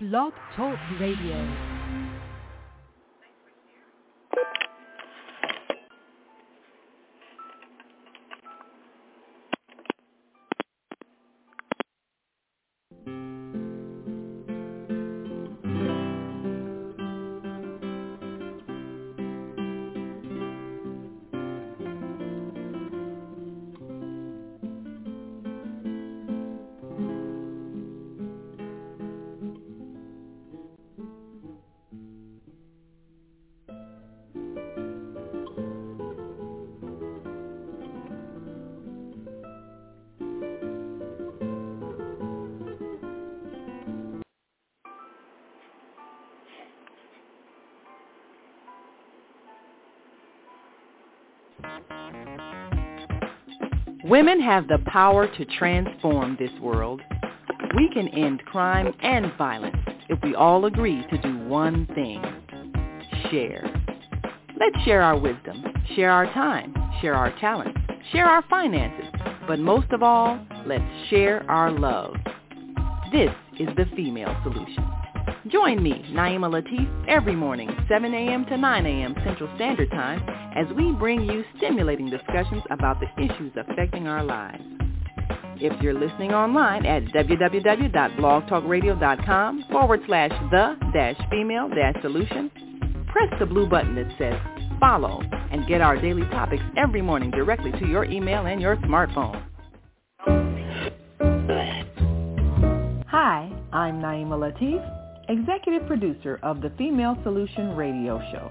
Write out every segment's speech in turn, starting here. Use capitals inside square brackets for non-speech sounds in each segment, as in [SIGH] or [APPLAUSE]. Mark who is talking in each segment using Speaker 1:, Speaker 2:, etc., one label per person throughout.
Speaker 1: Blog Talk Radio.
Speaker 2: Women have the power to transform this world. We can end crime and violence if we all agree to do one thing. Share. Let's share our wisdom, share our time, share our talents, share our finances, but most of all, let's share our love. This is the female solution. Join me, Naima Latif, every morning, 7 a.m. to 9 a.m. Central Standard Time, as we bring you stimulating discussions about the issues affecting our lives. If you're listening online at www.blogtalkradio.com forward slash the dash female dash solution, press the blue button that says follow and get our daily topics every morning directly to your email and your smartphone. Hi, I'm Naima Latif, executive producer of the Female Solution radio show.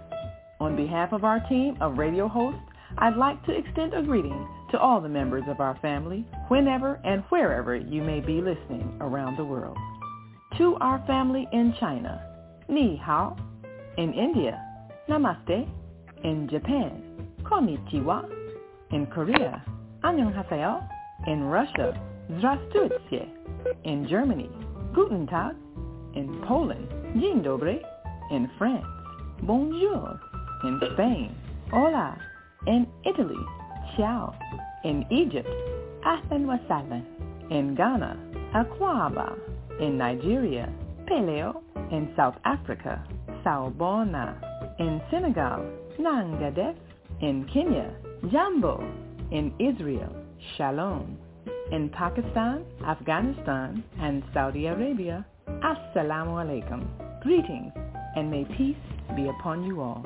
Speaker 2: On behalf of our team of radio hosts, I'd like to extend a greeting to all the members of our family, whenever and wherever you may be listening around the world. To our family in China, ni hao. In India, namaste. In Japan, konnichiwa. In Korea, annyeonghaseyo. In Russia, zdravstvuyte. In Germany, guten tag. In Poland, dzień dobry. In France, bonjour. In Spain, Hola. In Italy, Ciao. In Egypt, Ahlan wa sahlan. In Ghana, Akwaba. In Nigeria, Peleo. In South Africa, Sawubona. In Senegal, Nangadef. In Kenya, Jambo. In Israel, Shalom. In Pakistan, Afghanistan, and Saudi Arabia, Assalamu alaikum. Greetings, and may peace be upon you all.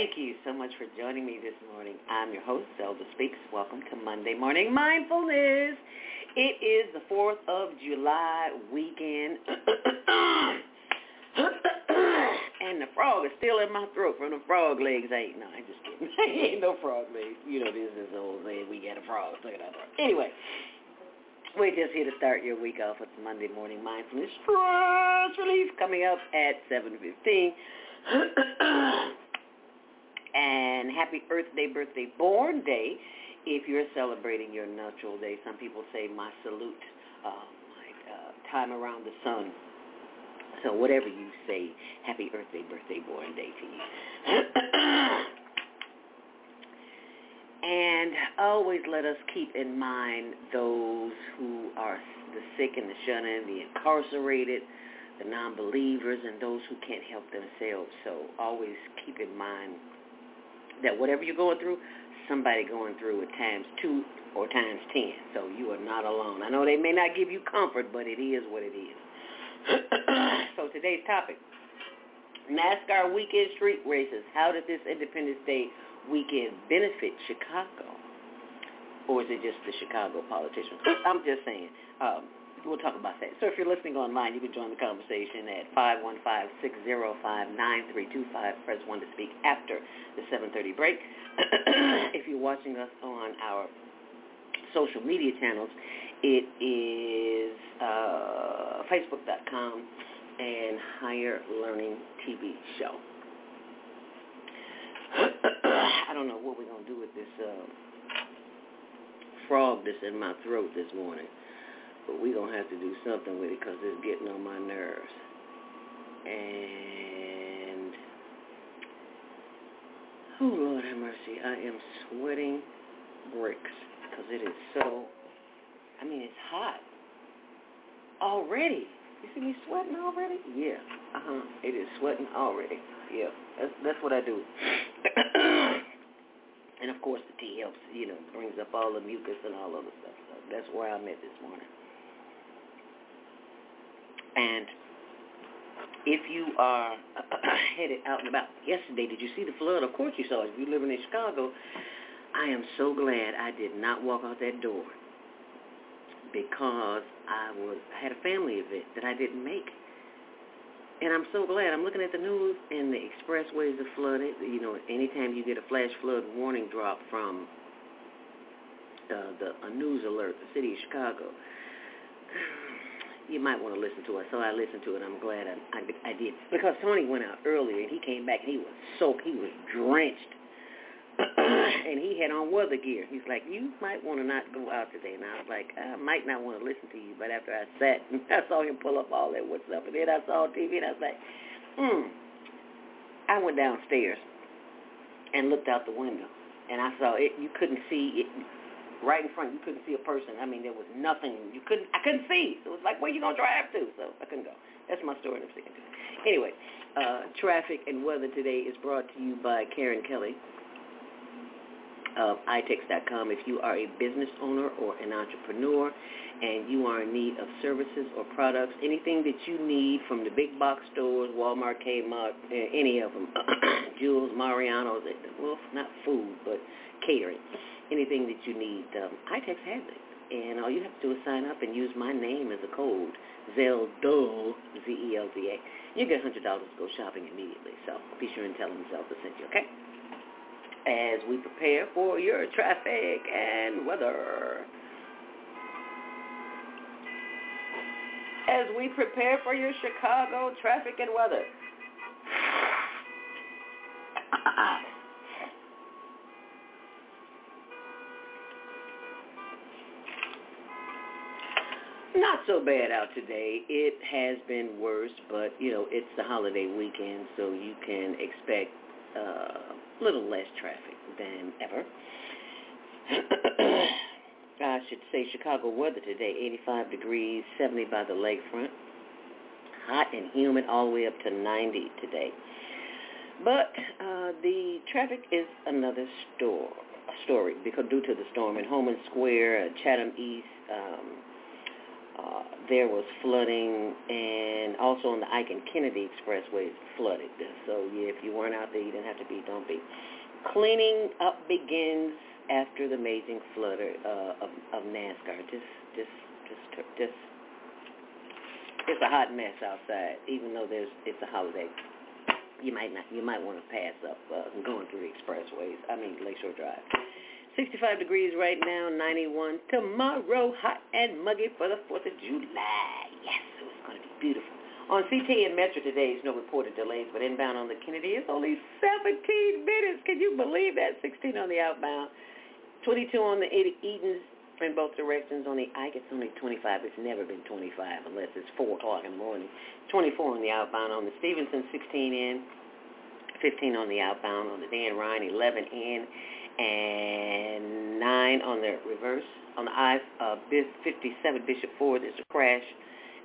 Speaker 3: Thank you so much for joining me this morning. I'm your host, Zelda Speaks. Welcome to Monday Morning Mindfulness. It is the 4th of July weekend. [COUGHS] and the frog is still in my throat from the frog legs. Ain't no, I just kidding. [LAUGHS] Ain't no frog legs. You know, this is old saying we got a frog stuck in our throat. Anyway, we're just here to start your week off with Monday morning mindfulness stress relief coming up at 7.15. [COUGHS] and happy Earth Day, birthday, born day if you're celebrating your natural day, some people say my salute, uh, my uh, time around the sun. So whatever you say, happy Earth Day, birthday, born day to you. [COUGHS] and always let us keep in mind those who are the sick and the shut-in, the incarcerated, the non-believers, and those who can't help themselves. So always keep in mind that whatever you're going through, somebody going through it times two or times ten. So you are not alone. I know they may not give you comfort, but it is what it is. [CLEARS THROAT] so today's topic, NASCAR weekend street races. How did this Independence Day weekend benefit Chicago? Or is it just the Chicago politicians? [CLEARS THROAT] I'm just saying. Um, we'll talk about that. So if you're listening online, you can join the conversation at 515-605-9325. Press 1 to speak after the 7.30 break. [CLEARS THROAT] if you're watching us on our social media channels, it is uh, facebook.com and Higher Learning TV show. [CLEARS THROAT] I don't know what we're going to do with this uh, frog that's in my throat this morning, but we're going to have to do something with it because it's getting on my nerves. And, oh, Lord have mercy, I am sweating bricks because it is so, I mean, it's hot already. You see me sweating already? Yeah. Uh-huh. It is sweating already. Yeah. That's, that's what I do. [COUGHS] and, of course, the tea helps, you know, brings up all the mucus and all other stuff. So that's where I'm at this morning. And if you are [CLEARS THROAT] headed out and about, yesterday, did you see the flood? Of course you saw it. If you're living in Chicago, I am so glad I did not walk out that door because I was I had a family event that I didn't make. And I'm so glad. I'm looking at the news and the expressways are flooded. You know, anytime you get a flash flood warning drop from uh, the a news alert, the city of Chicago, you might want to listen to it. So I listened to it. I'm glad I, I, I did because Tony went out earlier and he came back and he was soaked. He was drenched [CLEARS THROAT] and he had on weather gear. He's like, you might want to not go out today. And I was like, I might not want to listen to you. But after I sat, [LAUGHS] I saw him pull up all that what's up, and then I saw TV, and I was like, hmm. I went downstairs and looked out the window, and I saw it. You couldn't see it right in front. You couldn't see a person. I mean, there was nothing. You couldn't. I couldn't see. So it was like, where you gonna drive to? So I couldn't go. That's my story. I'm to. Anyway, uh, traffic and weather today is brought to you by Karen Kelly of itex.com if you are a business owner or an entrepreneur and you are in need of services or products, anything that you need from the big box stores, Walmart, Kmart, any of them, [COUGHS] Jewel's, Mariano's, well, not food, but catering, anything that you need, um, ITEX has it. And all you have to do is sign up and use my name as a code, Zelda, Z-E-L-D-A. You get $100 to go shopping immediately. So be sure and tell them Zelda sent you, okay? as we prepare for your traffic and weather. As we prepare for your Chicago traffic and weather. [SIGHS] Ah, ah, ah. Not so bad out today. It has been worse, but you know it's the holiday weekend, so you can expect uh, a little less traffic than ever. [COUGHS] I should say Chicago weather today, 85 degrees, 70 by the lakefront. Hot and humid all the way up to 90 today. But uh, the traffic is another store, story because due to the storm in Homan Square, uh, Chatham East, um, uh, there was flooding, and also on the Ike and Kennedy Expressway flooded. So yeah, if you weren't out there, you didn't have to be. Don't be. Cleaning up begins after the amazing flood uh, of, of NASCAR. Just, just, just, just. It's a hot mess outside, even though there's it's a holiday. You might not, you might want to pass up uh, going through the expressways. I mean Lakeshore Drive. 65 degrees right now, 91 tomorrow, hot and muggy for the 4th of July. Yes, it's going to be beautiful. On CT and Metra today, there's no reported delays, but inbound on the Kennedy is only 17 minutes. Can you believe that? 16 on the outbound 22 on the Edens in both directions. On the Ike, it's only 25. It's never been 25 unless it's 4 o'clock in the morning. 24 on the outbound. On the Stevenson, 16 in. 15 on the outbound. On the Dan Ryan, 11 in. And 9 on the reverse. On the I uh, 57 Bishop Ford, there's a crash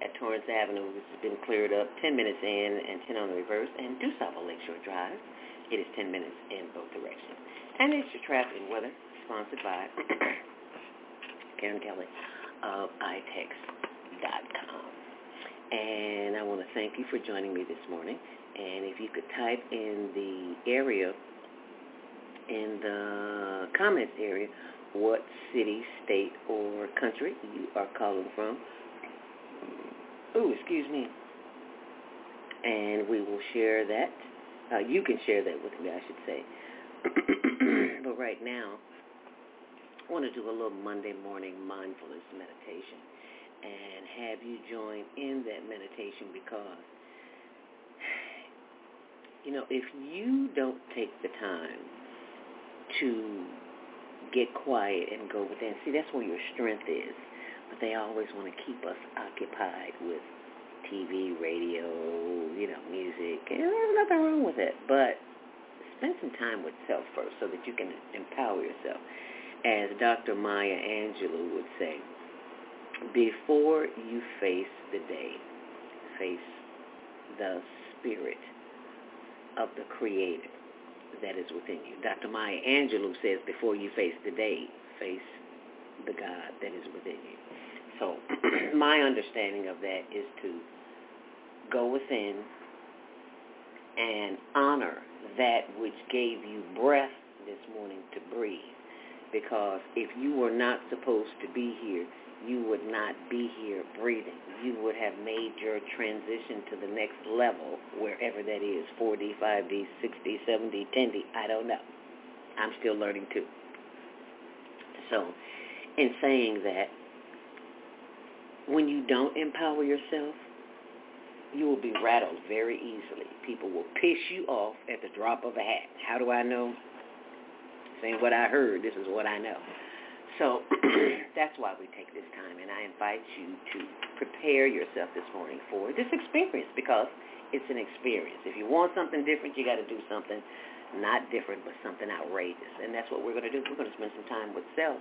Speaker 3: at Torrance Avenue, which has been cleared up. 10 minutes in and 10 on the reverse. And due Lakeshore Drive, it is 10 minutes in both directions. And it's your traffic and weather, sponsored by [COUGHS] Karen Kelly of itex.com. And I want to thank you for joining me this morning. And if you could type in the area, in the comments area, what city, state, or country you are calling from. Ooh, excuse me. And we will share that. Uh, you can share that with me, I should say. [COUGHS] but right now, I want to do a little Monday morning mindfulness meditation and have you join in that meditation because, [SIGHS] you know, if you don't take the time to get quiet and go within, see, that's where your strength is. But they always want to keep us occupied with TV, radio, you know, music, and there's nothing wrong with it. But spend some time with self first so that you can empower yourself as Dr. Maya Angelou would say, before you face the day, face the spirit of the Creator that is within you. Dr. Maya Angelou says, before you face the day, face the God that is within you. So [CLEARS THROAT] my understanding of that is to go within and honor that which gave you breath this morning to breathe because if you were not supposed to be here, you would not be here breathing. You would have made your transition to the next level, wherever that is, 4D, 5D, 6D, 7D, 10D, I don't know. I'm still learning too. So in saying that, when you don't empower yourself, you will be rattled very easily. People will piss you off at the drop of a hat. How do I know? saying what I heard. This is what I know. So [CLEARS THROAT] that's why we take this time, and I invite you to prepare yourself this morning for this experience because it's an experience. If you want something different, you got to do something not different, but something outrageous, and that's what we're going to do. We're going to spend some time with self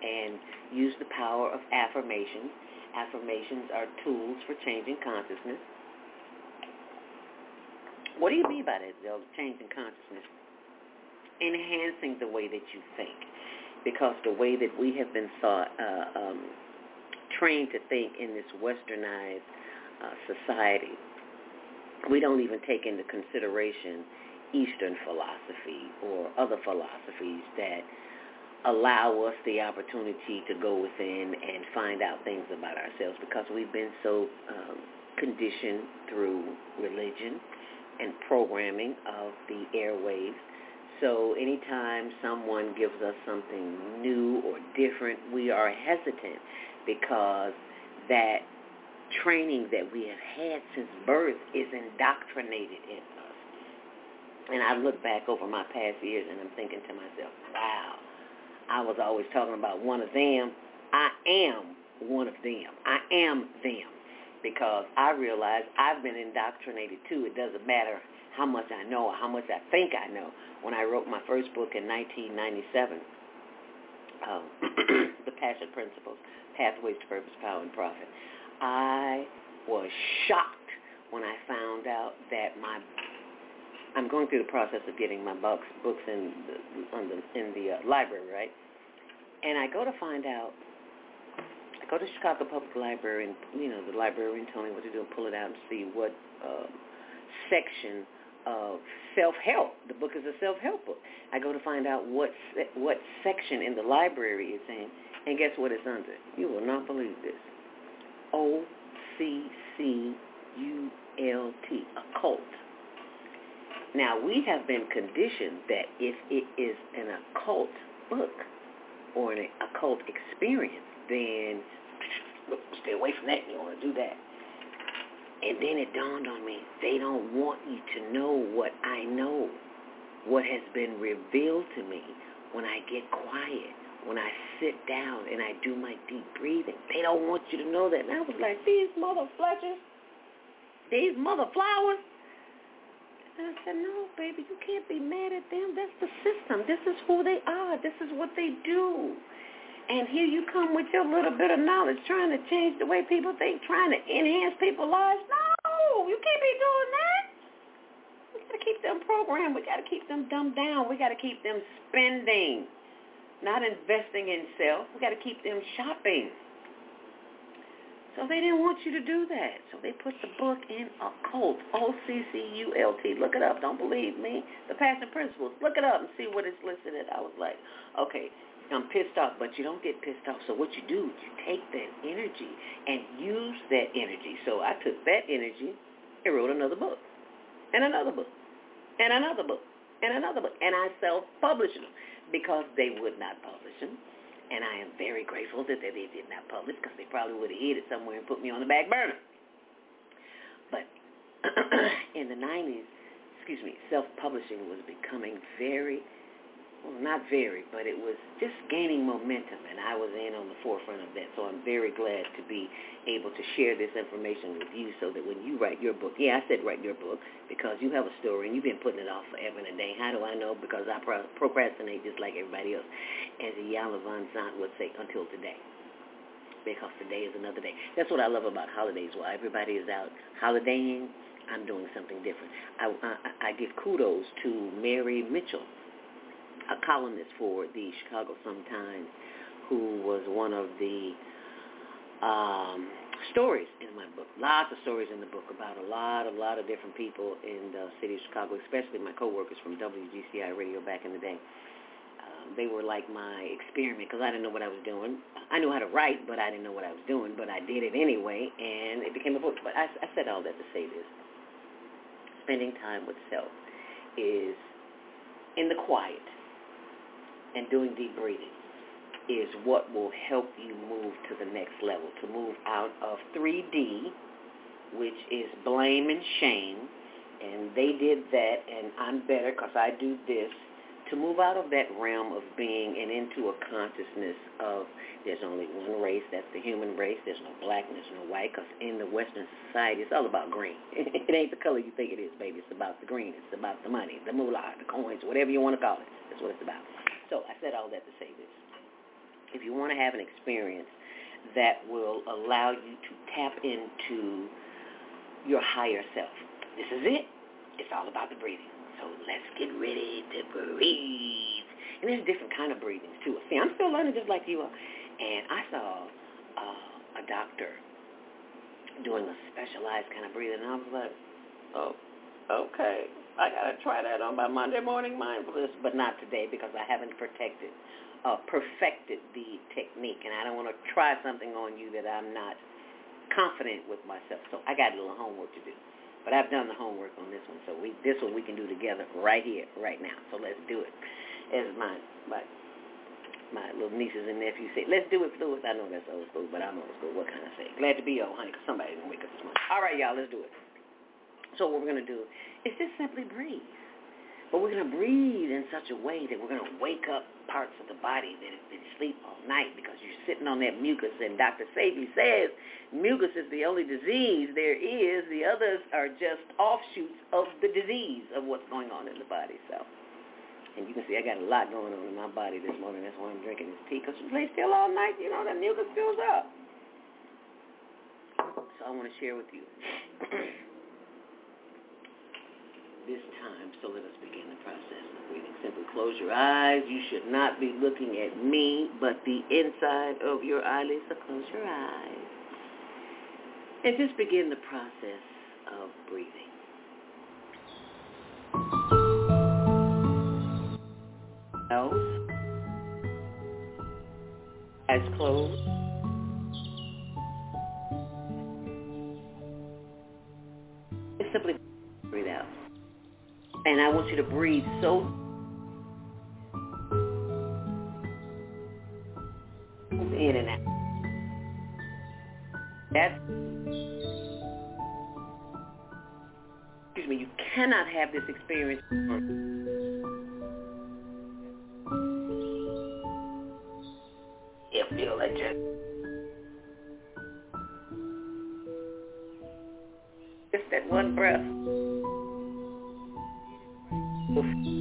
Speaker 3: and use the power of affirmations. Affirmations are tools for changing consciousness. What do you mean by that, Bill? Changing consciousness enhancing the way that you think because the way that we have been thought, uh, um, trained to think in this westernized uh, society, we don't even take into consideration Eastern philosophy or other philosophies that allow us the opportunity to go within and find out things about ourselves because we've been so um, conditioned through religion and programming of the airwaves so anytime someone gives us something new or different, we are hesitant because that training that we have had since birth is indoctrinated in us. And I look back over my past years and I'm thinking to myself, wow, I was always talking about one of them. I am one of them. I am them because I realize I've been indoctrinated too. It doesn't matter how much I know or how much I think I know. When I wrote my first book in 1997, um, [CLEARS THROAT] The Passion Principles, Pathways to Purpose, Power, and Profit, I was shocked when I found out that my I'm going through the process of getting my books books in the, in the uh, library, right? And I go to find out I go to Chicago Public Library and you know the librarian told me what to do and pull it out and see what uh, section of self-help. The book is a self-help book. I go to find out what what section in the library it's in, and guess what it's under? You will not believe this. O C C U L T, occult. Now we have been conditioned that if it is an occult book or an occult experience, then stay away from that. You don't want to do that. And then it dawned on me, they don't want you to know what I know, what has been revealed to me when I get quiet, when I sit down and I do my deep breathing. They don't want you to know that. And I was like, these mother fletchers, these mother flowers. And I said, no, baby, you can't be mad at them. That's the system. This is who they are. This is what they do. And here you come with your little bit of knowledge trying to change the way people think, trying to enhance people's lives. No, you can't be doing that. We got to keep them programmed. We got to keep them dumbed down. We got to keep them spending not investing in self. We got to keep them shopping. So they didn't want you to do that. So they put the book in a cult, O-C-C-U-L-T. Look it up. Don't believe me. The Passion Principles. Look it up and see what it's listed at. I was like, okay, I'm pissed off, but you don't get pissed off. So what you do, you take that energy and use that energy. So I took that energy and wrote another book, and another book, and another book, and another book, and I self-published them because they would not publish them. And I am very grateful that they did not publish because they probably would have hid it somewhere and put me on the back burner. But [CLEARS THROAT] in the 90s, excuse me, self-publishing was becoming very well, not very, but it was just gaining momentum, and I was in on the forefront of that. So I'm very glad to be able to share this information with you so that when you write your book, yeah, I said write your book because you have a story and you've been putting it off forever and a day. How do I know? Because I pro- procrastinate just like everybody else. As Iyanla Vanzant would say, until today because today is another day. That's what I love about holidays. While everybody is out holidaying, I'm doing something different. I, I, I give kudos to Mary Mitchell a columnist for the Chicago Sun-Times who was one of the um, stories in my book. Lots of stories in the book about a lot, a lot of different people in the city of Chicago, especially my coworkers from WGCI Radio back in the day. Um, they were like my experiment because I didn't know what I was doing. I knew how to write, but I didn't know what I was doing. But I did it anyway, and it became a book. But I, I said all that to say this: spending time with self is in the quiet and doing deep breathing is what will help you move to the next level, to move out of 3D, which is blame and shame. And they did that, and I'm better because I do this, to move out of that realm of being and into a consciousness of there's only one race, that's the human race. There's no black there's no white because in the Western society, it's all about green. [LAUGHS] it ain't the color you think it is, baby. It's about the green. It's about the money, the moolah, the coins, whatever you want to call it. That's what it's about. So I said all that to say this. If you want to have an experience that will allow you to tap into your higher self, this is it. It's all about the breathing. So let's get ready to breathe. And there's different kind of breathings too. See, I'm still learning just like you are. And I saw uh, a doctor doing a specialized kind of breathing, and I was like, oh, okay. I gotta try that on my Monday morning mindfulness, but not today because I haven't protected, uh, perfected the technique, and I don't want to try something on you that I'm not confident with myself. So I got a little homework to do, but I've done the homework on this one. So we this one we can do together right here, right now. So let's do it. As my my my little nieces and nephews say, let's do it, Fluid. I know that's old school, but I'm old school. What can I say? Glad to be old, honey, because somebody didn't wake up this morning. All right, y'all, let's do it. So what we're going to do is just simply breathe. But we're going to breathe in such a way that we're going to wake up parts of the body that have been asleep all night because you're sitting on that mucus. And Dr. Sebi says mucus is the only disease there is. The others are just offshoots of the disease of what's going on in the body. So, and you can see I got a lot going on in my body this morning. That's why I'm drinking this tea because you lay still all night. You know, that mucus builds up. So I want to share with you. [CLEARS THROAT] this time, so let us begin the process of breathing. Simply close your eyes. You should not be looking at me, but the inside of your eyelids. So close your eyes. And just begin the process of breathing. Nose. Eyes closed. simply breathe out. And I want you to breathe so in and out. That's excuse me, you cannot have this experience feel like just just that one breath. Oh.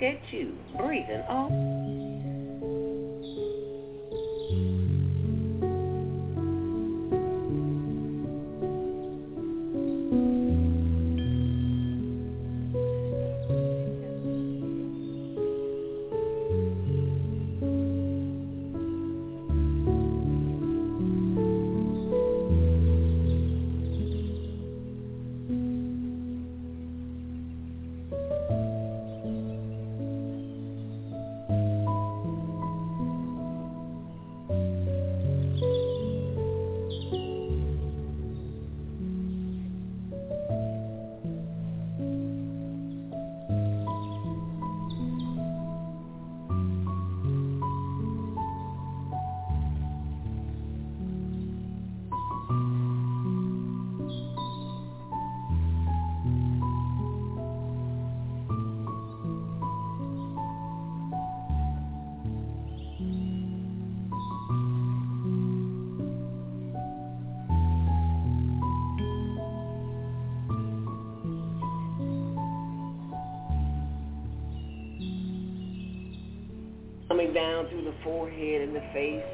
Speaker 3: Look at you breathing all forehead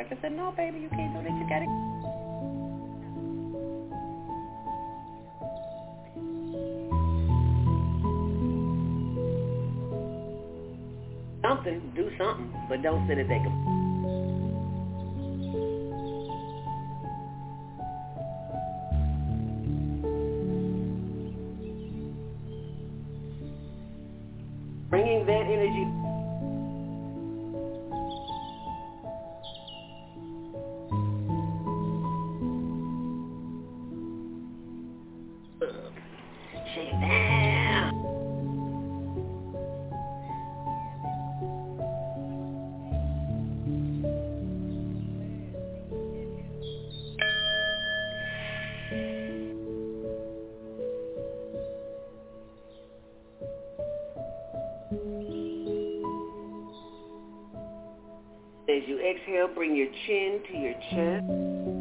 Speaker 3: My said, no, baby, you can't do that. You got to something, do something, but don't sit at that. Exhale, bring your chin to your chest.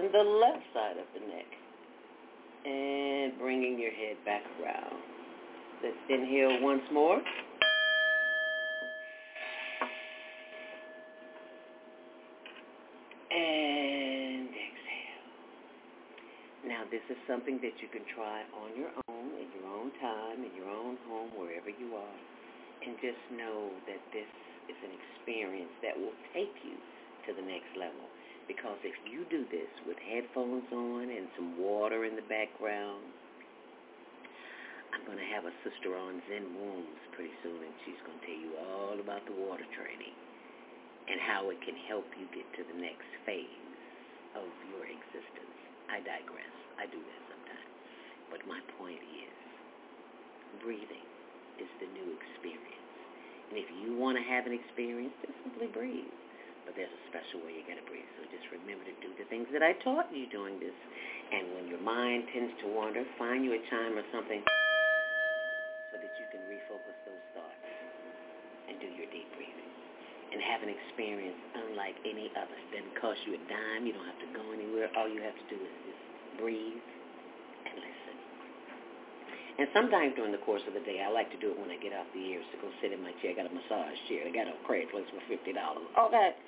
Speaker 3: The left side of the neck. And bringing your head back around. Let's inhale once more. And exhale. Now this is something that you can try on your own, in your own time, in your own home, wherever you are. And just know that this is an experience that will take you to the next level. Because if you do this with headphones on and some water in the background, I'm going to have a sister on Zen Wombs pretty soon, and she's going to tell you all about the water training and how it can help you get to the next phase of your existence. I digress. I do that sometimes. But my point is, breathing is the new experience. And if you want to have an experience, then simply breathe. But there's a special way you got to breathe. So just remember to do the things that I taught you during this. And when your mind tends to wander, find you a chime or something so that you can refocus those thoughts and do your deep breathing and have an experience unlike any other. It doesn't cost you a dime. You don't have to go anywhere. All you have to do is just breathe and listen. And sometimes during the course of the day, I like to do it when I get off the air, to go sit in my chair. I got a massage chair. I got a Craigslist for fifty dollars. All that.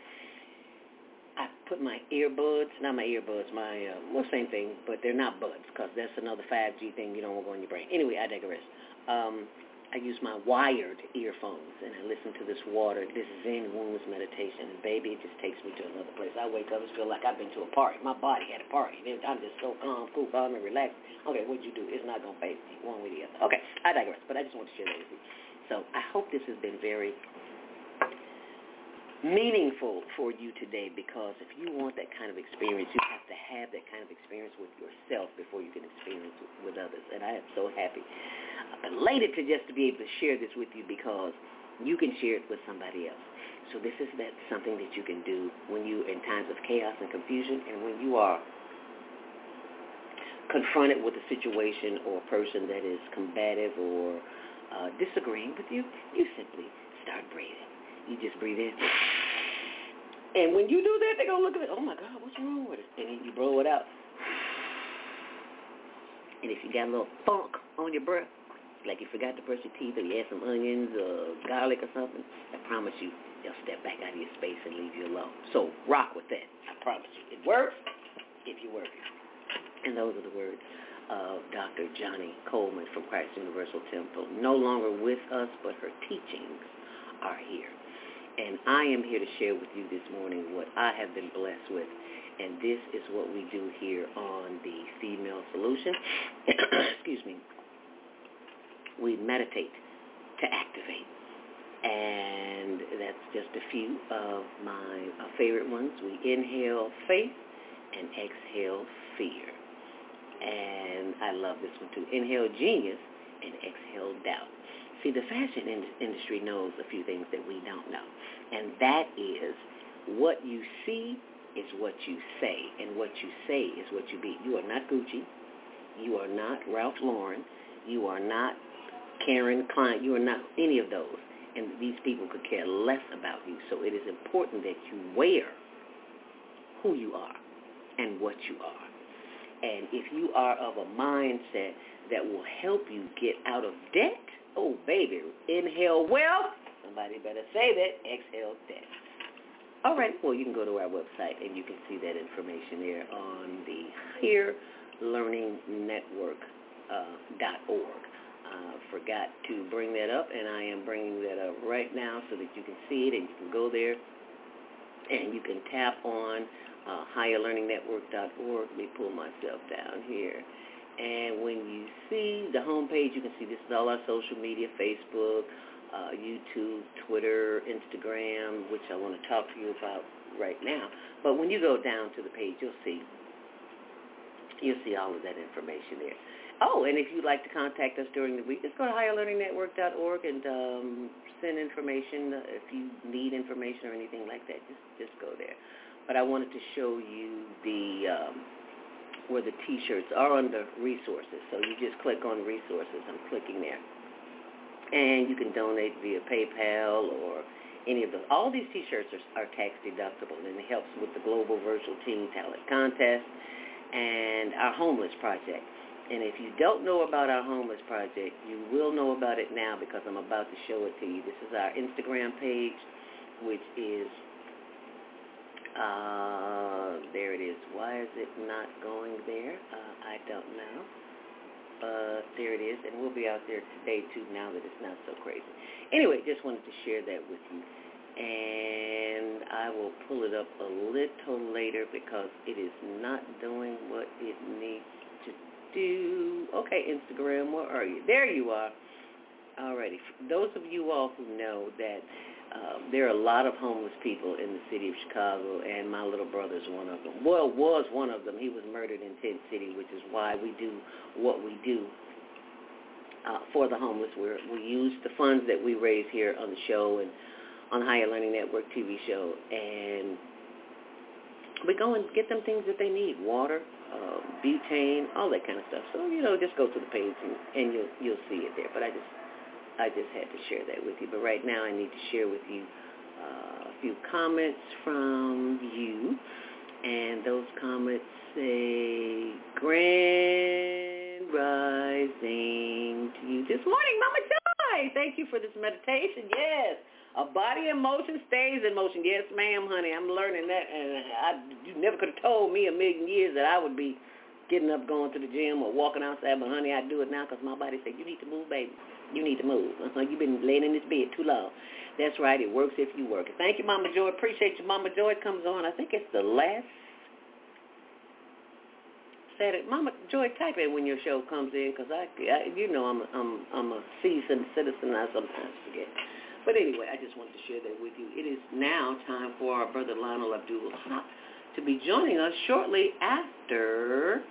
Speaker 3: Put my earbuds, not my earbuds, my uh, well, same thing, but they're not buds because that's another 5G thing you don't want to go in your brain. Anyway, I digress. Um, I use my wired earphones and I listen to this water, this Zen Wombs meditation, and baby, it just takes me to another place. I wake up and feel like I've been to a party. My body had a party. I'm just so calm, cool, calm, and relaxed. Okay, what'd you do? It's not going to phase me one way or the other. Okay, I digress, but I just want to share that with you. So I hope this has been very meaningful for you today because if you want that kind of experience, you have to have that kind of experience with yourself before you can experience it with others. And I am so happy, I'm elated to just to be able to share this with you because you can share it with somebody else. So this is that something that you can do when you in times of chaos and confusion and when you are confronted with a situation or a person that is combative or uh, disagreeing with you, you simply start breathing. You just breathe in. And when you do that, they're going to look at it, oh, my God, what's wrong with it? And then you blow it out. And if you got a little funk on your breath, like you forgot to brush your teeth or you had some onions or garlic or something, I promise you, they'll step back out of your space and leave you alone. So rock with that. I promise you. It works if you work. And those are the words of Dr. Johnnie Colemon from Christ Universal Temple. No longer with us, but her teachings are here. And I am here to share with you this morning what I have been blessed with. And this is what we do here on the Female Solution. [COUGHS] Excuse me. We meditate to activate. And that's just a few of my favorite ones. We inhale faith and exhale fear. And I love this one too. Inhale genius and exhale doubt. See, the fashion in- industry knows a few things that we don't know, and that is what you see is what you say, and what you say is what you be. You are not Gucci. You are not Ralph Lauren. You are not Karen Klein. You are not any of those. And these people could care less about you. So it is important that you wear who you are and what you are. And if you are of a mindset that will help you get out of debt, Oh, baby. Inhale wealth. Somebody better say that. Exhale death. All right. Well, you can go to our website and you can see that information there on the Higher Learning Network uh, dot org. Uh, forgot to bring that up, and I am bringing that up right now so that you can see it and you can go there and you can tap on uh, higherlearningnetwork.org. Let me pull myself down here. And when you see the homepage, you can see this is all our social media, Facebook, uh, YouTube, Twitter, Instagram, which I want to talk to you about right now. But when you go down to the page, you'll see you'll see all of that information there. Oh, and if you'd like to contact us during the week, just go to higherlearningnetwork.org and um, send information. Uh, if you need information or anything like that, just just go there. But I wanted to show you the um, where the T-shirts are under resources. So you just click on resources. I'm clicking there. And you can donate via PayPal or any of those. All these T-shirts are, are tax deductible, and it helps with the Global Virtual Teen Talent Contest and our Homeless Project. And if you don't know about our Homeless Project, you will know about it now because I'm about to show it to you. This is our Instagram page, which is uh, there it is. Why is it not going there? Uh, I don't know. But there it is, and we'll be out there today too now that it's not so crazy. Anyway, just wanted to share that with you. And I will pull it up a little later because it is not doing what it needs to do. Okay, Instagram, where are you? There you are. Alrighty. Those of you all who know that um, there are a lot of homeless people in the city of Chicago, and my little brother is one of them. Well, was one of them. He was murdered in Tent City, which is why we do what we do uh, for the homeless. We're, we use the funds that we raise here on the show and on Higher Learning Network TV show, and we go and get them things that they need: water, uh, butane, all that kind of stuff. So you know, just go to the page and, and you'll you'll see it there. But I just I just had to share that with you. But right now, I need to share with you uh, a few comments from you, and those comments say grand rising to you this morning, Mama Joy. Thank you for this meditation. Yes. A body in motion stays in motion. Yes, ma'am, honey. I'm learning that, and I, you never could have told me a million years that I would be getting up, going to the gym, or walking outside. But honey, I do it now because my body said, "You need to move, baby. You need to move. Uh-huh. You've been laying in this bed too long." That's right. It works if you work. Thank you, Mama Joy. Appreciate you, Mama Joy. Comes on. I think it's the last Saturday. Mama Joy, type in when your show comes in because I, I, you know, I'm, I'm, I'm a seasoned citizen. I sometimes forget. But anyway, I just wanted to share that with you. It is now time for our brother Lionel Abdul to be joining us shortly after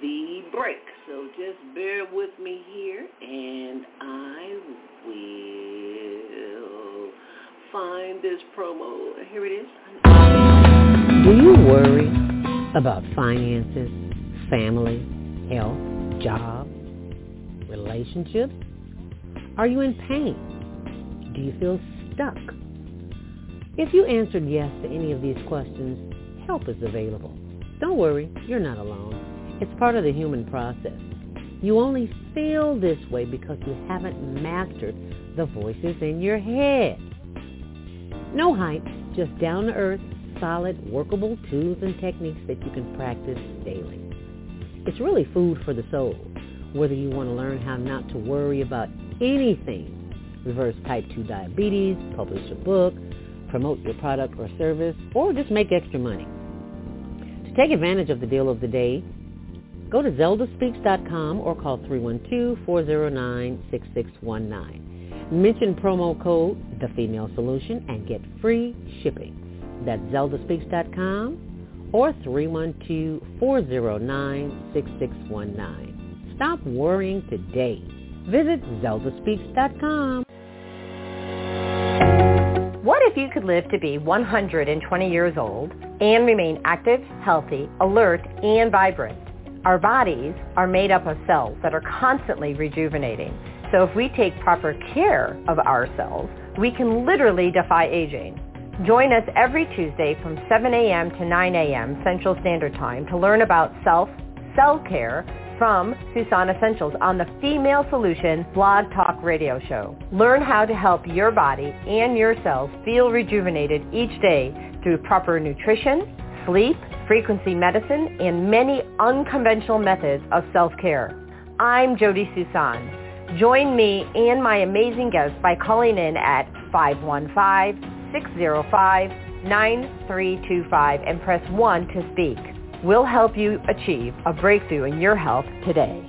Speaker 3: the break. So just bear with me here, and I will find this promo. Here it is.
Speaker 4: Do you worry about finances, family, health, job, relationships? Are you in pain? Do you feel stuck? If you answered yes to any of these questions, help is available. Don't worry, you're not alone. It's part of the human process. You only feel this way because you haven't mastered the voices in your head. No hype, just down-to-earth, solid, workable tools and techniques that you can practice daily. It's really food for the soul, whether you want to learn how not to worry about anything, reverse type 2 diabetes, publish a book, promote your product or service, or just make extra money. To take advantage of the deal of the day, go to zeldaspeaks.com or call 312-409-6619. Mention promo code The Female Solution and get free shipping. That's zeldaspeaks.com or 312-409-6619. Stop worrying today. Visit zeldaspeaks.com.
Speaker 5: What if you could live to be 120 years old and remain active, healthy, alert, and vibrant? Our bodies are made up of cells that are constantly rejuvenating. So if we take proper care of our cells, we can literally defy aging. Join us every Tuesday from 7 a.m. to 9 a.m. Central Standard Time to learn about self, cell care, from Susan Essentials on the Female Solution Blog Talk Radio Show. Learn how to help your body and your cells feel rejuvenated each day through proper nutrition, sleep, frequency medicine, and many unconventional methods of self-care. I'm Jody Susan. Join me and my amazing guests by calling in at 515-605-9325 and press 1 to speak. We'll help you achieve a breakthrough in your health today.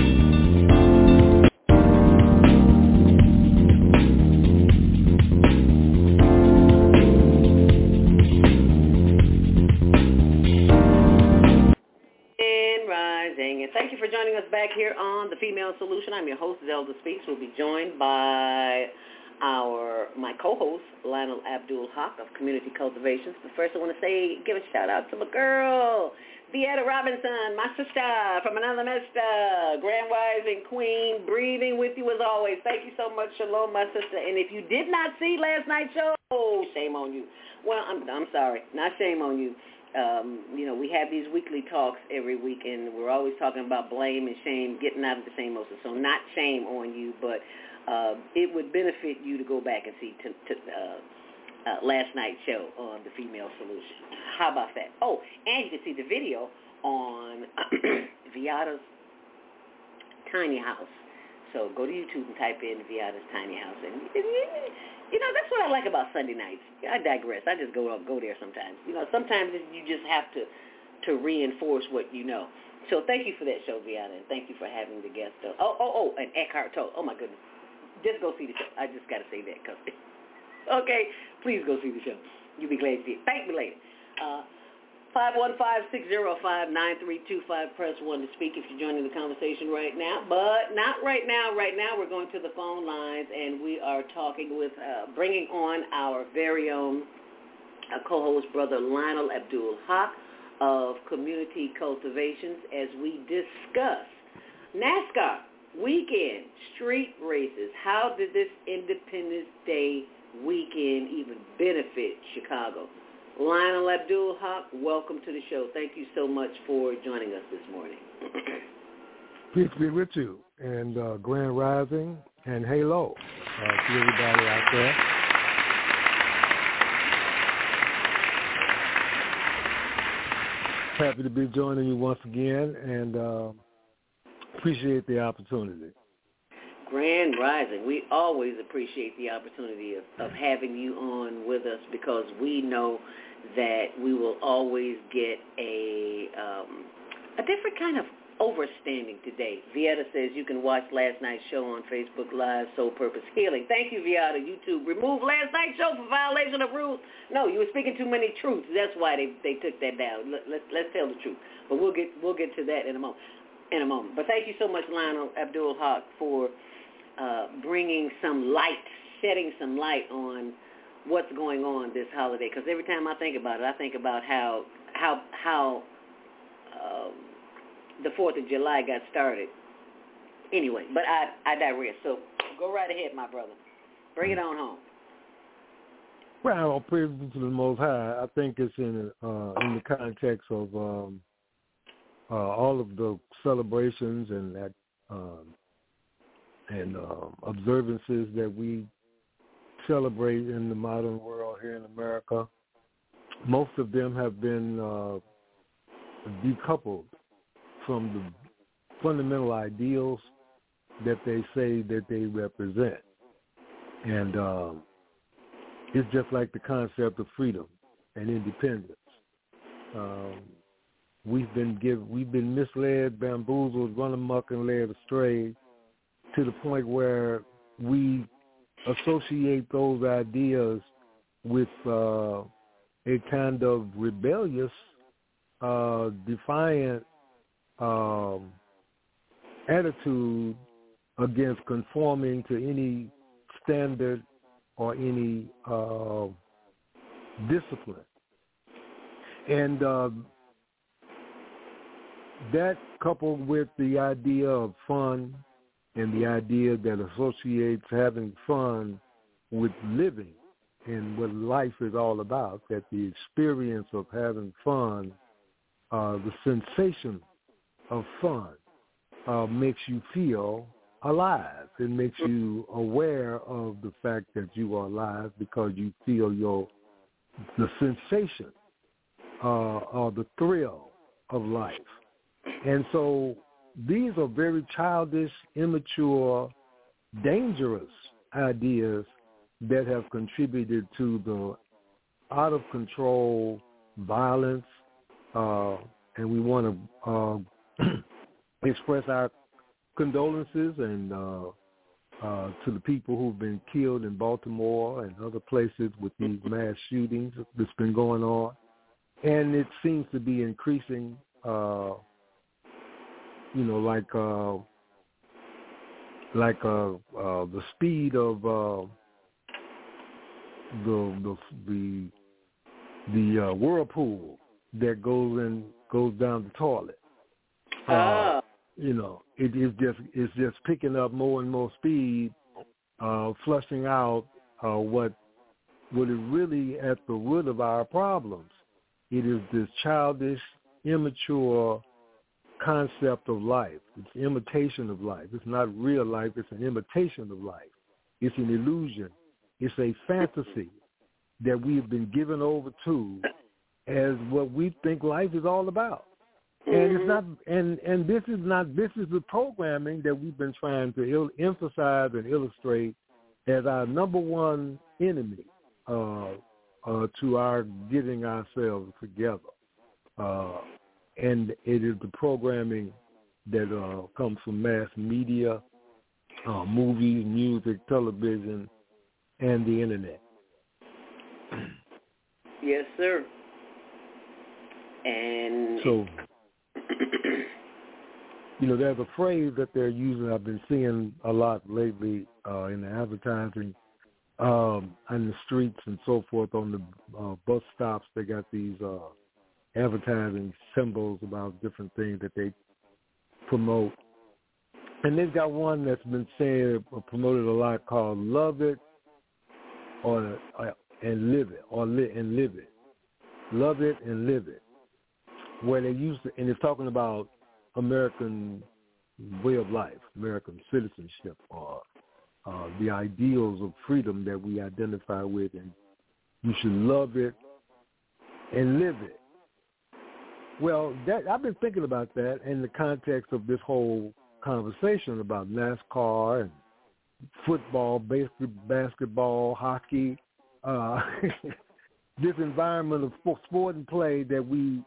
Speaker 3: Solution. I'm your host, Zelda Speaks. We'll be joined by our my co-host, Lionel Abdul Haq of Community Cultivations. But first I want to say, give a shout out to my girl, Vieta Robinson, my sister from another mister, Grand Rising Queen, breathing with you as always. Thank you so much. Shalom, my sister. And if you did not see last night's show, shame on you. Well, I'm, I'm sorry. Not shame on you. Um, you know, we have these weekly talks every week, and we're always talking about blame and shame, getting out of the same motion. So not shame on you, but uh, it would benefit you to go back and see to, to, uh, uh, last night's show on the Female Solution. How about that? Oh, and you can see the video on [CLEARS THROAT] Viata's tiny house. So go to YouTube and type in Viata's tiny house, and you know that's what I like about Sunday nights. I digress. I just go go there sometimes. You know, sometimes you just have to to reinforce what you know. So thank you for that show, Viata, and thank you for having the guest. Oh, oh, oh, and Eckhart Tolle. Oh my goodness, just go see the show. I just got to say that because [LAUGHS] Okay, please go see the show. You'll be glad to see it. Thank me later. Uh, 515-605-9325. Press 1 to speak if you're joining the conversation right now. But not right now. Right now we're going to the phone lines and we are talking with, uh, bringing on our very own uh, co-host, Brother Lionel Abdul Haq of Community Cultivations as we discuss NASCAR weekend street races. How did this Independence Day weekend even benefit Chicago. Lionel Abdul Haq, welcome to the show. Thank you so much for joining us this morning. [CLEARS THROAT]
Speaker 6: Peace be with you, and uh, Grand Rising, and Halo uh, to everybody out there. Happy to be joining you once again, and uh, appreciate the opportunity.
Speaker 3: Grand Rising. We always appreciate the opportunity of, of having you on with us because we know that we will always get a um, a different kind of overstanding today. Vieta says you can watch last night's show on Facebook Live, Soul Purpose Healing. Thank you, Vieta. YouTube removed last night's show for violation of rules. No, you were speaking too many truths. That's why they they took that down. Let, let, let's tell the truth. But we'll get we'll get to that in a moment. In a moment. But thank you so much, Lionel Abdul Haq, for uh, bringing some light, shedding some light on what's going on this holiday. Because every time I think about it, I think about how how how um, the Fourth of July got started. Anyway, but I I digress. So go right ahead, my brother. Bring it on home.
Speaker 6: Well, praise to the Most High. I think it's in uh, in the context of um, uh, all of the celebrations and that um, and um, observances that we celebrate in the modern world here in America. Most of them have been uh, decoupled from the fundamental ideals that they say that they represent. And um, it's just like the concept of freedom and independence. Um, we've been give, we've been misled, bamboozled, run amok, and led astray to the point where we associate those ideas with uh, a kind of rebellious, uh, defiant um, attitude against conforming to any standard or any uh, discipline. And uh, that coupled with the idea of fun and the idea that associates having fun with living and what life is all about, that the experience of having fun, uh, the sensation of fun uh, makes you feel alive. It makes you aware of the fact that you are alive because you feel your the sensation uh, or the thrill of life. And so these are very childish, immature, dangerous ideas that have contributed to the out of control violence, uh, and we want to uh, [CLEARS THROAT] express our condolences and uh, uh, to the people who've been killed in Baltimore and other places with these [LAUGHS] mass shootings that's been going on, and it seems to be increasing uh, you know, like uh, like uh, uh, the speed of uh, the the the the uh, whirlpool that goes in goes down the toilet.
Speaker 3: Uh, uh,
Speaker 6: you know, it is just it's just picking up more and more speed, uh, flushing out uh, what what is really at the root of our problems. It is this childish, immature concept of life. It's imitation of life. It's not real life. It's an imitation of life. It's an illusion. It's a fantasy that we've been given over to as what we think life is all about. And it's
Speaker 3: mm-hmm.
Speaker 6: not, and and this is not. This is the programming that we've been trying to il- emphasize and illustrate as our number one enemy uh, uh, to our getting ourselves together. Uh, and it is the programming that uh, comes from mass media, uh, movies, music, television, and the internet.
Speaker 3: Yes, sir. And
Speaker 6: so, you know, there's a phrase that they're using. I've been seeing a lot lately uh, in the advertising, um, on the streets and so forth, on the uh, bus stops. They got these uh, advertising symbols about different things that they promote. And they've got one that's been said or promoted a lot called "Love It" or, or and live it, or li- and live it. Love it and live it. Where they used to, and it's talking about American way of life, American citizenship, or uh, the ideals of freedom that we identify with, and you should love it and live it. Well, that I've been thinking about that in the context of this whole conversation about NASCAR and football, basically basketball, hockey, uh, [LAUGHS] this environment of sport and play that we,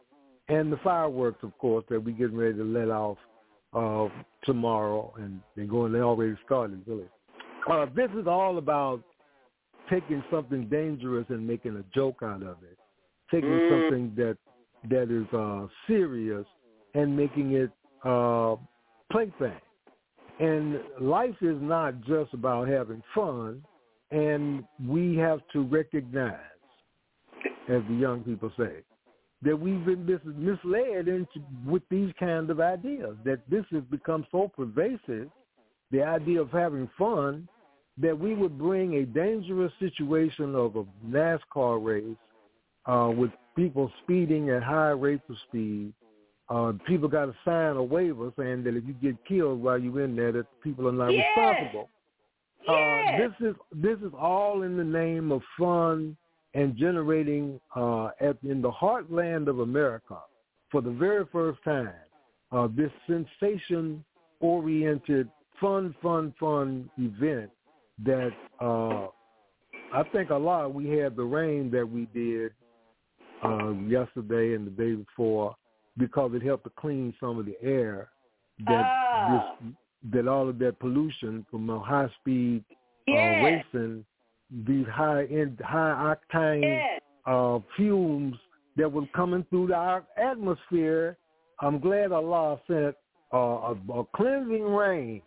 Speaker 6: and the fireworks, of course, that we getting ready to let off uh, tomorrow, and they're going. They already started, really. Uh, this is all about taking something dangerous and making a joke out of it, taking mm. something that that is uh, serious and making it uh, plaything. And life is not just about having fun, and we have to recognize, as the young people say, that we've been mis- misled into with these kinds of ideas. That this has become so pervasive, the idea of having fun, that we would bring a dangerous situation of a NASCAR race uh, with people speeding at high rates of speed. Uh, people got to sign a waiver saying that if you get killed while you're in there, that people are not
Speaker 3: yes.
Speaker 6: responsible. Uh, this is this is all in the name of fun and generating uh, at, in the heartland of America for the very first time uh, this sensation-oriented, fun, fun, fun event that uh, I think a lot. We had the rain that we did uh, yesterday and the day before because it helped to clean some of the air that
Speaker 3: ah.
Speaker 6: this, that all of that pollution from a high speed
Speaker 3: yes.
Speaker 6: uh, racing, these high end, high octane
Speaker 3: yes.
Speaker 6: uh, fumes that was coming through our atmosphere. I'm glad Allah sent uh, a, a cleansing rain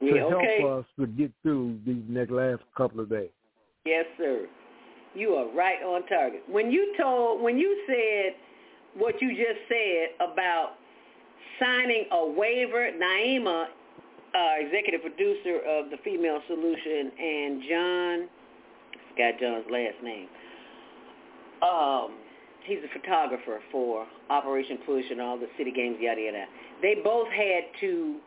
Speaker 6: to
Speaker 3: yeah, okay.
Speaker 6: help us to get through these next last couple of days.
Speaker 3: Yes, sir. You are right on target. When you told, when you said what you just said about signing a waiver, Naima, uh, executive producer of the Female Solution, and John, forgot John's last name. Um, he's a photographer for Operation Push and all the city games, yada yada. They both had to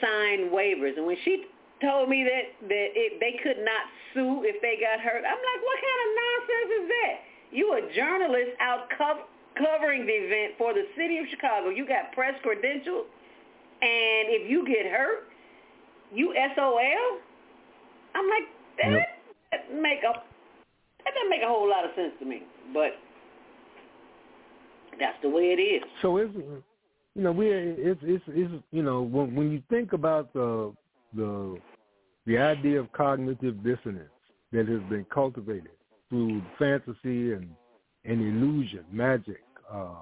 Speaker 3: sign waivers, and when she told me that that it, they could not sue if they got hurt. I'm like, what kind of nonsense is that? You a journalist out co- covering the event for the city of Chicago. You got press credentials, and if you get hurt, you SOL. I'm like, that, yep. that make a that doesn't make a whole lot of sense to me, but that's the way it is.
Speaker 6: So it's you know we it's it's it's you know when when you think about the the the idea of cognitive dissonance that has been cultivated through fantasy and, and illusion, magic, uh,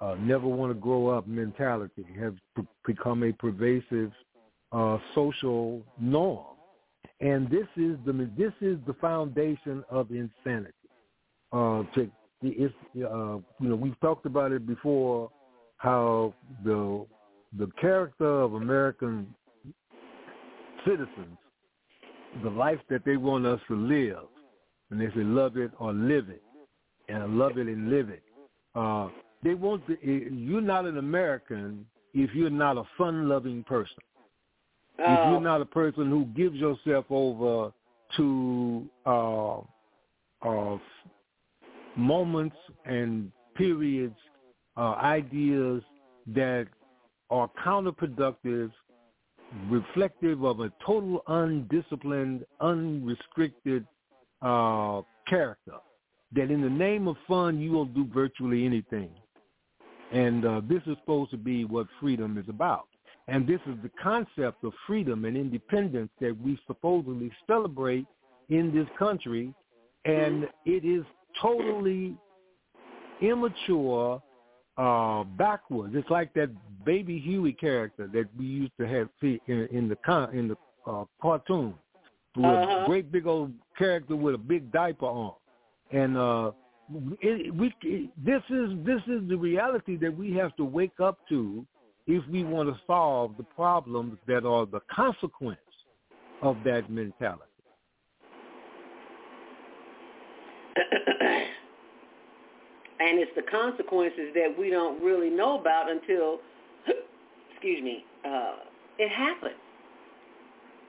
Speaker 6: uh, never want to grow up mentality have p- become a pervasive uh, social norm, and this is the this is the foundation of insanity. Uh, to, it's, uh, you know we've talked about it before how the the character of American citizens, the life that they want us to live, and they say love it or live it, and love it and live it. Uh, they want to, you're not an American if you're not a fun-loving person.
Speaker 3: Oh.
Speaker 6: If you're not a person who gives yourself over to uh, uh, moments and periods, uh, ideas that are counterproductive, reflective of a total undisciplined, unrestricted uh, character. That in the name of fun, you will do virtually anything. And uh, this is supposed to be what freedom is about. And this is the concept of freedom and independence that we supposedly celebrate in this country. And it is totally immature, uh, backwards. It's like that baby Huey character that we used to have see in, in the con, in the uh, cartoon, with
Speaker 3: Uh-huh.
Speaker 6: a great big old character with a big diaper on, and uh, it, we it, this is this is the reality that we have to wake up to if we want to solve the problems that are the consequence of that mentality. [COUGHS] [COUGHS] [COUGHS]
Speaker 3: and it's the consequences that we don't really know about until, [CLEARS THROAT] excuse me, uh, it happens.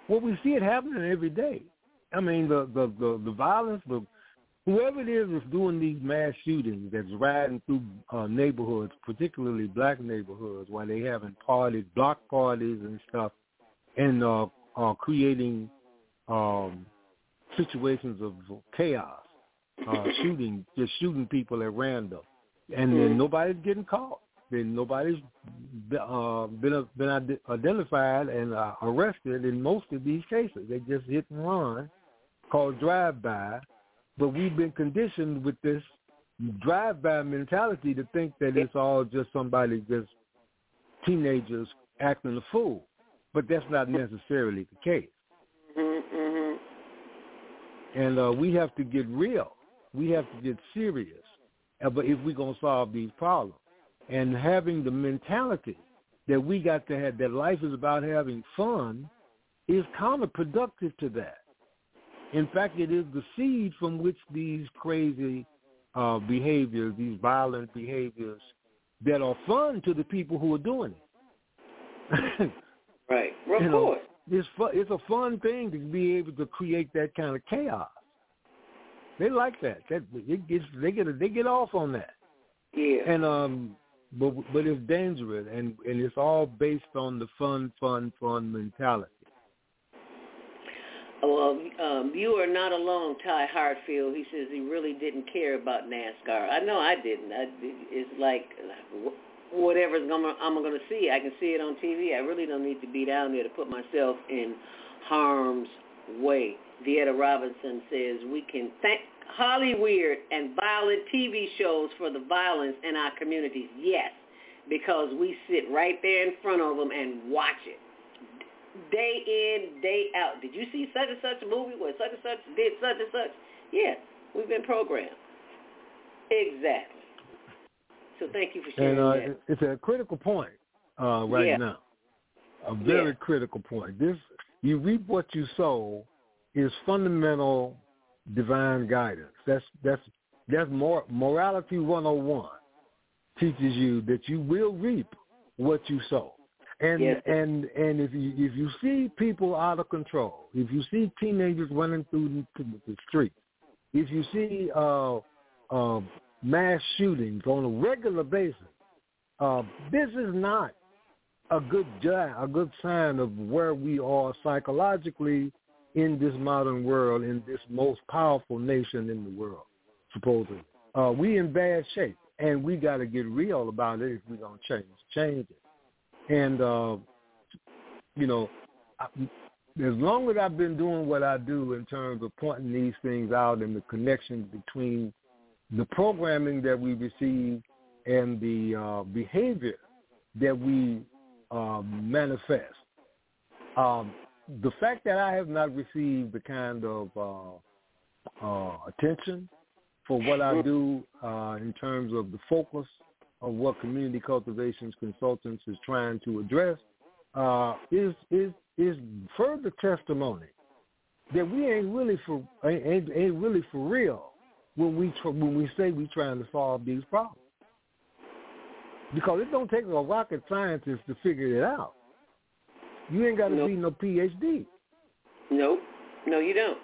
Speaker 6: Well, we see it happening every day. I mean, the the the, the violence, the whoever it is that's doing these mass shootings, that's riding through uh, neighborhoods, particularly black neighborhoods, while they having parties, block parties and stuff, and uh, uh, creating um, situations of chaos, uh, [LAUGHS] shooting, just shooting people at random, and then nobody's getting caught. Then nobody's uh, been been ide- identified and uh, arrested in most of these cases. They just hit and run, called drive-by. But we've been conditioned with this drive-by mentality to think that it's all just somebody, just teenagers acting a fool. But that's not necessarily the case.
Speaker 3: Mm-hmm.
Speaker 6: And uh, we have to get real. We have to get serious but if we're going to solve these problems. And having the mentality that we got to have, that life is about having fun, is counterproductive to that. In fact, it is the seed from which these crazy uh, behaviors, these violent behaviors that are fun to the people who are doing it. [LAUGHS]
Speaker 3: Right. Well, of
Speaker 6: You know,
Speaker 3: course.
Speaker 6: it's it's a fun thing to be able to create that kind of chaos. They like that. That it gets they get they get off on that.
Speaker 3: Yeah.
Speaker 6: And um, but but it's dangerous, and and it's all based on the fun, fun, fun mentality.
Speaker 3: Well, um, you are not alone, Ty Hartfield. He says he really didn't care about NASCAR. I know I didn't. I, it's like whatever's gonna, I'm going to see. I can see it on TV. I really don't need to be down there to put myself in harm's way. Vieta Robinson says we can thank Holly Weird and violent TV shows for the violence in our communities. Yes, because we sit right there in front of them and watch it day in, day out. Did you see such and such a movie where such and such did such and such? Yeah, we've been programmed. Exactly. So thank you for sharing
Speaker 6: And uh,
Speaker 3: that.
Speaker 6: it's a critical point uh, right
Speaker 3: Yeah.
Speaker 6: now. A very
Speaker 3: Yeah.
Speaker 6: critical point. This you reap what you sow is fundamental divine guidance. That's that's that's more morality 101 teaches you that you will reap what you sow. And
Speaker 3: Yes.
Speaker 6: and and if you if you see people out of control, if you see teenagers running through the, the streets, if you see uh, uh, mass shootings on a regular basis, uh, this is not a good a good sign of where we are psychologically in this modern world, in this most powerful nation in the world, supposedly. Uh, we in bad shape, and we got to get real about it if we're gonna change change it. And uh, you know, I, as long as I've been doing what I do in terms of pointing these things out and the connections between the programming that we receive and the uh, behavior that we uh, manifest. Um, the fact that I have not received the kind of uh, uh, attention for what I do uh, in terms of the focus of what community cultivations consultants is trying to address uh, is is is further testimony that we ain't really for ain't, ain't really for real when we tr- when we say we trying to solve these problems because it don't take a rocket scientist to figure it out. You ain't got to nope. be no PhD.
Speaker 3: Nope. No, you don't.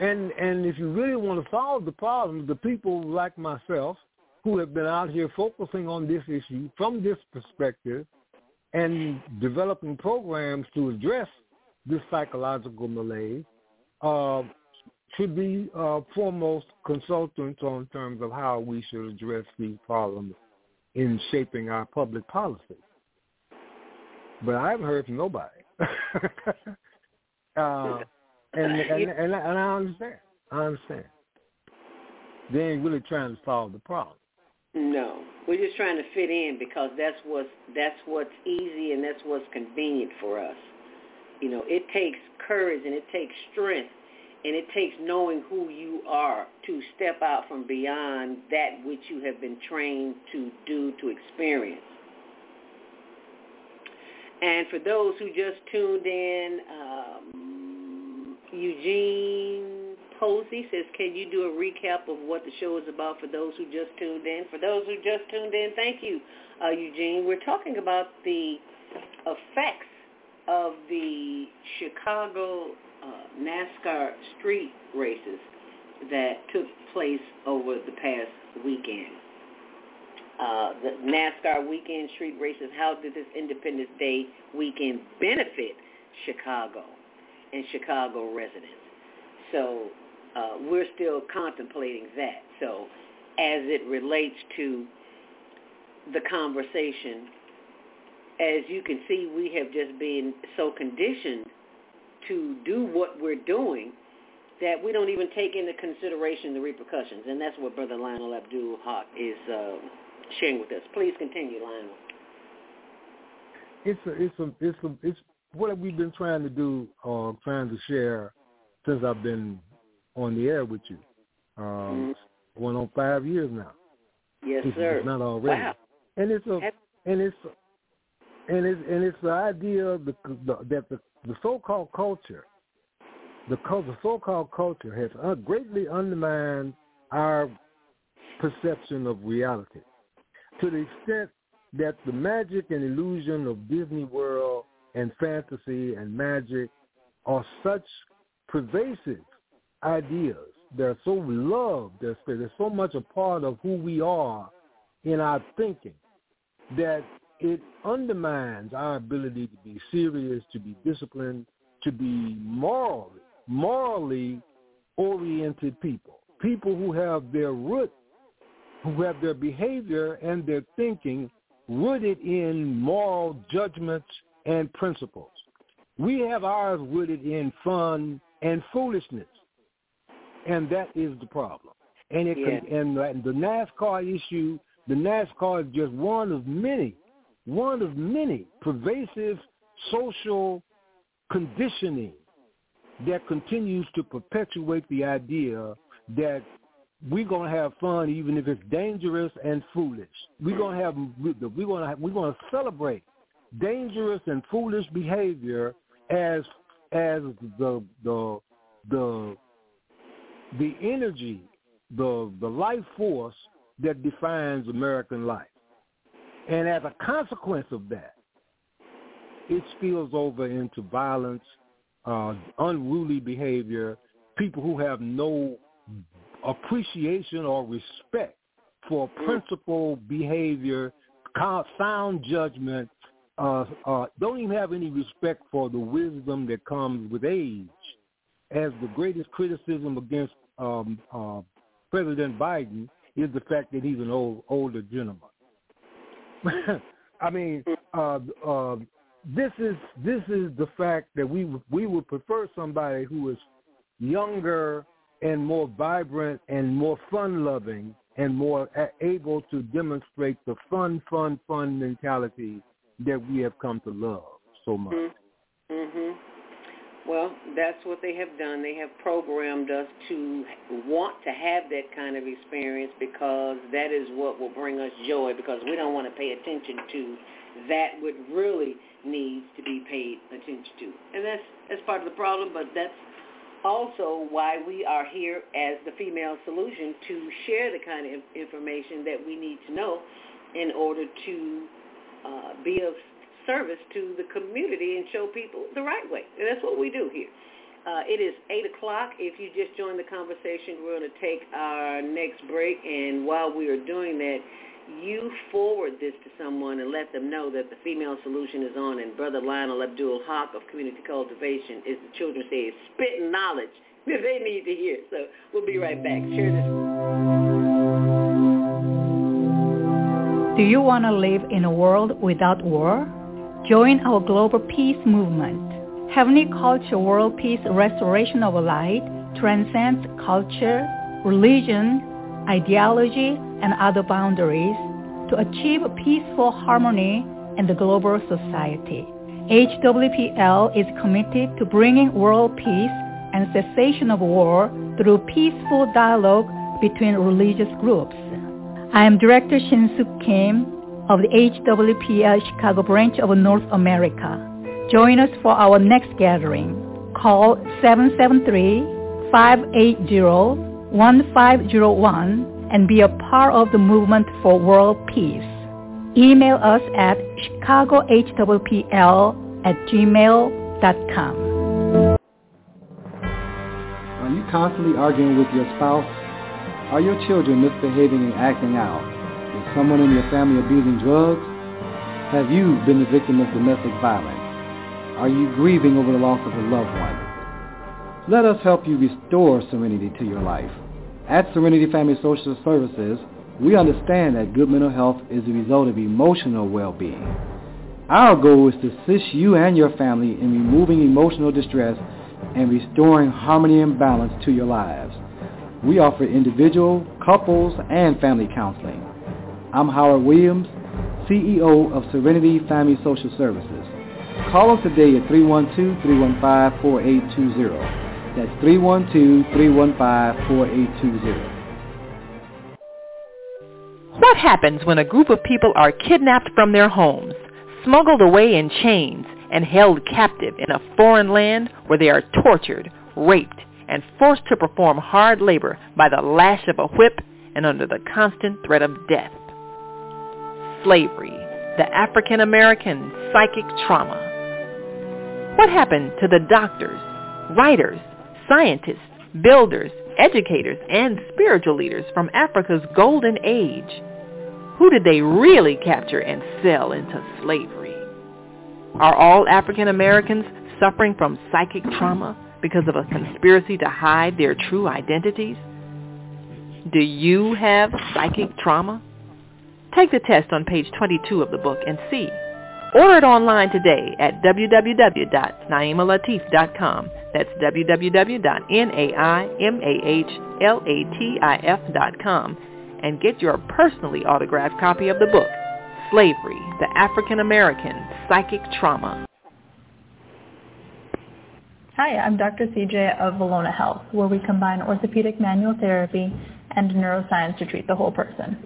Speaker 6: And and if you really want to solve the problem, the people like myself who have been out here focusing on this issue from this perspective and developing programs to address this psychological malaise uh, should be uh, foremost consultants on terms of how we should address these problems in shaping our public policy. But I haven't heard from nobody. uh, [LAUGHS] [LAUGHS] and, and, and, and I understand. I understand. They ain't really trying to solve the problem.
Speaker 3: No, we're just trying to fit in because that's what's that's what's easy and that's what's convenient for us. You know, it takes courage and it takes strength and it takes knowing who you are to step out from beyond that which you have been trained to do to experience. And for those who just tuned in, um, Eugene Posey says, can you do a recap of what the show is about for those who just tuned in? For those who just tuned in, thank you, uh, Eugene. We're talking about the effects of the Chicago uh, NASCAR street races that took place over the past weekend. Uh, the NASCAR weekend street races, how did this Independence Day weekend benefit Chicago and Chicago residents? So uh, we're still contemplating that. So as it relates to the conversation, as you can see, we have just been so conditioned to do what we're doing that we don't even take into consideration the repercussions. And that's what Brother Lionel Abdul Haq is uh, sharing with us. Please continue, Lionel.
Speaker 6: It's a, it's a, it's a, it's what we've been trying to do, uh, trying to share since I've been on the air with you. Um, mm-hmm. Going on five years now.
Speaker 3: Yes,
Speaker 6: if
Speaker 3: sir.
Speaker 6: It's not already.
Speaker 3: Wow.
Speaker 6: And it's a, and it's, and it's, and it's the idea the, the, that the the so-called culture, the, the so-called culture has greatly undermined our perception of reality to the extent that the magic and illusion of Disney World and fantasy and magic are such pervasive ideas. They're so loved. They're, they're so much a part of who we are in our thinking that it undermines our ability to be serious, to be disciplined, to be morally, morally oriented people. People who have their root, who have their behavior and their thinking rooted in moral judgments and principles. We have ours rooted in fun and foolishness, and that is the problem. And it
Speaker 3: yeah.
Speaker 6: can, and the NASCAR issue, the NASCAR is just one of many one of many pervasive social conditioning that continues to perpetuate the idea that we're gonna have fun even if it's dangerous and foolish. We're gonna have we're gonna have, we're gonna celebrate dangerous and foolish behavior as as the the the the energy, the the life force that defines American life. And as a consequence of that, it spills over into violence, uh, unruly behavior, people who have no appreciation or respect for principle behavior, sound judgment, uh, uh, don't even have any respect for the wisdom that comes with age. As the greatest criticism against um, uh, President Biden is the fact that he's an old, older gentleman. [LAUGHS] I mean, uh, uh, this is this is the fact that we we would prefer somebody who is younger and more vibrant and more fun loving and more able to demonstrate the fun, fun, fun mentality that we have come to love so much.
Speaker 3: Mm-hmm. Well, that's what they have done. They have programmed us to want to have that kind of experience because that is what will bring us joy because we don't want to pay attention to that what really needs to be paid attention to. And that's that's part of the problem, but that's also why we are here as the female solution to share the kind of information that we need to know in order to uh, be of service to the community and show people the right way. And that's what we do here. Uh, it is 8 o'clock. If you just joined the conversation, we're going to take our next break. And while we are doing that, you forward this to someone and let them know that the female solution is on and Brother Lionel Abdul Haq of Community Cultivation is the children say is spitting knowledge [LAUGHS] that they need to hear. So we'll be right back. Share this.
Speaker 1: Do you want to live in a world without war? Join our global peace movement. Heavenly Culture World Peace Restoration of Light transcends culture, religion, ideology, and other boundaries to achieve peaceful harmony in the global society. HWPL is committed to bringing world peace and cessation of war through peaceful dialogue between religious groups. I am Director Shin-Suk Kim of the HWPL Chicago branch of North America. Join us for our next gathering. Call 773-580-1501 and be a part of the movement for world peace. Email us at chicagohwpl at gmail.com.
Speaker 7: Are you constantly arguing with your spouse? Are your children misbehaving and acting out? Is someone in your family abusing drugs? Have you been the victim of domestic violence? Are you grieving over the loss of a loved one? Let us help you restore serenity to your life. At Serenity Family Social Services, we understand that good mental health is the result of emotional well-being. Our goal is to assist you and your family in removing emotional distress and restoring harmony and balance to your lives. We offer individual, couples, and family counseling. I'm Howard Williams, CEO of Serenity Family Social Services. Call us today at 312-315-4820. That's 312-315-4820.
Speaker 8: What happens when a group of people are kidnapped from their homes, smuggled away in chains, and held captive in a foreign land where they are tortured, raped, and forced to perform hard labor by the lash of a whip and under the constant threat of death? Slavery, the African American psychic trauma. What happened to the doctors, writers, scientists, builders, educators, and spiritual leaders from Africa's golden age. Who did they really capture and sell into slavery? Are all African Americans suffering from psychic trauma because of a conspiracy to hide their true identities? Do you have psychic trauma? Take the test on page 22 of the book and see. Order it online today at www.naimalatif.com that's www.naimalatif.com and get your personally autographed copy of the book, Slavery, the African American Psychic Trauma.
Speaker 9: Hi, I'm Dr. CJ of Valona Health, where we combine orthopedic manual therapy and neuroscience to treat the whole person.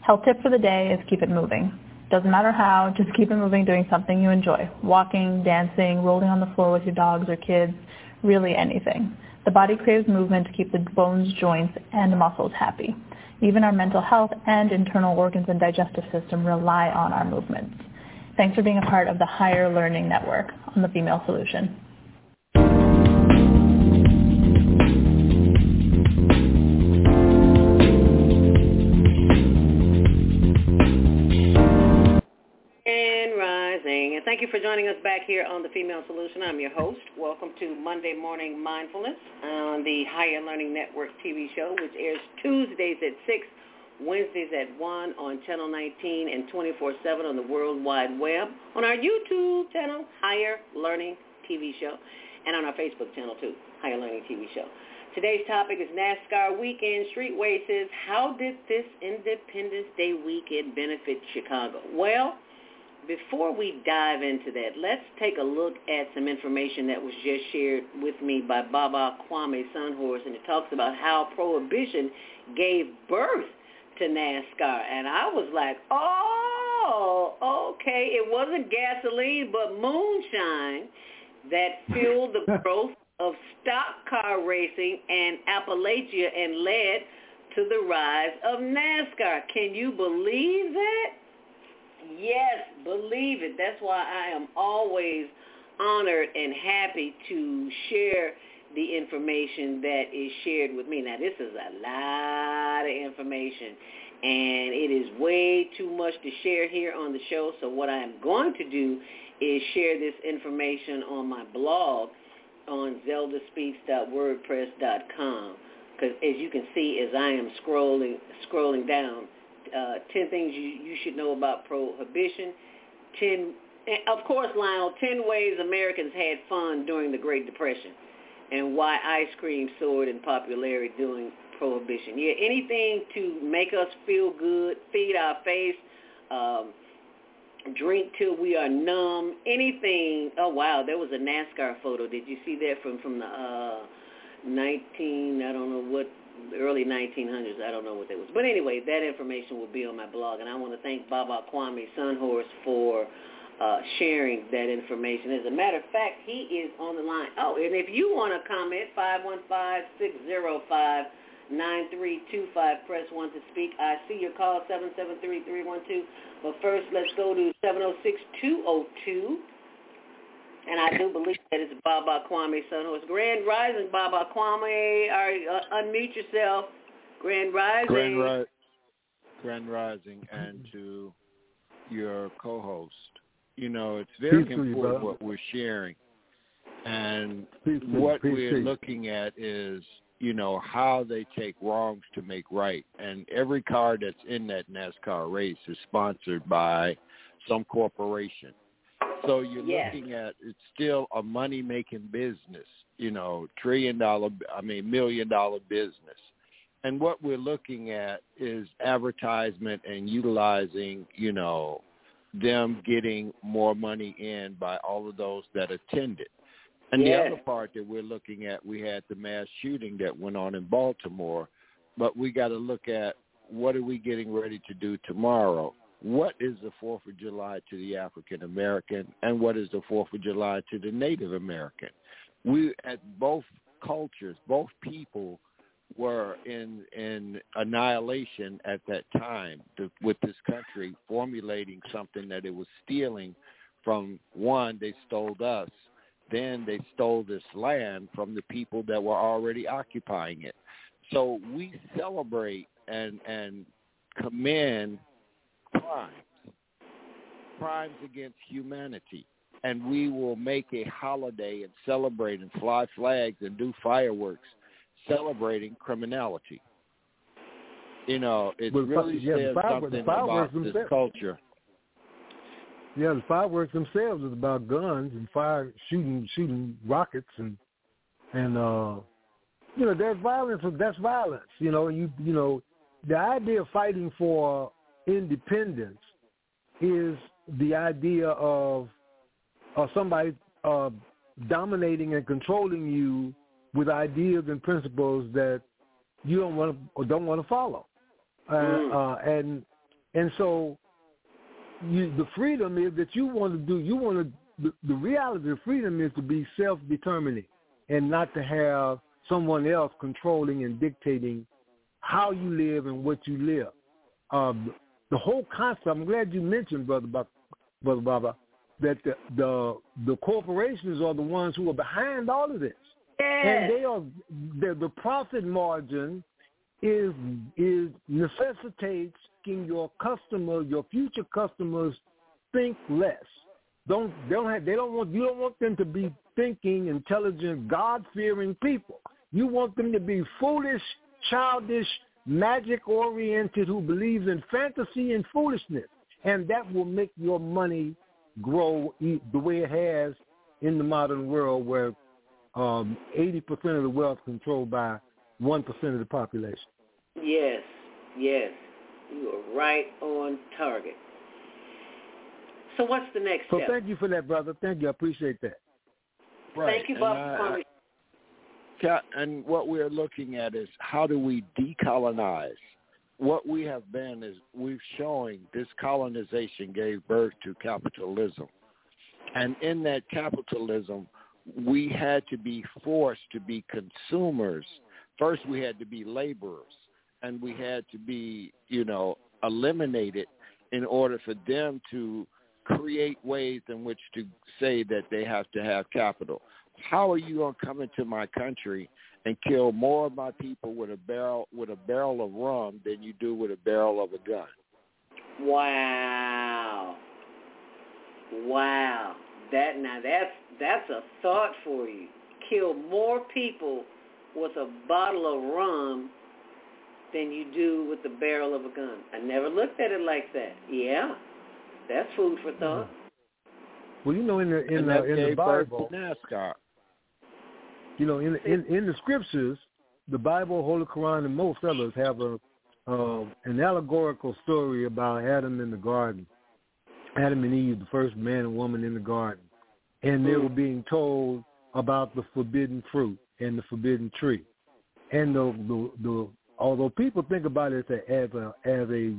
Speaker 9: Health tip for the day is keep it moving. Doesn't matter how, just keep it moving doing something you enjoy. Walking, dancing, rolling on the floor with your dogs or kids, really anything. The body craves movement to keep the bones, joints, and muscles happy. Even our mental health and internal organs and digestive system rely on our movements. Thanks for being a part of the Higher Learning Network on the Female Solution.
Speaker 3: Thank you for joining us back here on The Female Solution. I'm your host. Welcome to Monday Morning Mindfulness on the Higher Learning Network TV show, which airs Tuesdays at 6, Wednesdays at 1 on Channel 19 and 24-7 on the World Wide Web, on our YouTube channel, Higher Learning TV show, and on our Facebook channel too, Higher Learning TV show. Today's topic is NASCAR weekend street races. How did this Independence Day weekend benefit Chicago? Well, before we dive into that, let's take a look at some information that was just shared with me by Baba Kwame Sunhorse, and it talks about how Prohibition gave birth to NASCAR. And I was like, oh, okay, it wasn't gasoline, but moonshine that [LAUGHS] fueled the growth of stock car racing and Appalachia and led to the rise of NASCAR. Can you believe that? Yes, believe it. That's why I am always honored and happy to share the information that is shared with me. Now, this is a lot of information, and it is way too much to share here on the show. So what I am going to do is share this information on my blog on zeldaspeaks.wordpress.com. Because as you can see, as I am scrolling scrolling down, uh, 10 things you, you should know about prohibition, 10, of course, Lionel, 10 ways Americans had fun during the Great Depression, and why ice cream soared in popularity during prohibition. Yeah, anything to make us feel good, feed our face, um, drink till we are numb, anything. Oh wow, there was a NASCAR photo. Did you see that from from the uh 19? I don't know what early 1900s. I don't know what that was, but anyway, that information will be on my blog. And I want to thank Baba Kwame Sunhorse for uh, sharing that information. As a matter of fact, he is on the line. Oh, and if you want to comment, five one five six zero five. 9325. Press 1 to speak. I see your call, 773-312. But first, let's go to 706-202. And I do believe that it's Baba Kwame Sunhorse. Grand Rising, Baba Kwame. Are, uh, unmute yourself. Grand Rising.
Speaker 10: Grand, ri- Grand Rising. And to your co-host. You know, it's very
Speaker 6: Peace to you,
Speaker 10: important what we're sharing. And
Speaker 6: Peace
Speaker 10: what
Speaker 6: Peace
Speaker 10: we're
Speaker 6: to
Speaker 10: looking at is, you know, how they take wrongs to make right. And every car that's in that NASCAR race is sponsored by some corporation. So you're
Speaker 3: Yes.
Speaker 10: looking at it's still a money making business, you know, trillion dollar I mean million dollar business. And what we're looking at is advertisement and utilizing, you know, them getting more money in by all of those that attended. And
Speaker 3: Yeah.
Speaker 10: the other part that we're looking at, we had the mass shooting that went on in Baltimore, but we got to look at what are we getting ready to do tomorrow? What is the 4th of July to the African American and what is the 4th of July to the Native American? We at both cultures, both people were in in annihilation at that time to, with this country formulating something that it was stealing from one they stole us then they stole this land from the people that were already occupying it so we celebrate and and commend crimes crimes against humanity and we will make a holiday and celebrate and fly flags and do fireworks celebrating criminality. You know, it
Speaker 6: fi-
Speaker 10: really
Speaker 6: yeah, the
Speaker 10: says
Speaker 6: fireworks- the
Speaker 10: something about this culture.
Speaker 6: Yeah, the fireworks themselves is about guns and fire shooting shooting rockets and and uh you know there's violence that's violence you know you you know the idea of fighting for independence is the idea of of somebody uh dominating and controlling you with ideas and principles that you don't want to or don't want to follow uh,
Speaker 3: Mm.
Speaker 6: uh and and so you, the freedom is that you want to do. You want to. The, the reality of freedom is to be self-determining and not to have someone else controlling and dictating how you live and what you live. Um, the whole concept. I'm glad you mentioned, brother, Bab- brother Baba, that the, the the corporations are the ones who are behind all of this, and they are the the profit margin is is necessitates making your customer, your future customers, think less. Don't they don't have, they don't want you don't want them to be thinking, intelligent, God fearing people. You want them to be foolish, childish, magic oriented who believes in fantasy and foolishness. And that will make your money grow e- the way it has in the modern world where um, 80% of the wealth controlled by one percent of the population.
Speaker 3: Yes, yes, you are right on target. So what's the next
Speaker 6: so
Speaker 3: step?
Speaker 6: So thank you for that, brother. Thank you. I appreciate that.
Speaker 3: Right. Thank you, Bob.
Speaker 10: And what we're looking at is how do we decolonize? What we have been is we've showing this colonization gave birth to capitalism. And in that capitalism, we had to be forced to be consumers. First, we had to be laborers, and we had to be, you know, eliminated in order for them to create ways in which to say that they have to have capital. How are you going to come into my country and kill more of my people with a barrel with a barrel of rum than you do with a barrel of a gun?
Speaker 3: Wow. Wow. That now that's that's a thought for you. Kill more people with a bottle of rum than you do with the barrel of a gun. I never looked at it like that. Yeah. That's food for thought.
Speaker 6: Well, you know, in the in the in the Bible,
Speaker 10: NASCAR.
Speaker 6: You know, in in in the scriptures, the Bible, Holy Quran, and most others have a uh, an allegorical story about Adam in the garden, Adam and Eve, the first man and woman in the garden, and they were being told about the forbidden fruit and the forbidden tree, and the the, the although people think about it as a as a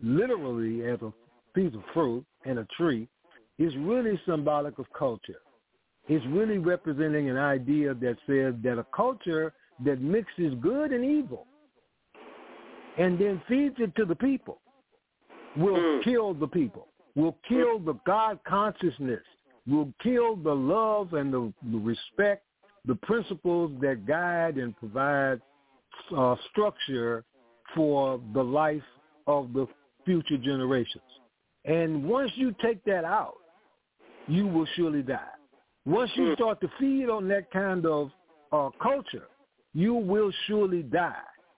Speaker 6: literally as a piece of fruit and a tree it's really symbolic of culture. It's really representing an idea that says that a culture that mixes good and evil and then feeds it to the people will mm. kill the people, will kill the God consciousness, will kill the love and the, the respect, the principles that guide and provide uh, structure for the life of the future generations. And once you take that out, you will surely die. Once you start to feed on that kind of uh, culture, you will surely die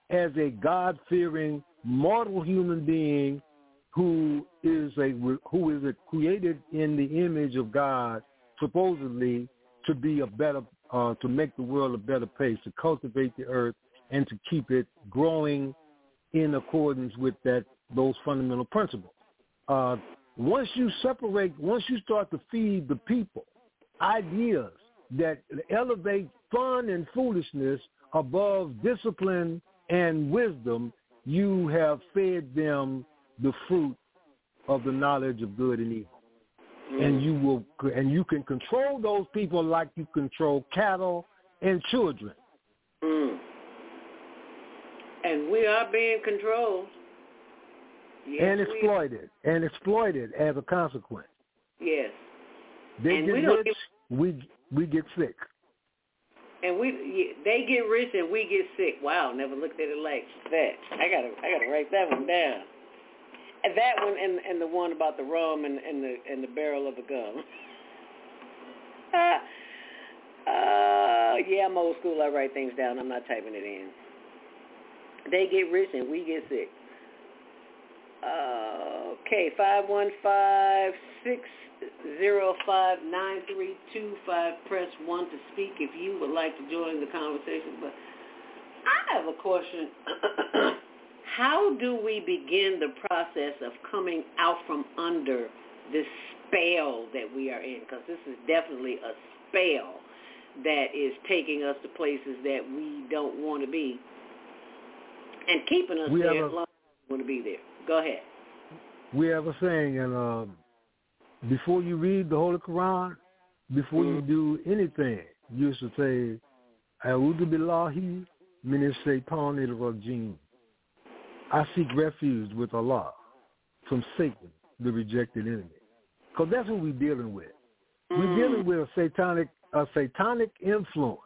Speaker 6: as a God-fearing mortal human being who is a who is a created in the image of God, supposedly to be a better uh, to make the world a better place, to cultivate the earth, and to keep it growing in accordance with that those fundamental principles. Uh, once you separate, once you start to feed the people ideas that elevate fun and foolishness above discipline and wisdom, you have fed them the fruit of the knowledge of good and evil. Mm. And you will, and you can control those people like you control cattle and children.
Speaker 3: Mm. And we are being controlled. Yes,
Speaker 6: and exploited and exploited as a consequence.
Speaker 3: Yes.
Speaker 6: They
Speaker 3: and
Speaker 6: get
Speaker 3: we
Speaker 6: rich,
Speaker 3: get,
Speaker 6: we we get sick.
Speaker 3: And we they get rich and we get sick. Wow, never looked at it like that. I gotta I gotta write that one down. And that one and and the one about the rum and, and the and the barrel of the gun. [LAUGHS] uh, yeah, I'm old school. I write things down. I'm not typing it in. They get rich and we get sick. Uh, okay, five one five six zero five nine three two five. Press one to speak if you would like to join the conversation. But I have a question. [COUGHS] How do we begin the process of coming out from under this spell that we are in? Because this is definitely a spell that is taking us to places that we don't want to be and keeping us
Speaker 6: we
Speaker 3: there as long as we want to be there. Go ahead.
Speaker 6: We have a saying, and um, before you read the Holy Quran, before mm-hmm. you do anything, you should say, "A'udhu billahi min shaitanir rajim." I seek refuge with Allah from Satan, the rejected enemy, because that's what we're dealing with. Mm-hmm. We're dealing with a satanic, a satanic influence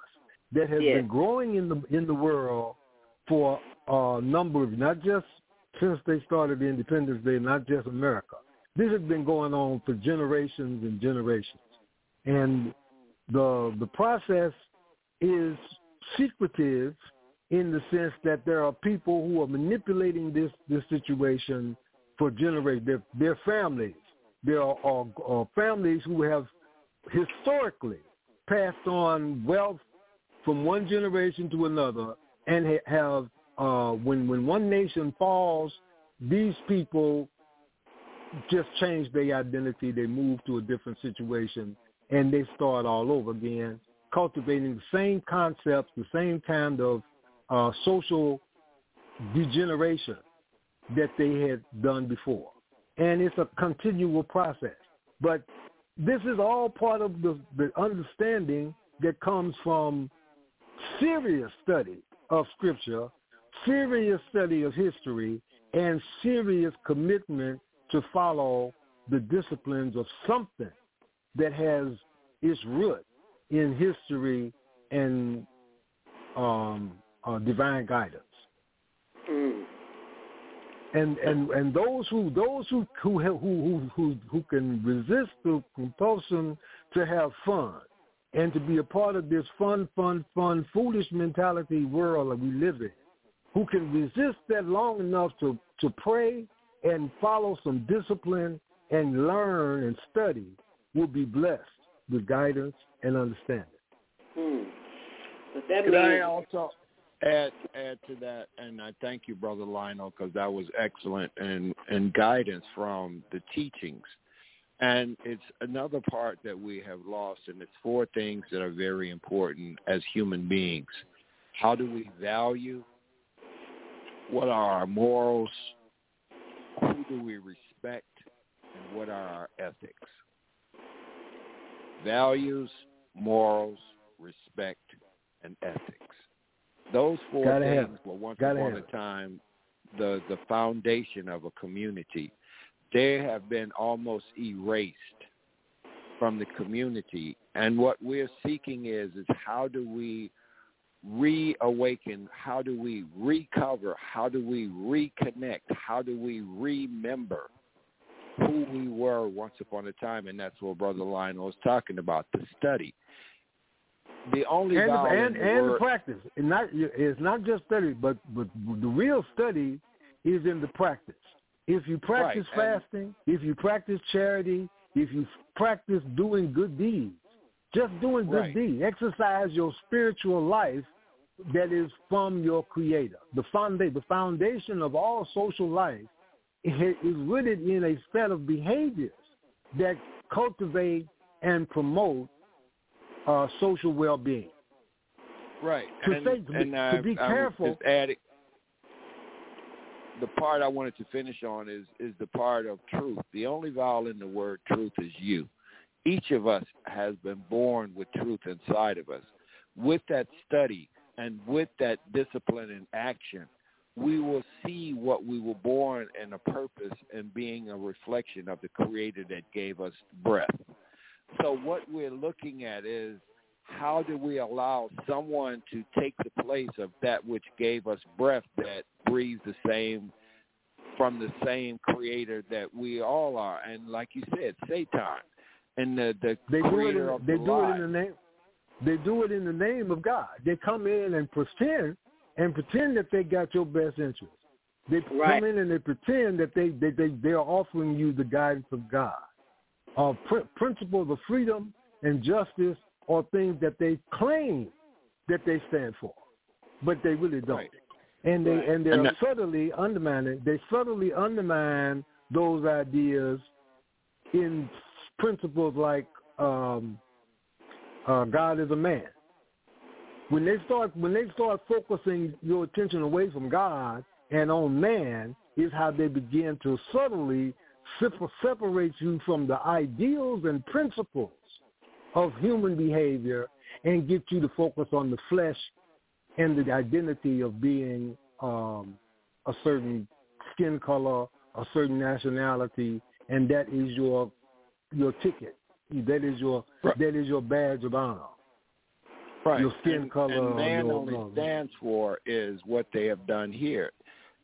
Speaker 6: that has
Speaker 3: yeah.
Speaker 6: been growing in the in the world for a number of not just since they started the Independence Day, not just America. This has been going on for generations and generations. And the the process is secretive in the sense that there are people who are manipulating this, this situation for generations. Their, their families. There are, are, are families who have historically passed on wealth from one generation to another and have uh, when when one nation falls, these people just change their identity. They move to a different situation, and they start all over again, cultivating the same concepts, the same kind of uh, social degeneration that they had done before. And it's a continual process. But this is all part of the, the understanding that comes from serious study of Scripture, serious study of history, and serious commitment to follow the disciplines of something that has its root in history and um, uh, divine guidance.
Speaker 3: Mm.
Speaker 6: And and and those who those who who who who who can resist the compulsion to have fun and to be a part of this fun, fun, fun, foolish mentality world that we live in, who can resist that long enough to to pray and follow some discipline and learn and study, will be blessed with guidance and understanding.
Speaker 3: Hmm. But that
Speaker 10: Could
Speaker 3: means
Speaker 10: I also add add to that? And I thank you, Brother Lionel, because that was excellent and and guidance from the teachings. And it's another part that we have lost, and it's four things that are very important as human beings. How do we value? What are our morals? Who do we respect? And what are our ethics? Values, morals, respect, and ethics. Those four
Speaker 6: Gotta
Speaker 10: things
Speaker 6: have
Speaker 10: were once
Speaker 6: Gotta
Speaker 10: upon
Speaker 6: have
Speaker 10: a time the the foundation of a community. They have been almost erased from the community, and what we're seeking is is how do we reawaken? How do we recover? How do we reconnect? How do we remember who we were once upon a time? And that's what Brother Lionel was talking about, the study. The only
Speaker 6: and and, and the practice. And not it's not just study, but but the real study is in the practice. If you practice
Speaker 10: Right, and-
Speaker 6: fasting, if you practice charity, if you practice doing good deeds, just doing good
Speaker 10: Right.
Speaker 6: deeds, exercise your spiritual life that is from your Creator. The founda- the foundation of all social life is rooted in a set of behaviors that cultivate and promote uh, social well-being.
Speaker 10: Right.
Speaker 6: To
Speaker 10: and,
Speaker 6: say- to be-
Speaker 10: and,
Speaker 6: to be
Speaker 10: I
Speaker 6: careful-
Speaker 10: just adding, the part I wanted to finish on is is the part of truth. The only vowel in the word truth is you. Each of us has been born with truth inside of us. With that study and with that discipline and action, we will see what we were born in a purpose and being a reflection of the Creator that gave us breath. So what we're looking at is how do we allow someone to take the place of that which gave us breath that breathes the same from the same creator that we all are and like you said satan and the the
Speaker 6: They do it.
Speaker 10: creator
Speaker 6: In,
Speaker 10: of
Speaker 6: they
Speaker 10: the
Speaker 6: do
Speaker 10: lie.
Speaker 6: it in the name. They do it in the name of God. They come in and pretend and pretend that they got your best interest. They
Speaker 3: Right.
Speaker 6: come in and they pretend that they they they, they are offering you the guidance of God, uh, pr- principles of freedom and justice, or things that they claim that they stand for, but they really don't.
Speaker 10: Right.
Speaker 6: And they
Speaker 3: Right.
Speaker 6: and they're
Speaker 10: And that-
Speaker 6: subtly undermining. They subtly undermine those ideas in principles like um, uh, God is a man. When they start when they start focusing your attention away from God and on man, is how they begin to subtly separate you from the ideals and principles of human behavior and get you to focus on the flesh and the identity of being um, a certain skin color, a certain nationality, and that is your your ticket. That is your
Speaker 10: Right.
Speaker 6: that is your badge of honor.
Speaker 10: right.
Speaker 6: your skin
Speaker 10: and,
Speaker 6: color,
Speaker 10: and man
Speaker 6: your-
Speaker 10: only stands for is what they have done here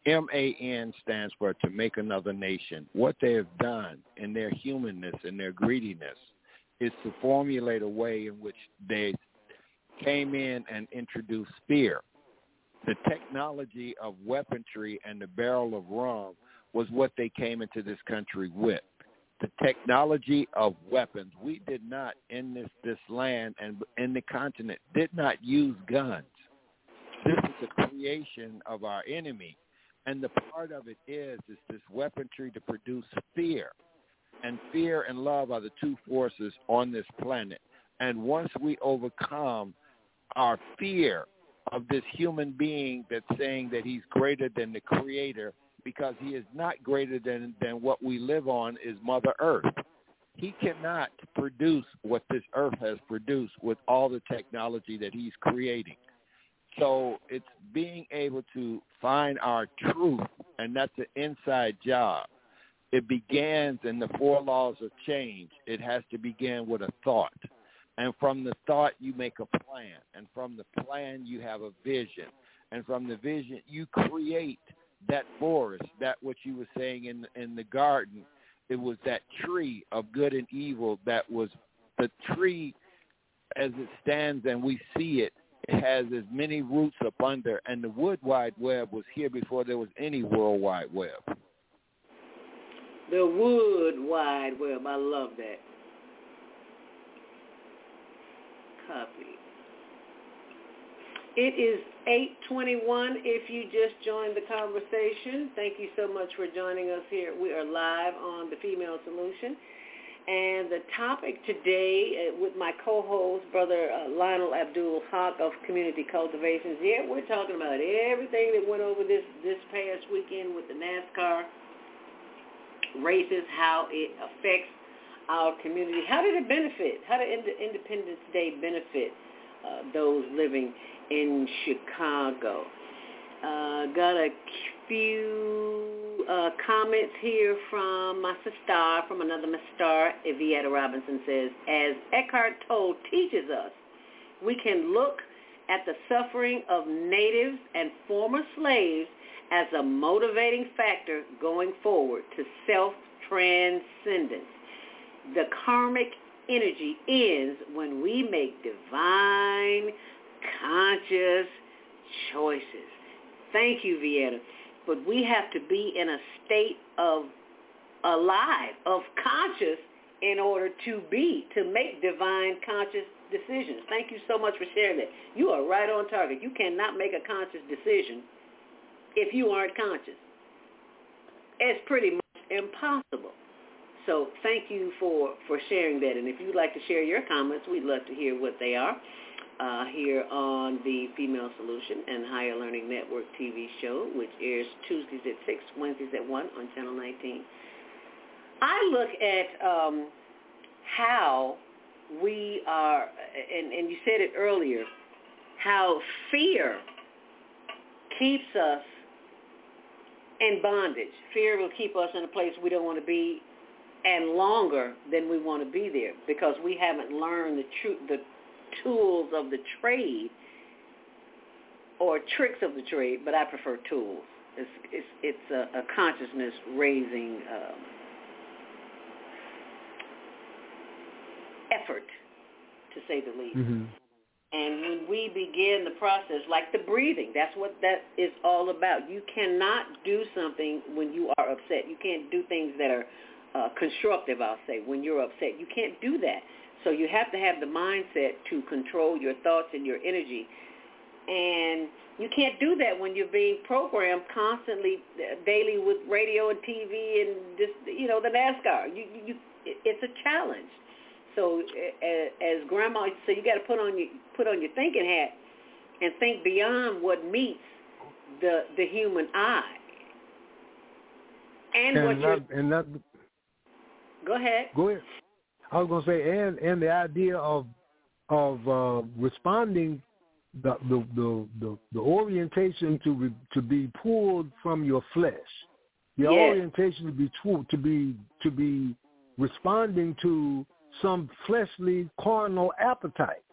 Speaker 10: man stands for to make another nation what they have done in their humanness and their greediness is to formulate a way in which they came in and introduced fear the technology of weaponry and the barrel of rum was what they came into this country with. The technology of weapons. We did not in this this land and in the continent did not use guns. This is the creation of our enemy. And the part of it is is this weaponry to produce fear. And fear and love are the two forces on this planet. And once we overcome our fear of this human being that's saying that he's greater than the creator because he is not greater than, than what we live on is Mother Earth. He cannot produce what this earth has produced with all the technology that he's creating. So it's being able to find our truth, and that's an inside job. It begins in the four laws of change. It has to begin with a thought. And from the thought, you make a plan. And from the plan, you have a vision. And from the vision, you create that forest, that what you were saying in in the garden. It was that tree of good and evil that was the tree as it stands and we see it it has as many roots up under, and the Wood Wide Web was here before there was any World Wide Web.
Speaker 3: The Wood Wide Web. I love that. Copy. It is 821 if you just joined the conversation. Thank you so much for joining us here. We are live on The Female Solution. And the topic today uh, with my co-host, Brother uh, Lionel Abdul Haq of Community Cultivations. Yeah, we're talking about everything that went over this, this past weekend with the NASCAR races, how it affects our community. How did it benefit? How did Independence Day benefit uh, those living in Chicago? Uh, got a few uh, comments here from my sister, from another Star. Vieta Robinson says, as Eckhart Tolle teaches us, we can look at the suffering of natives and former slaves as a motivating factor going forward to self-transcendence. The karmic energy ends when we make divine, conscious choices. Thank you, Vieta. But we have to be in a state of alive, of conscious in order to be, to make divine conscious decisions. Thank you so much for sharing that. You are right on target. You cannot make a conscious decision if you aren't conscious. It's pretty much impossible. So thank you for, for sharing that. And if you'd like to share your comments, we'd love to hear what they are uh, here on the Female Solution and Higher Learning Network TV show, which airs Tuesdays at 6, Wednesdays at 1 on Channel 19. I look at um, how we are, and, and you said it earlier, how fear keeps us in bondage. Fear will keep us in a place we don't want to be and longer than we want to be there because we haven't learned the truth, the tools of the trade or tricks of the trade, but I prefer tools. It's it's it's a, a consciousness raising um, effort, to say the least.
Speaker 6: Mm-hmm.
Speaker 3: And when we begin the process, like the breathing, that's what that is all about. You cannot do something when you are upset. You can't do things that are uh, constructive, I'll say, when you're upset. You can't do that. So you have to have the mindset to control your thoughts and your energy. And you can't do that when you're being programmed constantly uh, daily with radio and TV and just you know the NASCAR. You, you it's a challenge. So as, grandma, so you got to put on your put on your thinking hat and think beyond what meets the the human eye. And,
Speaker 6: and
Speaker 3: what
Speaker 6: not,
Speaker 3: you're
Speaker 6: and not,
Speaker 3: go ahead.
Speaker 6: Go ahead. I was going to say, and and the idea of of uh, responding, the, the the the the orientation to be, to be pulled from your flesh, your
Speaker 3: Yes.
Speaker 6: orientation to be to, to be to be responding to some fleshly carnal appetite,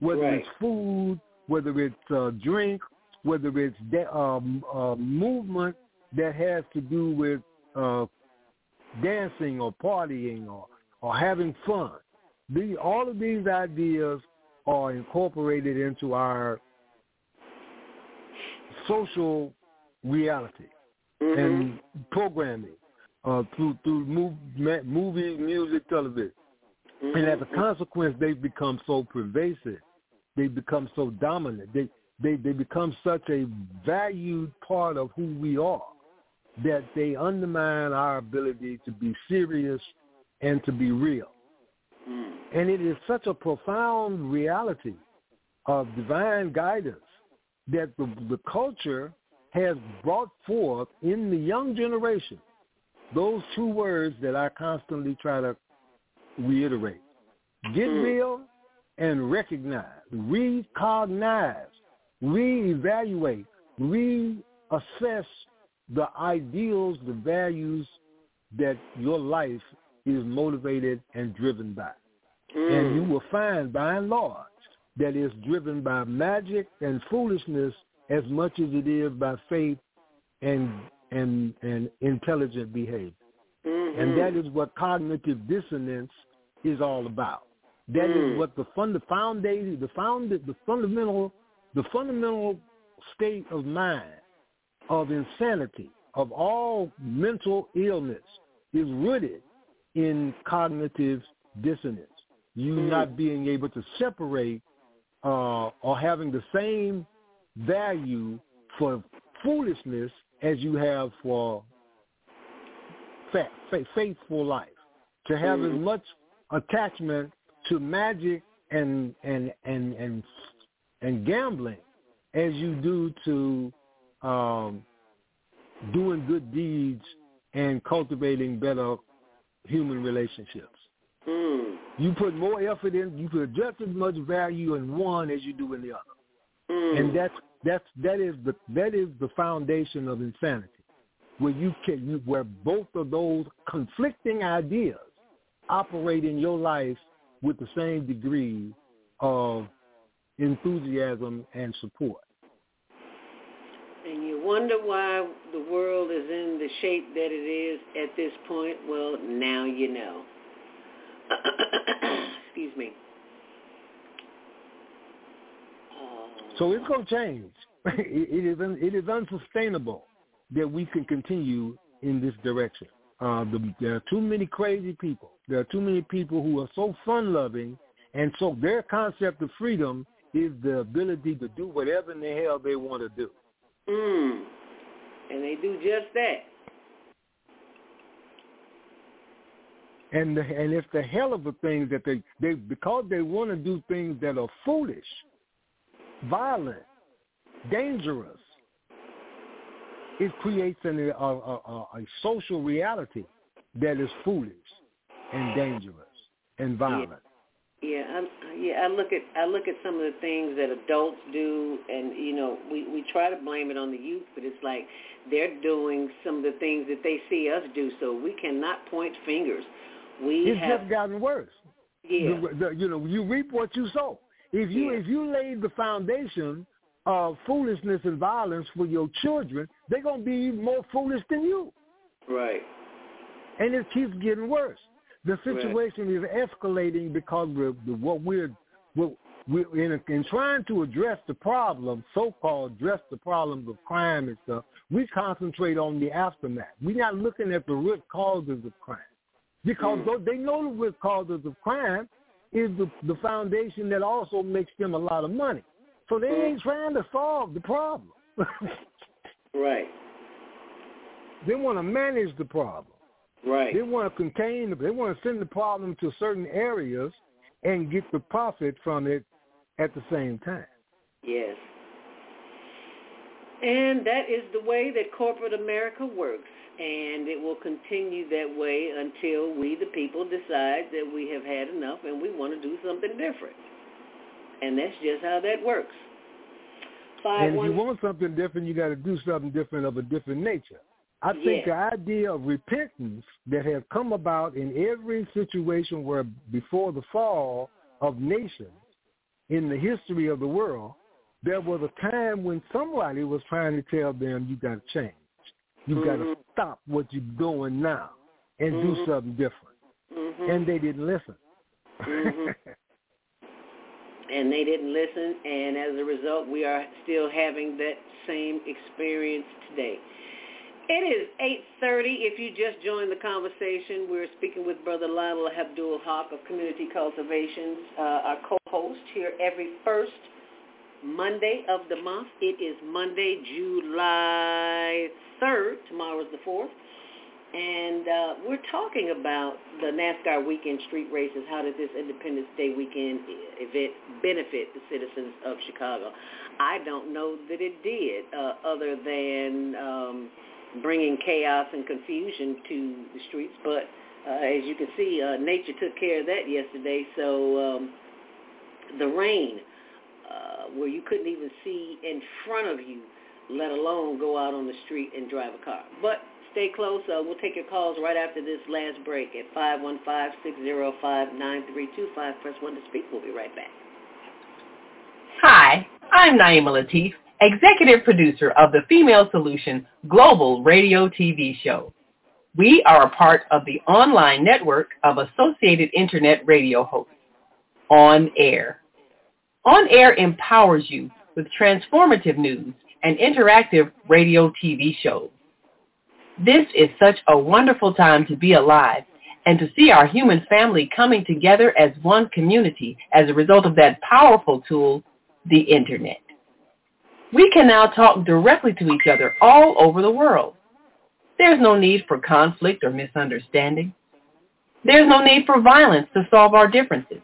Speaker 6: whether
Speaker 3: Right.
Speaker 6: it's food, whether it's uh, drink, whether it's de- um, uh, movement that has to do with uh, dancing or partying or or having fun. The, all of these ideas are incorporated into our social reality
Speaker 3: Mhm.
Speaker 6: and programming uh, through through move, movie, music, television. And as a
Speaker 3: Mhm.
Speaker 6: consequence, they've become so pervasive. They become so dominant. They they they become such a valued part of who we are that they undermine our ability to be serious and to be real.
Speaker 3: Mm.
Speaker 6: And it is such a profound reality of divine guidance that the, the culture has brought forth in the young generation those two words that I constantly try to reiterate. Get
Speaker 3: Mm.
Speaker 6: real and recognize, recognize, reevaluate, reassess the ideals, the values that your life is motivated and driven by. And you will find, by and large, that it's driven by magic and foolishness as much as it is by faith and and and intelligent behavior.
Speaker 3: Mhm.
Speaker 6: And that is what cognitive dissonance is all about. That is
Speaker 3: Mm.
Speaker 6: what the fund, the foundation, the found, the fundamental, the fundamental state of mind of insanity of all mental illness is rooted in cognitive dissonance. You
Speaker 3: Mm.
Speaker 6: not being able to separate uh, or having the same value for foolishness as you have for fa- fa- faithful life. To have as
Speaker 3: Mhm.
Speaker 6: much attachment to magic and and and and and gambling as you do to um, doing good deeds and cultivating better human relationships.
Speaker 3: Mm.
Speaker 6: You put more effort in. You put just as much value in one as you do in the other,
Speaker 3: Mm.
Speaker 6: and that's that's that is the that is the foundation of insanity, where you can you, where both of those conflicting ideas operate in your life with the same degree of enthusiasm and support.
Speaker 3: Wonder why the world is in the shape that it is at this point. Well, now you know. [COUGHS] Excuse me.
Speaker 6: So it's going to change. [LAUGHS] it, is un, it is unsustainable that we can continue in this direction. Uh, the, there are too many crazy people. There are too many people who are so fun loving, and so their concept of freedom is the ability to do whatever in the hell they want to do.
Speaker 3: Mm. And they do just that.
Speaker 6: And the, and it's the hell of a thing that they they because they want to do things that are foolish, violent, dangerous. It creates an, a, a, a social reality that is foolish and dangerous and violent.
Speaker 3: Yeah, I, yeah. I look at I look at some of the things that adults do, and you know, we we try to blame it on the youth, but it's like they're doing some of the things that they see us do, so we cannot point fingers. We
Speaker 6: It's
Speaker 3: have,
Speaker 6: just gotten worse.
Speaker 3: yeah,
Speaker 6: The- the- you know, you reap what you sow. If you
Speaker 3: Yeah.
Speaker 6: if you laid the foundation of foolishness and violence for your children, they're gonna be more foolish than you.
Speaker 3: right.
Speaker 6: and it keeps getting worse. The situation is escalating because we're, what we're, we're in, in trying to address the problem, so-called address the problems of crime and stuff. We concentrate on the aftermath. We're not looking at the root causes of crime because though they know the root causes of crime is the, the foundation that also makes them a lot of money. So they hmm. ain't trying to solve the problem. [LAUGHS]
Speaker 3: Right.
Speaker 6: they want to manage the problem.
Speaker 3: Right.
Speaker 6: They want to contain. They want to send the problem to certain areas and get the profit from it at the same time.
Speaker 3: Yes. And that is the way that corporate America works. And it will continue that way until we, the people, decide that we have had enough and we want to do something different. And that's just how that works. Five
Speaker 6: and if you want something different, you got to do something different of a different nature. I think the idea of repentance that has come about in every situation where before the fall of nations in the history of the world, there was a time when somebody was trying to tell them you got to change. You got to
Speaker 3: Mhm.
Speaker 6: stop what you're doing now and do
Speaker 3: Mhm.
Speaker 6: something different.
Speaker 3: Mhm.
Speaker 6: And they didn't listen.
Speaker 3: Mhm. [LAUGHS] and they didn't listen, and as a result, we are still having that same experience today. It is 8.30. If you just joined the conversation, we're speaking with Brother Lionel Abdul Haq of Community Cultivations, uh, our co-host here every first Monday of the month. It is Monday, July 3rd. Tomorrow is the 4th. And uh, we're talking about the NASCAR weekend street races. How did this Independence Day weekend event benefit the citizens of Chicago? I don't know that it did, uh, other than um, bringing chaos and confusion to the streets. But uh, as you can see, uh, nature took care of that yesterday. So um, the rain, uh, where you couldn't even see in front of you, let alone go out on the street and drive a car. But stay close. Uh, we'll take your calls right after this last break at 515-605-9325. Press 1 to speak. We'll be right back.
Speaker 11: Hi, I'm Naima Latif, executive producer of the Female Solution Global Radio TV show. We are a part of the online network of Associated Internet radio hosts, On Air. On Air empowers you with transformative news and interactive radio TV shows. This is such a wonderful time to be alive and to see our human family coming together as one community as a result of that powerful tool, the Internet. We can now talk directly to each other all over the world. There's no need for conflict or misunderstanding. There's no need for violence to solve our differences.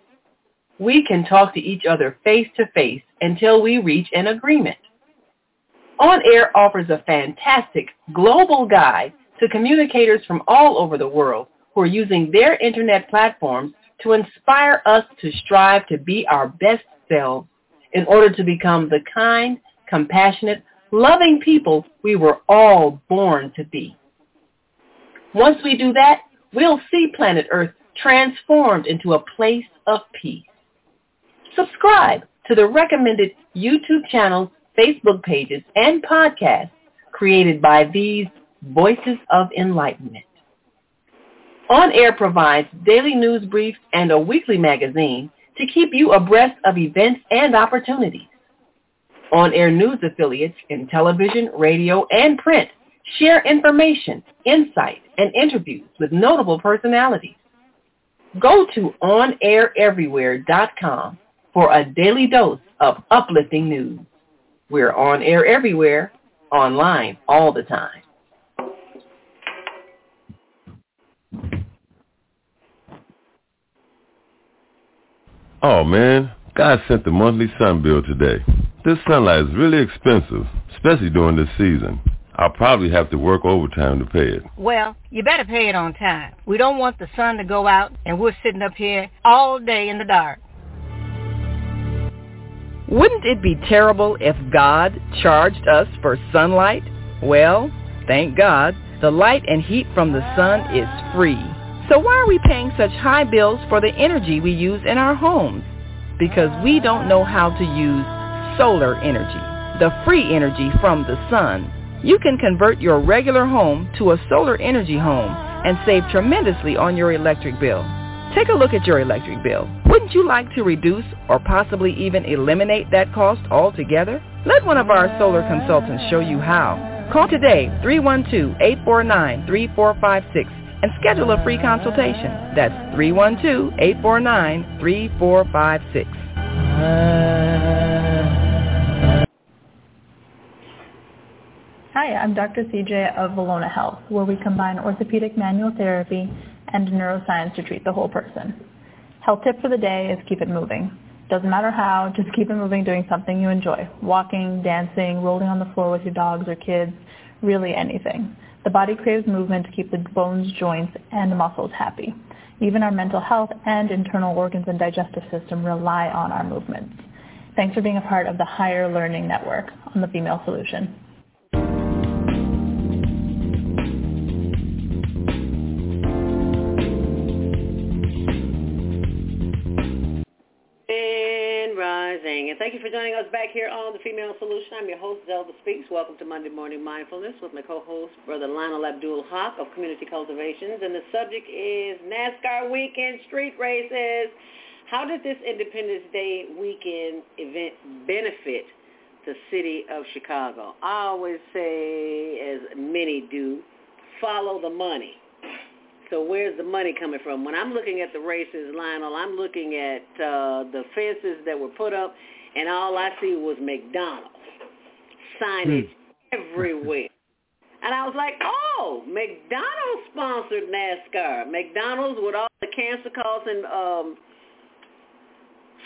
Speaker 11: We can talk to each other face to face until we reach an agreement. On Air offers a fantastic global guide to communicators from all over the world who are using their internet platforms to inspire us to strive to be our best selves in order to become the kind, compassionate, loving people we were all born to be. Once we do that, we'll see planet Earth transformed into a place of peace. Subscribe to the recommended YouTube channels, Facebook pages, and podcasts created by these Voices of Enlightenment. On Air provides daily news briefs and a weekly magazine to keep you abreast of events and opportunities. On Air news affiliates in television, radio, and print share information, insight, and interviews with notable personalities. Go to onaireverywhere.com for a daily dose of uplifting news. We're on air everywhere, online all the time.
Speaker 12: Oh man, God sent the monthly sun bill today. This sunlight is really expensive, especially during this season. I'll probably have to work overtime to pay it.
Speaker 13: Well, you better pay it on time. We don't want the sun to go out and we're sitting up here all day in the dark.
Speaker 2: Wouldn't it be terrible if God charged us for sunlight? Well, thank God, the light and heat from the sun is free. So why are we paying such high bills for the energy we use in our homes? Because we don't know how to use solar energy, the free energy from the sun. You can convert your regular home to a solar energy home and save tremendously on your electric bill. Take a look at your electric bill. Wouldn't you like to reduce or possibly even eliminate that cost altogether? Let one of our solar consultants show you how. Call today 312-849-3456 and schedule a free consultation. That's 312-849-3456.
Speaker 9: Hi, I'm Dr. CJ of Valona Health, where we combine orthopedic manual therapy and neuroscience to treat the whole person. Health tip for the day is keep it moving. Doesn't matter how, just keep it moving doing something you enjoy. Walking, dancing, rolling on the floor with your dogs or kids, really anything. The body craves movement to keep the bones, joints, and muscles happy. Even our mental health and internal organs and digestive system rely on our movements. Thanks for being a part of the Higher Learning Network on the Female Solution.
Speaker 3: And thank you for joining us back here on The Female Solution. I'm your host, Zelda Speaks. Welcome to Monday Morning Mindfulness with my co-host, Brother Lionel Abdul Haq of Community Cultivations. And the subject is NASCAR weekend street races. How did this Independence Day weekend event benefit the city of Chicago? I always say, as many do, follow the money. So where's the money coming from? When I'm looking at the races, Lionel, I'm looking at uh, the fences that were put up, and all I see was McDonald's signage
Speaker 6: Hmm.
Speaker 3: everywhere. And I was like, oh, McDonald's sponsored NASCAR. McDonald's with all the cancer causing um,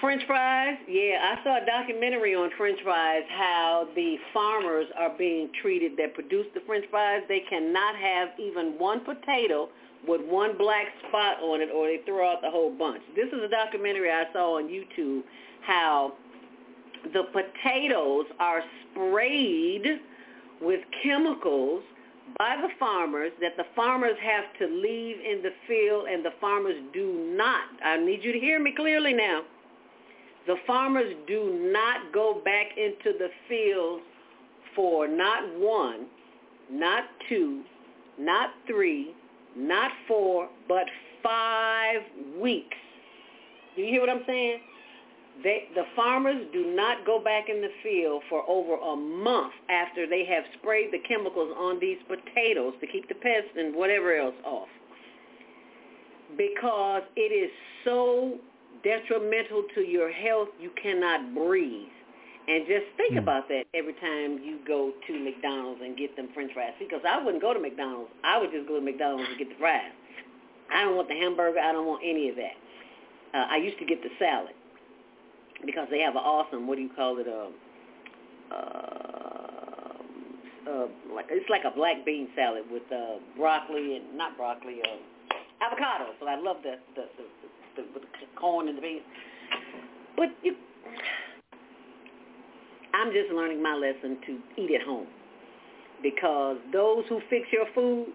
Speaker 3: French fries. Yeah, I saw a documentary on French fries, how the farmers are being treated that produce the French fries. They cannot have even one potato with one black spot on it or they throw out the whole bunch. This is a documentary I saw on YouTube how the potatoes are sprayed with chemicals by the farmers that the farmers have to leave in the field and the farmers do not. I need you to hear me clearly now. The farmers do not go back into the field for not one, not two, not three, not four, but five weeks. Do you hear what I'm saying? They, the farmers do not go back in the field for over a month after they have sprayed the chemicals on these potatoes to keep the pests and whatever else off. Because it is so detrimental to your health, you cannot breathe. And just think
Speaker 6: Hmm.
Speaker 3: about that every time you go to McDonald's and get them french fries. Because I wouldn't go to McDonald's. I would just go to McDonald's and get the fries. I don't want the hamburger. I don't want any of that. Uh, I used to get the salad because they have an awesome, what do you call it, um, uh, uh, like it's like a black bean salad with uh, broccoli and not broccoli, uh, avocado. So I love the the, the, the, the the corn and the beans. But you, I'm just learning my lesson to eat at home because those who fix your food,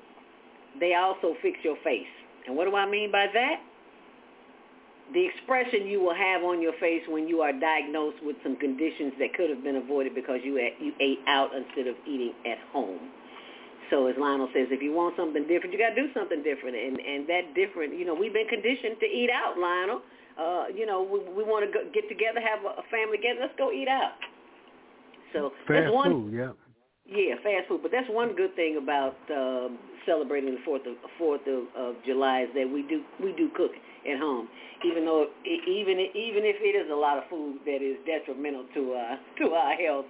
Speaker 3: they also fix your face. And what do I mean by that? the expression you will have on your face when you are diagnosed with some conditions that could have been avoided because you ate, you ate out instead of eating at home. So as Lionel says, if you want something different, you got to do something different, and and that different, you know, we've been conditioned to eat out, Lionel. Uh, you know, we we want to get together, have a, a family together. Let's go eat out. So
Speaker 6: Fast
Speaker 3: that's one.
Speaker 6: food, yeah.
Speaker 3: Yeah, fast food. But that's one good thing about um, celebrating the Fourth of Fourth of, of July is that we do we do cook at home, even though even even if it is a lot of food that is detrimental to uh, [LAUGHS] to our health,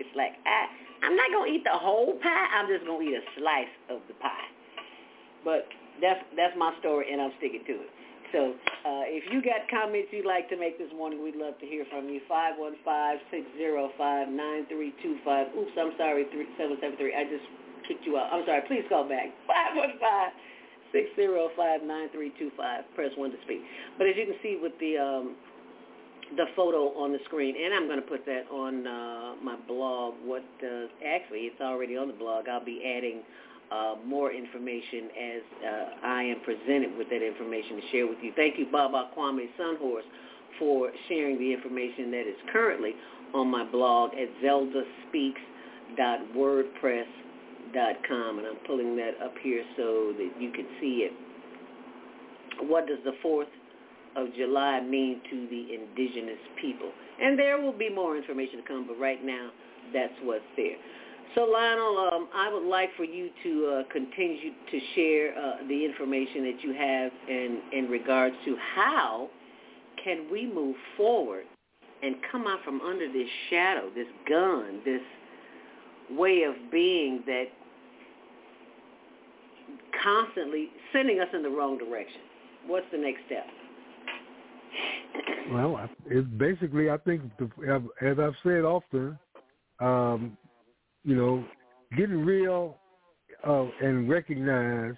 Speaker 3: it's like I I'm not gonna eat the whole pie. I'm just gonna eat a slice of the pie. But that's that's my story, and I'm sticking to it. So uh, if you got comments you'd like to make this morning, we'd love to hear from you. Five one five six zero five nine three two five. Oops, I'm sorry, three seven seven three. I just kicked you out. I'm sorry. Please call back. [LAUGHS] Five one five six zero five nine three two five. Press one to speak. But as you can see with the um, the photo on the screen, and I'm going to put that on uh, my blog. What actually, it's already on the blog. I'll be adding uh, more information as uh, I am presented with that information to share with you. Thank you, Baba Kwame Sunhorse, for sharing the information that is currently on my blog at zeldaspeaks.wordpress.com, and I'm pulling that up here so that you can see it. What does the 4th of July mean to the indigenous people? And there will be more information to come, but right now, that's what's there. So Lionel, um, I would like for you to uh, continue to share uh, the information that you have in, in regards to how can we move forward and come out from under this shadow, this gun, this way of being that constantly sending us in the wrong direction. What's the next step?
Speaker 6: Well, it's basically, I think, the, as I've said often, um, you know, getting real uh, and recognize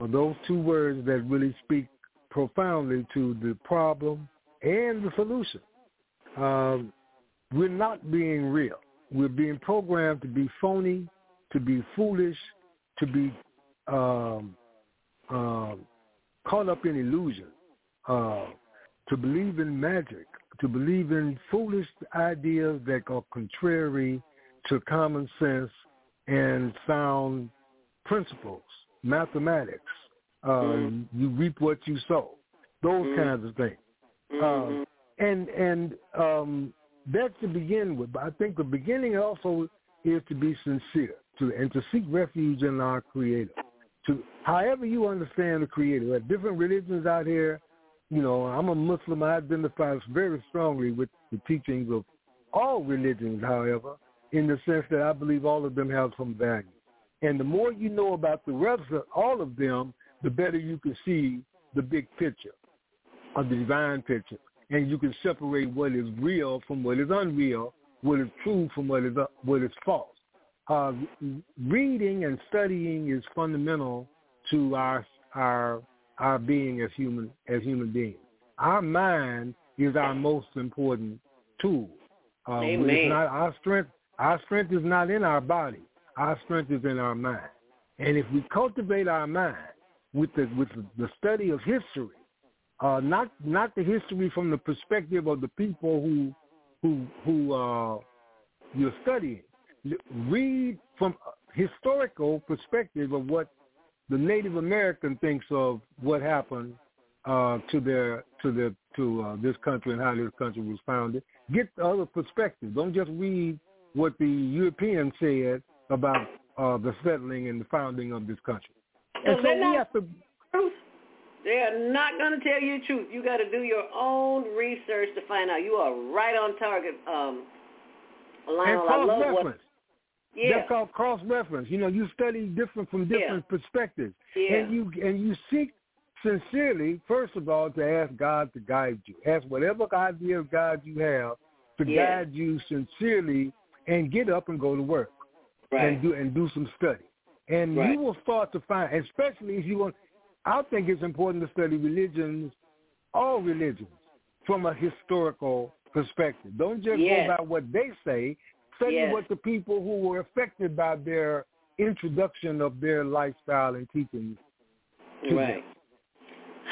Speaker 6: are those two words that really speak profoundly to the problem and the solution. Um, we're not being real. We're being programmed to be phony, to be foolish, to be um, um, caught up in illusion, uh, to believe in magic, to believe in foolish ideas that are contrary to common sense and sound principles, mathematics. Uh,
Speaker 3: Mhm.
Speaker 6: You reap what you sow. Those
Speaker 3: Mhm.
Speaker 6: kinds of things. Um, and and um, that's to begin with. But I think the beginning also is to be sincere to and to seek refuge in our Creator, to however you understand the Creator. There are different religions out here. You know, I'm a Muslim. I identify very strongly with the teachings of all religions, however, in the sense that I believe all of them have some value. And the more you know about the rest of all of them, the better you can see the big picture of the divine picture. And you can separate what is real from what is unreal, what is true from what is what is false. Uh, reading and studying is fundamental to our our our being as human as human beings. Our mind is our most important tool. Uh, It's not our strength. Our strength is not in our body. Our strength is in our mind. And if we cultivate our mind with the with the study of history, uh, not not the history from the perspective of the people who who who uh, you're studying. Read from a historical perspective of what the Native American thinks of what happened uh, to their to their to uh, this country and how this country was founded. Get the other perspective. Don't just read what the Europeans said about uh, the settling and the founding of this country. And so we have to.
Speaker 3: Truth. They are not going to tell you the truth. You got to do your own research to find out. You are right on target, um, Lionel.
Speaker 6: And
Speaker 3: I love
Speaker 6: cross-reference.
Speaker 3: what. Yeah.
Speaker 6: That's called cross reference. You know, you study different from different perspectives.
Speaker 3: Yeah.
Speaker 6: And you and you seek sincerely, first of all, to ask God to guide you. Ask whatever idea of God you have to
Speaker 3: Yeah.
Speaker 6: guide you sincerely and get up and go to work.
Speaker 3: Right.
Speaker 6: And do and do some study. And
Speaker 3: Right.
Speaker 6: you will start to find especially if you want I think it's important to study religions, all religions, from a historical perspective. Don't just
Speaker 3: Yes.
Speaker 6: go by what they say. Study
Speaker 3: Yes.
Speaker 6: what the people who were affected by their introduction of their lifestyle and teachings.
Speaker 3: Right.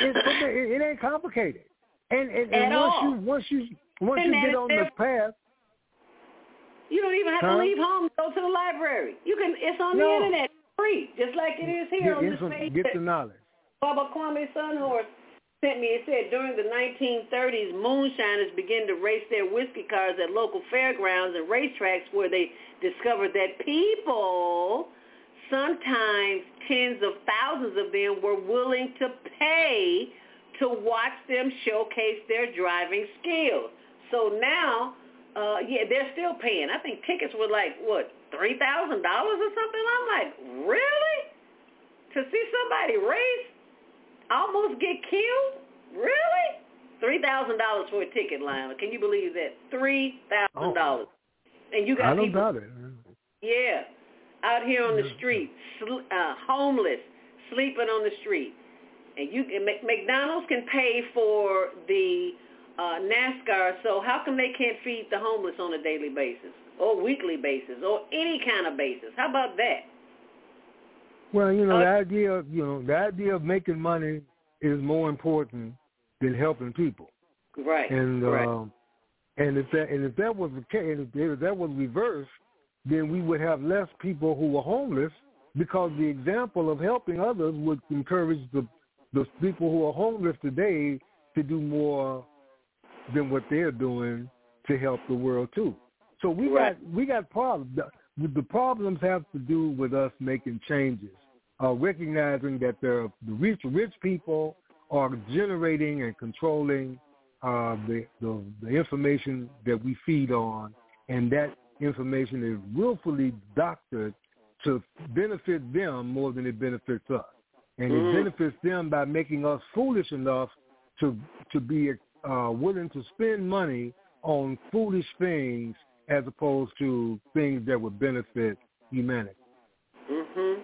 Speaker 6: it, it ain't complicated. And and, and once
Speaker 3: all.
Speaker 6: you once you once you get on the path,
Speaker 3: You don't even have
Speaker 6: Huh?
Speaker 3: to leave home. Go to the library. You can. It's on
Speaker 6: No.
Speaker 3: the internet, free, just like it is here
Speaker 6: get,
Speaker 3: on
Speaker 6: get
Speaker 3: this
Speaker 6: some,
Speaker 3: page.
Speaker 6: get the knowledge.
Speaker 3: Baba Kwame Sunhorse sent me. It said during the 1930s, moonshiners began to race their whiskey cars at local fairgrounds and racetracks where they discovered that people, sometimes tens of thousands of them, were willing to pay to watch them showcase their driving skills. So now, uh, yeah, they're still paying. I think tickets were like, what, $3,000 or something? I'm like, really? To see somebody race? almost get killed? Really? Three thousand dollars for a ticket, Lionel. Can you believe that? Three thousand dollars. And you got
Speaker 6: I don't
Speaker 3: people,
Speaker 6: doubt it.
Speaker 3: yeah, out here on the street, sl- uh, homeless, sleeping on the street, and you Mc- McDonald's can pay for the uh, NASCAR. So how come they can't feed the homeless on a daily basis or weekly basis or any kind of basis? How about that?
Speaker 6: Well, you know,
Speaker 3: Uh,
Speaker 6: the idea of you know, the idea of making money is more important than helping people.
Speaker 3: Right.
Speaker 6: And
Speaker 3: right.
Speaker 6: um and if that and if that was the case, if, if that was reversed, then we would have less people who were homeless because the example of helping others would encourage the the people who are homeless today to do more than what they're doing to help the world too. So we
Speaker 3: Right.
Speaker 6: got we got problems. The, the problems have to do with us making changes, uh, recognizing that the the rich rich people are generating and controlling uh, the, the the information that we feed on, and that information is willfully doctored to benefit them more than it benefits us, and it benefits them by making us foolish enough to to be uh, willing to spend money on foolish things as opposed to things that would benefit humanity.
Speaker 3: Mhm.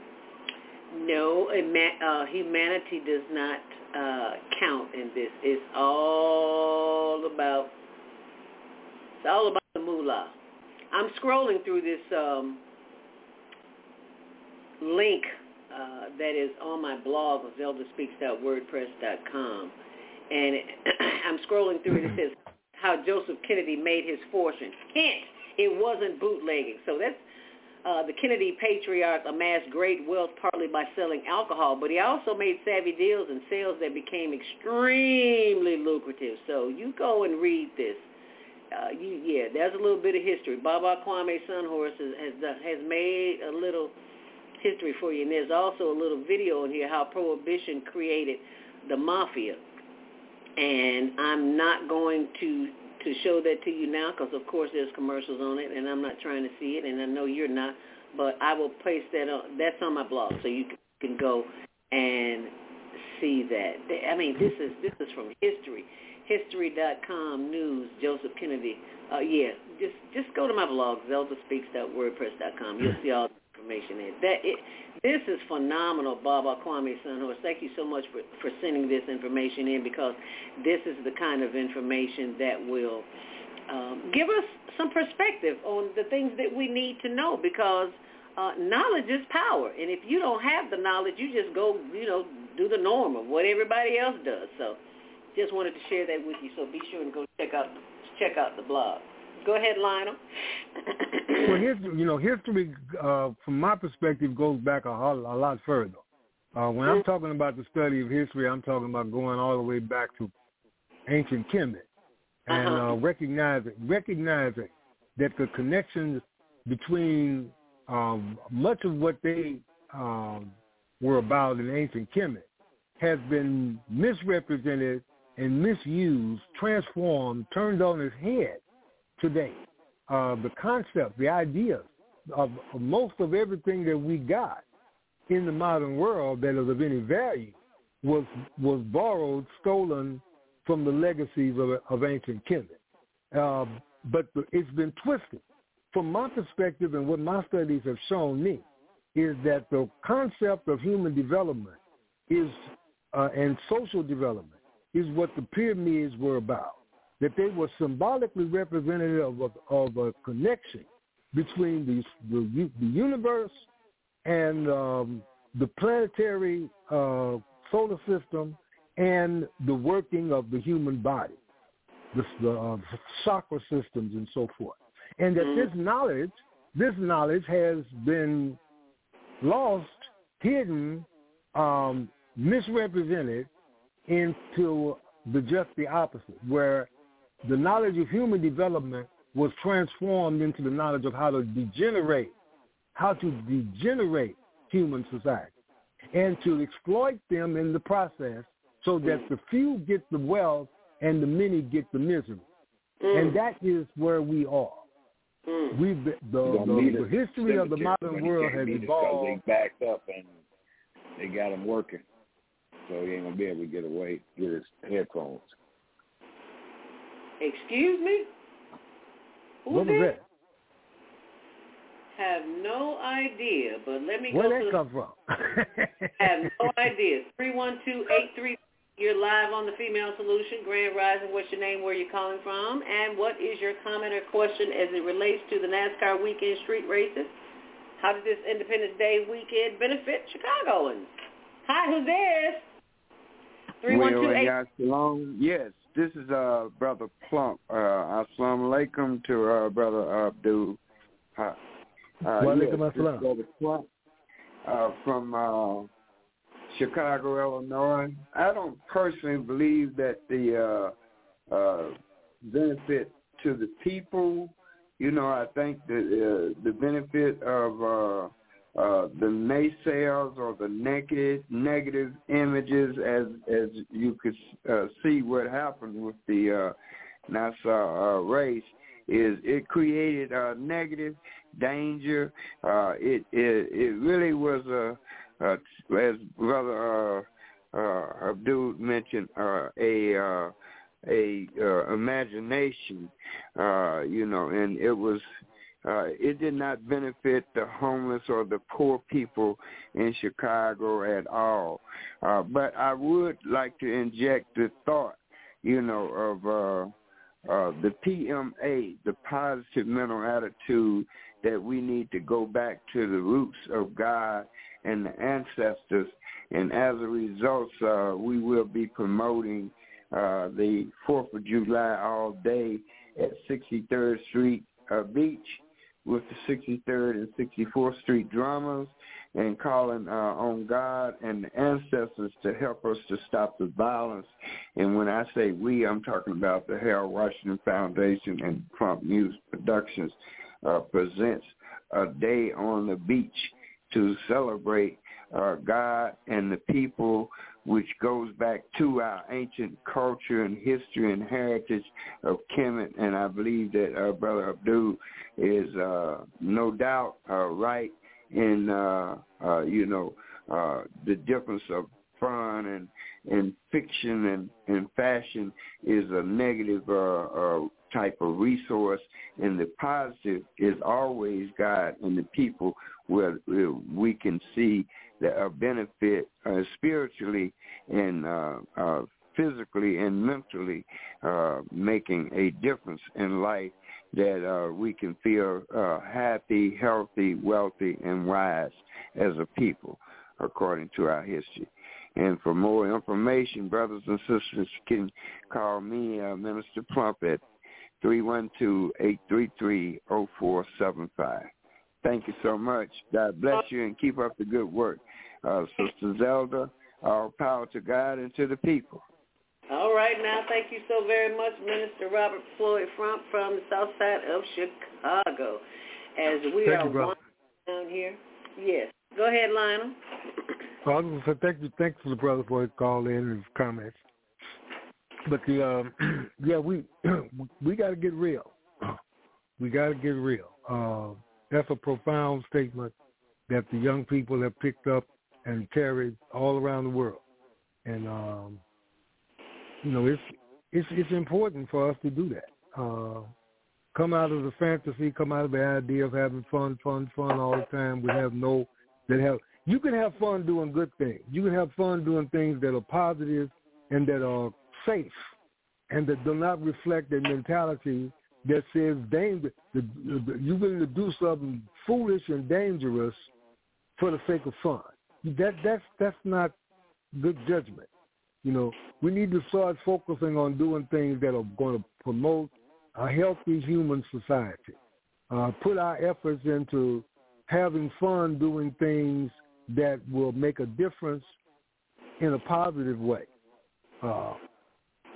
Speaker 3: No, uh, humanity does not uh, count in this. It's all about. It's all about the moolah. I'm scrolling through this um, link uh, that is on my blog of zeldaspeaks.wordpress.com, and [CLEARS THROAT] I'm scrolling through it. It says how Joseph Kennedy made his fortune. Hint: it wasn't bootlegging. So that's uh, the Kennedy patriarch amassed great wealth partly by selling alcohol, but he also made savvy deals and sales that became extremely lucrative. So you go and read this. Uh, you, yeah, there's a little bit of history. Baba Kwame Sunhorse has has, done, has made a little history for you. And there's also a little video in here how prohibition created the mafia. And I'm not going to to show that to you now because of course there's commercials on it and I'm not trying to see it and I know you're not but I will place that on that's on my blog so you can go and see that. I mean this is this is from history. History.com news Joseph Kennedy. Uh, yeah just just go to my blog zeldaspeaks.wordpress.com you'll see all the information there. That it this is phenomenal, Baba Kwame Sunhorse. Thank you so much for, for sending this information in because this is the kind of information that will um, give us some perspective on the things that we need to know because uh, knowledge is power. And if you don't have the knowledge, you just go, you know, do the norm of what everybody else does. So just wanted to share that with you. So be sure and go check out check out the blog. Go ahead, Lionel.
Speaker 6: well, history, you know, history uh, from my perspective goes back a, a lot further. Uh, when I'm talking about the study of history, I'm talking about going all the way back to ancient Kemet and uh-huh. uh, recognizing recognizing that the connections between um, much of what they um, were about in ancient Kemet has been misrepresented and misused, transformed, turned on its head today. Uh, the concept, the ideas of, of most of everything that we got in the modern world that is of any value was was borrowed, stolen from the legacies of, of ancient Kemet. Um, but it's been twisted. From my perspective and what my studies have shown me is that the concept of human development is uh, and social development is what the pyramids were about that they were symbolically representative of, of a connection between the, the, the universe and um, the planetary uh, solar system and the working of the human body, the, the uh, chakra systems and so forth. And that this mm-hmm. knowledge, this knowledge has been lost, hidden, um, misrepresented into the just the opposite, where the knowledge of human development was transformed into the knowledge of how to degenerate, how to degenerate human society and to exploit them in the process so that the few get the wealth and the many get the misery. Mm. And that is where we are. Mm. We the, the, the history of the modern world has evolved.
Speaker 10: They backed up and they got him working, so he ain't gonna be able to get away get his headphones.
Speaker 3: Excuse me?
Speaker 6: Who what was that?
Speaker 3: Have no idea, but let me
Speaker 6: Where
Speaker 3: go
Speaker 6: Where that
Speaker 3: to
Speaker 6: come from? [LAUGHS]
Speaker 3: have no idea. Three one two eight three. You're live on the Female Solution. Grand Rising. What's your name? Where are you calling from? And what is your comment or question as it relates to the NASCAR weekend street races? How did this Independence Day weekend benefit Chicagoans? Hi, who's this? Three one two eight.
Speaker 14: Yes, this is uh brother Plump. Uh assalamu alaikum to uh brother Abdul. Uh, uh
Speaker 6: yes,
Speaker 14: brother Plump uh from uh Chicago, Illinois. I don't personally believe that the uh uh benefit to the people, you know, I think that uh, the benefit of uh the naysayers or the negative negative images as as you could uh, see what happened with the uh, NASA uh, race is it created a negative danger. Uh, it it it really was a, a as brother uh, uh, Abdul mentioned uh, a uh, a uh, imagination, uh, you know, and it was uh, it did not benefit the homeless or the poor people in Chicago at all. Uh, but I would like to inject the thought, you know, of uh, uh, the PMA, the positive mental attitude that we need to go back to the roots of God and the ancestors. And as a result, uh, we will be promoting uh, the 4th of July all day at 63rd Street uh, Beach with the 63rd and 64th Street dramas and calling uh, on God and the ancestors to help us to stop the violence. And when I say we, I'm talking about the Harold Washington Foundation and Trump News Productions uh, presents a day on the beach to celebrate uh, God and the people, which goes back to our ancient culture and history and heritage of Kemet. And I believe that uh, Brother Abdul is uh, no doubt uh, right in, uh, uh, you know, uh, the difference of fun and and fiction and, and fashion is a negative uh, uh, type of resource, and the positive is always God and the people where, where we can see the benefit uh, spiritually and uh, uh, physically and mentally uh, making a difference in life that uh, we can feel uh, happy, healthy, wealthy, and wise as a people, according to our history. And for more information, brothers and sisters can call me, uh, Minister Plump, at 312-833-0475. Thank you so much. God bless you and keep up the good work. Uh, Sister Zelda, all power to God and to the people.
Speaker 3: All right, now thank you so very much, Minister Robert Floyd Frump from the south side of Chicago. As we
Speaker 6: thank
Speaker 3: are
Speaker 6: you,
Speaker 3: down here. Yes. Go ahead, Lionel.
Speaker 6: Well, I was going to say thank you, thanks for the brother for his call in and his comments. But the um, [CLEARS THROAT] yeah, we [CLEARS THROAT] we got to get real. [CLEARS THROAT] We got to get real. Uh, that's a profound statement that the young people have picked up and carried all around the world. And um, you know, it's it's it's important for us to do that. Uh, come out of the fantasy, come out of the idea of having fun, fun, fun all the time. We have no that have you can have fun doing good things. You can have fun doing things that are positive and that are safe and that do not reflect a mentality that says danger. You're willing to do something foolish and dangerous for the sake of fun. That that's that's not good judgment. You know, we need to start focusing on doing things that are going to promote a healthy human society. Uh, put our efforts into having fun doing things that will make a difference in a positive way. Uh,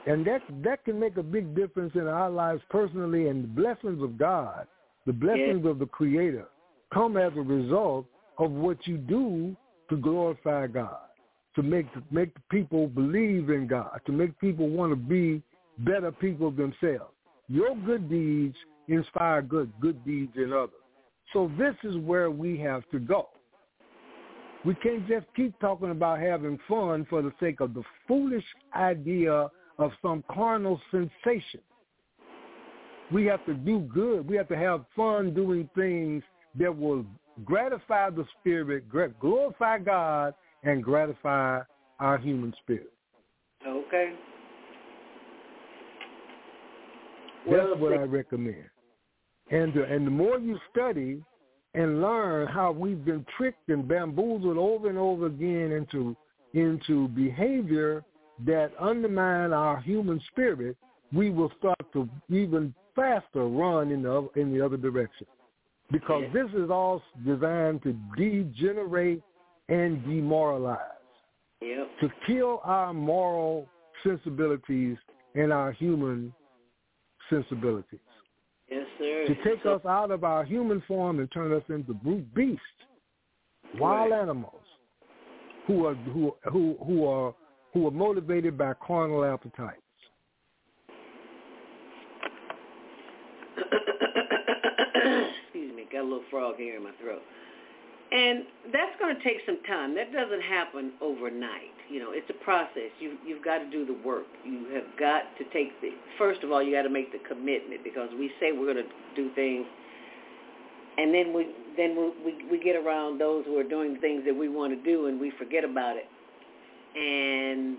Speaker 6: and that that can make a big difference in our lives personally and the blessings of God, the blessings yeah. of the Creator come as a result of what you do to glorify God, to make make the people believe in God, to make people want to be better people themselves. Your good deeds inspire good good deeds in others. So this is where we have to go. We can't just keep talking about having fun for the sake of the foolish idea of some carnal sensation. We have to do good. We have to have fun doing things that will gratify the spirit, glorify God, and gratify our human spirit.
Speaker 3: Okay.
Speaker 6: That's well, what I recommend. And the, and the more you study, and learn how we've been tricked and bamboozled over and over again into into behavior that undermine our human spirit, we will start to even faster run in the in the other direction. Because this is all designed to degenerate and demoralize.
Speaker 3: Yep.
Speaker 6: To kill our moral sensibilities and our human sensibilities.
Speaker 3: Yes, sir.
Speaker 6: To take
Speaker 3: so,
Speaker 6: us out of our human form and turn us into brute beasts, wild
Speaker 3: right.
Speaker 6: animals, who are who who who are who are motivated by carnal appetites. [COUGHS]
Speaker 3: Got a little frog here in my throat. And that's going to take some time. That doesn't happen overnight. You know, it's a process. You you've got to do the work. You have got to take the first of all, you got to make the commitment because we say we're going to do things, and then we then we we, we get around those who are doing things that we want to do, and we forget about it. And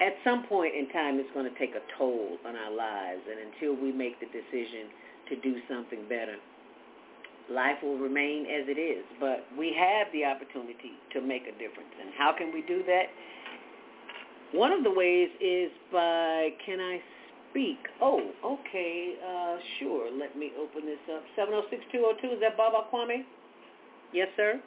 Speaker 3: at some point in time, it's going to take a toll on our lives, and until we make the decision to do something better life will remain as it is. But we have the opportunity to make a difference. And how can we do that? One of the ways is by, can I speak? Oh, okay, uh, sure. Let me open this up. 706-202, is that Baba Kwame? Yes, sir?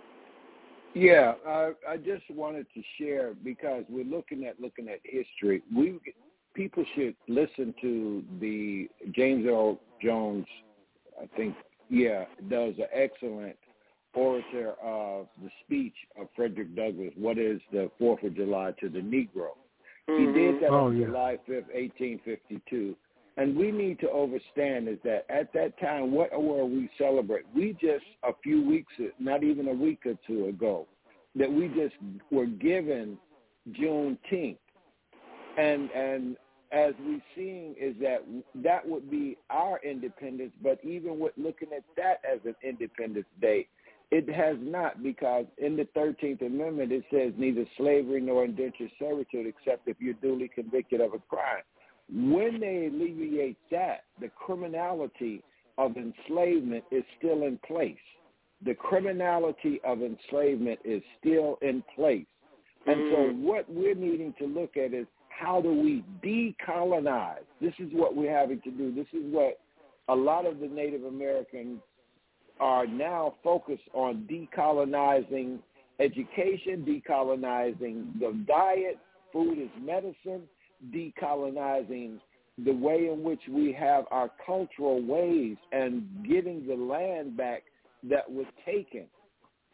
Speaker 10: Yeah, I, I just wanted to share because we're looking at looking at history. We people should listen to the James Earl Jones, I think yeah, does an excellent orator of the speech of Frederick Douglass, What is the Fourth of July to the Negro?
Speaker 3: Mm-hmm.
Speaker 10: He did that
Speaker 6: Oh,
Speaker 10: on
Speaker 6: yeah.
Speaker 10: July 5th, 1852. And we need to understand is that at that time, what were we celebrating? We just a few weeks, not even a week or two ago, that we just were given Juneteenth. And and as we're seeing is that that would be our independence, but even with looking at that as an Independence Day, it has not because in the 13th Amendment it says neither slavery nor indentured servitude except if you're duly convicted of a crime. When they alleviate that, the criminality of enslavement is still in place. The criminality of enslavement is still in place. And so mm. what we're needing to look at is how do we decolonize? This is what we're having to do. This is what a lot of the Native Americans are now focused on decolonizing education, decolonizing the diet, food is medicine, decolonizing the way in which we have our cultural ways and getting the land back that was taken.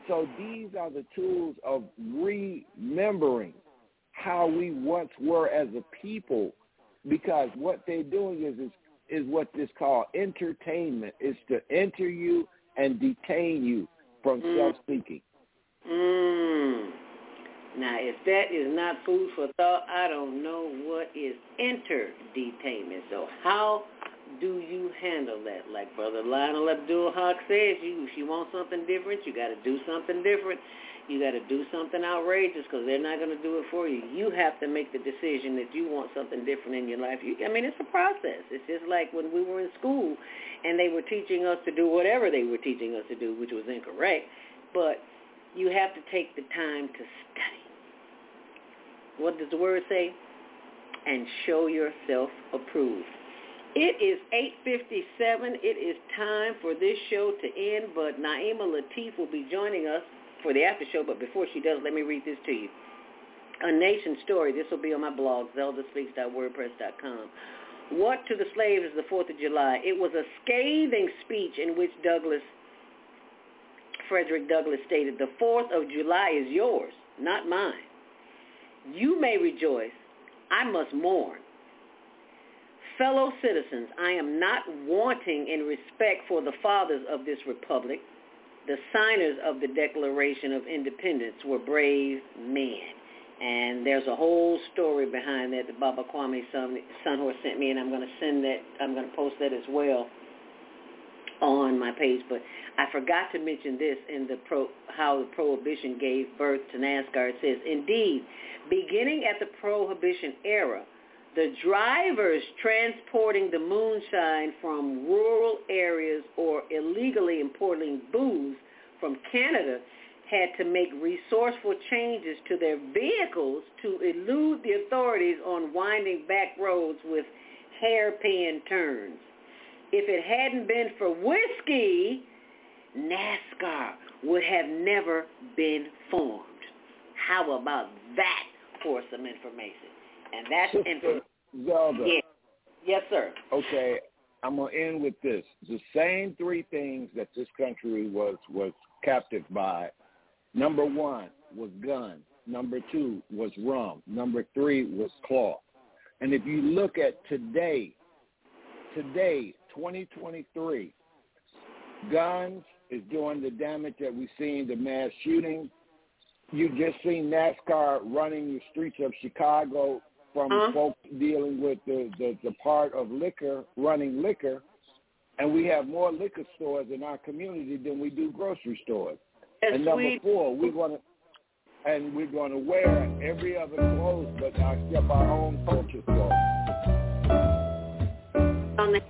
Speaker 10: So these are the tools of remembering how we once were as a people because what they're doing is is, is what is called entertainment is to enter you and detain you from
Speaker 3: Mm.
Speaker 10: self-seeking.
Speaker 3: Mm. Now, if that is not food for thought, I don't know what is interdetainment. So how do you handle that? Like Brother Lionel Abdul Haq says, you if you want something different, you got to do something different. You got to do something outrageous because they're not going to do it for you. You have to make the decision that you want something different in your life. You, I mean, it's a process. It's just like when we were in school and they were teaching us to do whatever they were teaching us to do, which was incorrect. But you have to take the time to study. What does the word say? And show yourself approved. It is 8.57. It is time for this show to end, but Naima Latif will be joining us for the after show. But before she does, let me read this to you. A Nation Story. This will be on my blog, zeldaspeaks.wordpress.com. What to the slaves is the 4th of July? It was a scathing speech in which Douglass, Frederick Douglass stated, the 4th of July is yours, not mine. You may rejoice. I must mourn. Fellow citizens, I am not wanting in respect for the fathers of this republic. The signers of the Declaration of Independence were brave men. And there's a whole story behind that that Baba Kwame Sun- Sunhorse sent me, and I'm going to send that, I'm going to post that as well on my page. But I forgot to mention this in the pro, how the prohibition gave birth to NASCAR. It says, indeed, beginning at the prohibition era, the drivers transporting the moonshine from rural areas or illegally importing booze from Canada had to make resourceful changes to their vehicles to elude the authorities on winding back roads with hairpin turns. If it hadn't been for whiskey, NASCAR would have never been formed. How about that for some information? And that's
Speaker 10: Sister. Zelda.
Speaker 3: Yeah. Yes, sir.
Speaker 10: Okay, I'm gonna end with this. The same three things that this country was was captive by. Number one was guns. Number two was rum. Number three was cloth. And if you look at today, today, 2023, guns is doing the damage that we've seen, the mass shootings. You just seen NASCAR running the streets of Chicago from
Speaker 3: Uh-huh.
Speaker 10: folks dealing with the, the, the part of liquor, running liquor, and we have more liquor stores in our community than we do grocery stores.
Speaker 3: Yes,
Speaker 10: and number
Speaker 3: we-
Speaker 10: four, we're gonna and we're gonna wear every other clothes but our except our own culture clothes.
Speaker 3: on the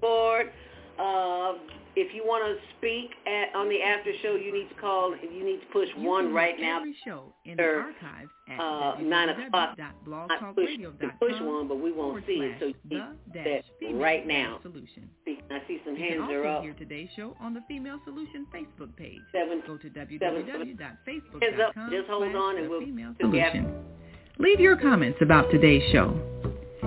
Speaker 3: board. Uh, if you want to speak at, on the after show, you need to call. You need to push
Speaker 2: You
Speaker 3: one right now.
Speaker 2: every show in the archives at
Speaker 3: uh, nine o'clock. Not push, push one, but we won't see it. So you need that right now.
Speaker 2: Solution.
Speaker 3: See, I see some
Speaker 2: You
Speaker 3: hands
Speaker 2: can
Speaker 3: are
Speaker 2: also
Speaker 3: up.
Speaker 2: hear today's show on the Female Solution Facebook page.
Speaker 3: Seven,
Speaker 2: Go to. Www.facebook.com
Speaker 3: Just hold on and we'll
Speaker 2: female solution. Leave your comments about today's show.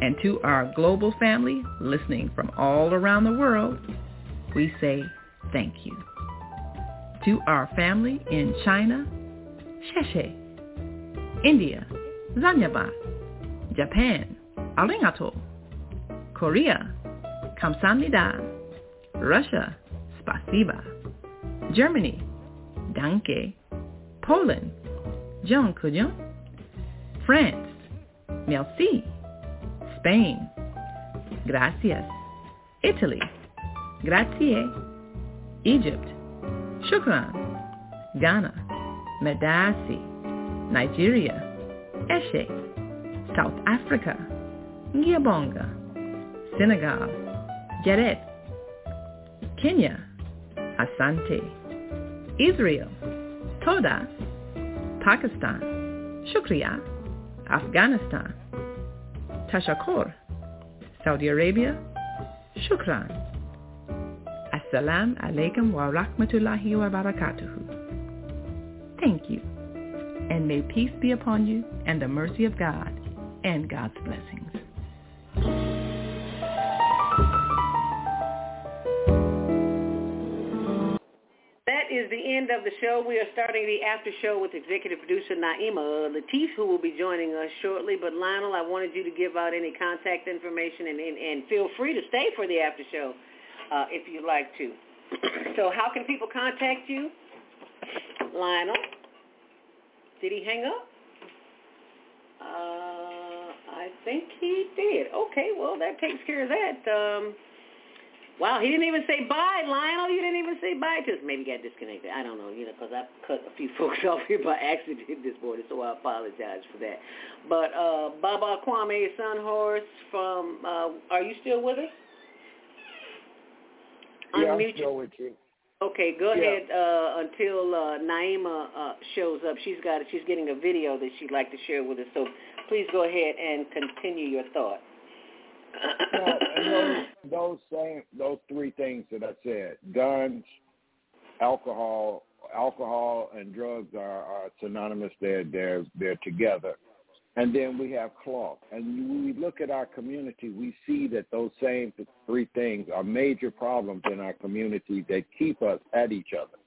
Speaker 2: And to our global family listening from all around the world, we say thank you. To our family in China, Sheshe, India, Zanyaba, Japan, Arigato, Korea, Kamsamnida, Russia, Spasiba, Germany, Danke, Poland, John France, Merci, Spain, Gracias, Italy, Grazie, Egypt, Shukran, Ghana, Medasi, Nigeria, Eshe, South Africa, Ngiabonga, Senegal, Jared, Kenya, Asante, Israel, Toda, Pakistan, Shukriya, Afghanistan, Tashakur, Saudi Arabia, Shukran. Assalamu alaikum wa rahmatullahi wa barakatuhu. Thank you, and may peace be upon you and the mercy of God and God's blessings.
Speaker 3: Is the end of the show. We are starting the after show with executive producer Naima Latif, who will be joining us shortly. But Lionel, I wanted you to give out any contact information and, and, and feel free to stay for the after show uh, if you'd like to. [CLEARS THROAT] so how can people contact you? Lionel? Did he hang up? Uh, I think he did. Okay, well, that takes care of that. Um, wow, he didn't even say bye, Lionel. You didn't even say bye to us. Maybe got disconnected. I don't know, you know, because I cut a few [LAUGHS] folks off here by accident this morning, so I apologize for that. But uh, Baba Kwame Sunhorse from, uh, are you still with us?
Speaker 10: Yeah, I'm
Speaker 3: Unmute
Speaker 10: still with you.
Speaker 3: Okay, go
Speaker 10: Yeah.
Speaker 3: ahead uh, until uh, Naima uh, shows up. She's got she's getting a video that she'd like to share with us. So please go ahead and continue your thought.
Speaker 10: Those, [LAUGHS] those same those three things that I said, guns, alcohol, alcohol and drugs are, are synonymous. They're they're they're together. And then we have cloth. And when we look at our community, we see that those same three things are major problems in our community that keep us at each other.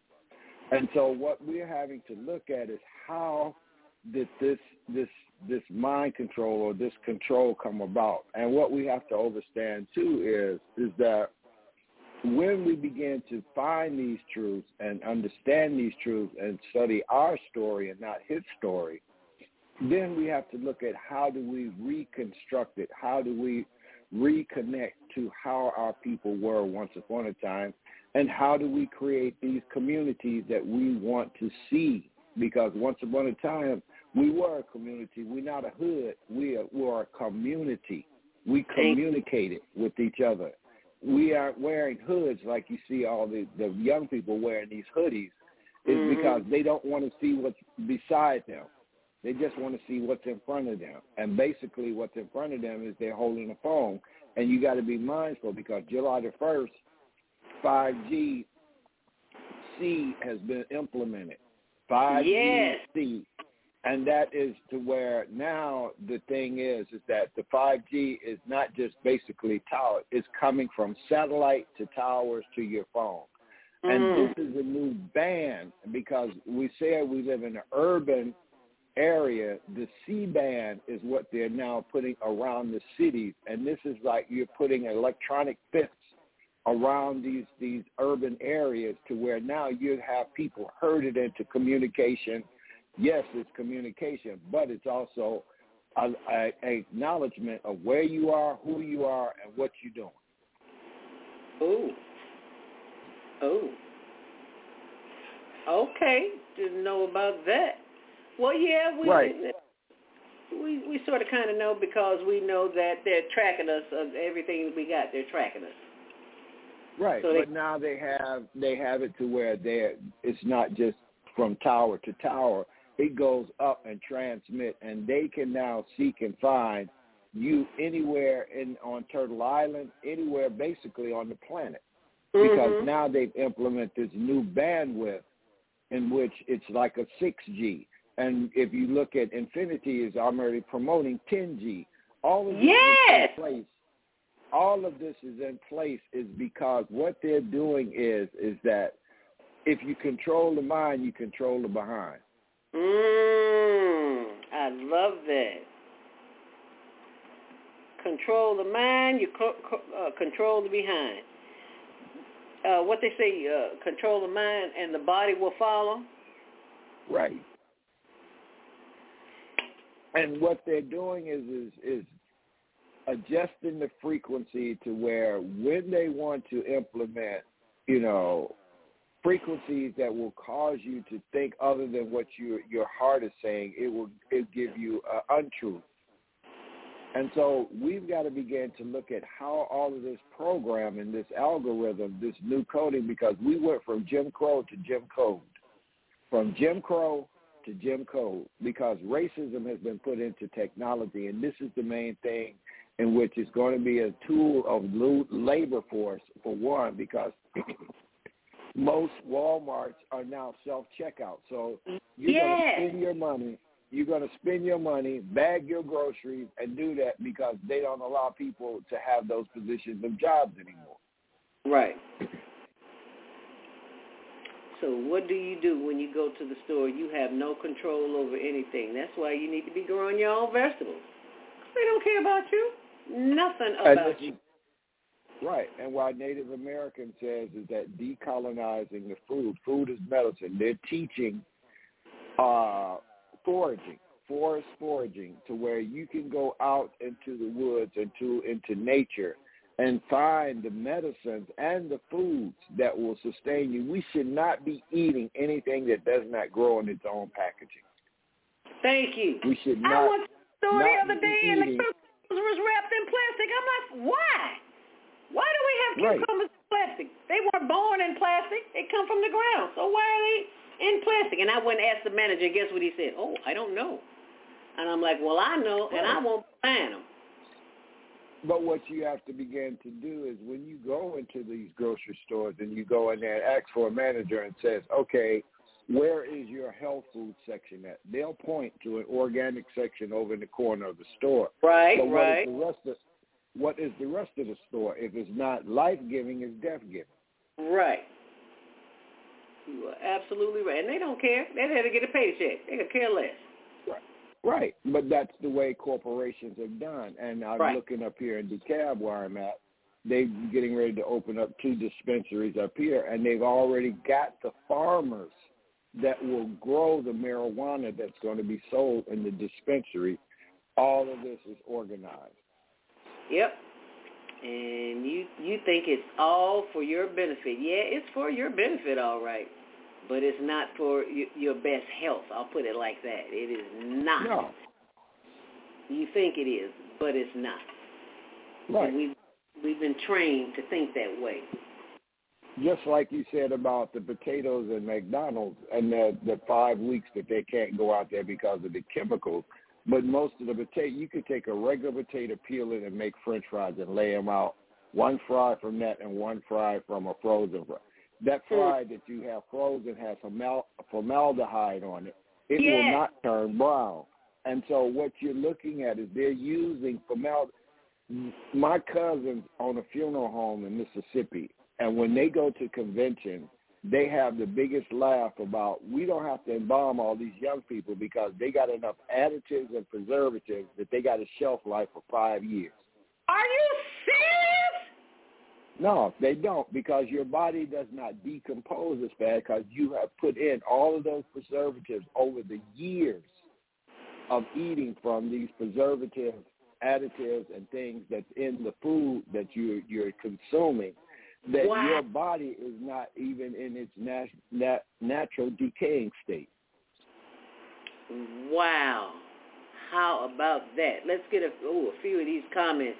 Speaker 10: And so what we're having to look at is how did this this this mind control or this control come about? And what we have to understand too is is that when we begin to find these truths and understand these truths and study our story and not his story, then we have to look at how do we reconstruct it? How do we reconnect to how our people were once upon a time? And how do we create these communities that we want to see? Because once upon a time, we were a community. We're not a hood. We are, we're a community. We communicated with each other. We aren't wearing hoods like you see all the, the young people wearing these hoodies. Is
Speaker 3: Mhm.
Speaker 10: because they don't want to see what's beside them. They just want to see what's in front of them. And basically what's in front of them is they're holding a phone. And you got to be mindful because July the 1st, 5G C has been implemented. 5G
Speaker 3: Yes.
Speaker 10: C. And that is to where now the thing is, is that the 5G is not just basically tower. It's coming from satellite to towers to your phone. And
Speaker 3: Mm.
Speaker 10: this is a new band because we said we live in an urban area. The C band is what they're now putting around the cities, and this is like you're putting electronic fence around these these urban areas to where now you have people herded into communication. Yes, it's communication, but it's also a, a, a acknowledgement of where you are, who you are, and what you're doing.
Speaker 3: Oh. Oh. Okay. Didn't know about that. Well, yeah, we
Speaker 10: Right.
Speaker 3: we we sort of kind of know because we know that they're tracking us of everything we got. They're tracking us.
Speaker 10: Right,
Speaker 3: So they-
Speaker 10: but now they have they have it to where they it's not just from tower to tower. It goes up and transmit, and they can now seek and find you anywhere in on Turtle Island, anywhere basically on the planet, because
Speaker 3: Mhm.
Speaker 10: now they've implemented this new bandwidth in which it's like a 6G. And if you look at Xfinity is already promoting 10G. All of this
Speaker 3: Yes!
Speaker 10: is in place. All of this is in place is because what they're doing is is that if you control the mind, you control the behind.
Speaker 3: Mm, I love that. Control the mind, you uh, control the behind. Uh, what they say, uh, control the mind and the body will follow.
Speaker 10: Right. And what they're doing is is is adjusting the frequency to where when they want to implement, you know, frequencies that will cause you to think other than what your your heart is saying, it will it give you uh, untruth. And so we've got to begin to look at how all of this programming, this algorithm, this new coding, because we went from Jim Crow to Jim Code, from Jim Crow to Jim Code, because racism has been put into technology, and this is the main thing in which it's going to be a tool of labor force for one, because [CLEARS THROAT] most WalMarts are now self-checkout. So you're
Speaker 3: Yes.
Speaker 10: to spend your money. You're going to spend your money, bag your groceries, and do that because they don't allow people to have those positions of jobs anymore.
Speaker 3: Right. So what do you do when you go to the store? You have no control over anything. That's why you need to be growing your own vegetables. They don't care about you. Nothing about you.
Speaker 10: Right, and why Native American says is that decolonizing the food, food is medicine. They're teaching uh, foraging, forest foraging, to where you can go out into the woods, into into nature, and find the medicines and the foods that will sustain you. We should not be eating anything that does not grow in its own packaging.
Speaker 3: Thank you.
Speaker 10: We should
Speaker 3: I
Speaker 10: not.
Speaker 3: went to the store the other day and the cucumbers was wrapped in plastic. I'm like, why? Why do we have
Speaker 10: Right.
Speaker 3: cucumbers in plastic? They weren't born in plastic. They come from the ground. So why are they in plastic? And I went and asked the manager. Guess what he said? Oh, I don't know. And I'm like, well, I know, and I won't ban them.
Speaker 10: But what you have to begin to do is when you go into these grocery stores and you go in there and ask for a manager and says, okay, where is your health food section at? They'll point to an organic section over in the corner of the store.
Speaker 3: Right,
Speaker 10: but what is
Speaker 3: right.
Speaker 10: the rest of what is the rest of the store? If it's not life giving, it's death giving.
Speaker 3: Right. You are absolutely right. And they don't care. They're there to get a paycheck. They could care less.
Speaker 10: Right. Right, but that's the way corporations have done. And I'm
Speaker 3: Right.
Speaker 10: looking up here in DeKalb where I'm at. They're getting ready to open up two dispensaries up here, and they've already got the farmers that will grow the marijuana that's going to be sold in the dispensary. All of this is organized.
Speaker 3: Yep. And you you think it's all for your benefit. Yeah, it's for your benefit, all right. But it's not for y- your best health. I'll put it like that. It is not.
Speaker 10: No,
Speaker 3: You think it is, but it's not.
Speaker 10: right.
Speaker 3: And we've, we've been trained to think that way.
Speaker 10: Just like you said about the potatoes and McDonald's and the, the five weeks that they can't go out there because of the chemicals. But most of the potato, you could take a regular potato, peel it, and make French fries and lay them out. One fry from that and one fry from a frozen fry. That fry that you have frozen has formal, formaldehyde on it. It will not turn brown. And so what you're looking at is they're using formaldehyde. My cousins own a funeral home in Mississippi, and when they go to convention, they have the biggest laugh about we don't have to embalm all these young people because they got enough additives and preservatives that they got a shelf life for five years.
Speaker 3: Are you serious?
Speaker 10: No, they don't because your body does not decompose as fast because you have put in all of those preservatives over the years of eating from these preservatives, additives, and things that's in the food that you're, you're consuming that
Speaker 3: Wow.
Speaker 10: your body is not even in its nat- nat- natural decaying state.
Speaker 3: Wow. How about that? Let's get a, ooh, a few of these comments.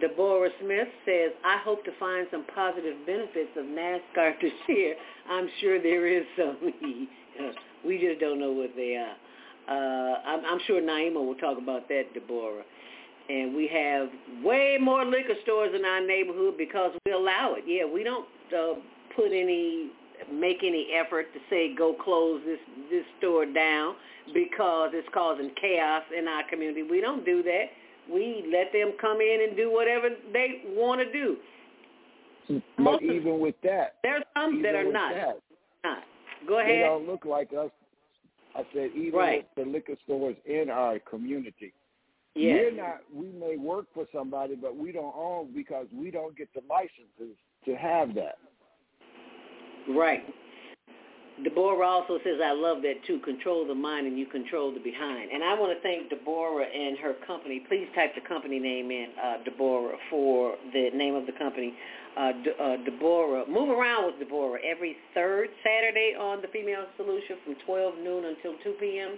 Speaker 3: Deborah Smith says, I hope to find some positive benefits of NASCAR [LAUGHS] this year. I'm sure there is some. [LAUGHS] we just don't know what they are. Uh, I'm, I'm sure Naima will talk about that, Deborah. And we have way more liquor stores in our neighborhood because we allow it. Yeah, we don't uh, put any, make any effort to say go close this this store down because it's causing chaos in our community. We don't do that we let them come in and do whatever they want to do.
Speaker 10: But Most even with that,
Speaker 3: there's some that are not.
Speaker 10: That,
Speaker 3: not. Go ahead.
Speaker 10: They don't look like us. I said even
Speaker 3: right.
Speaker 10: with the liquor stores in our community,
Speaker 3: yes.
Speaker 10: we're not. We may work for somebody, but we don't own because we don't get the licenses to have that.
Speaker 3: Right. Deborah also says, I love that too. Control the mind and you control the behind. And I want to thank Deborah and her company. Please type the company name in, uh, Deborah, for the name of the company. Uh, De- uh, Deborah, move around with Deborah every third Saturday on the Female Solution from 12 noon until 2 p.m.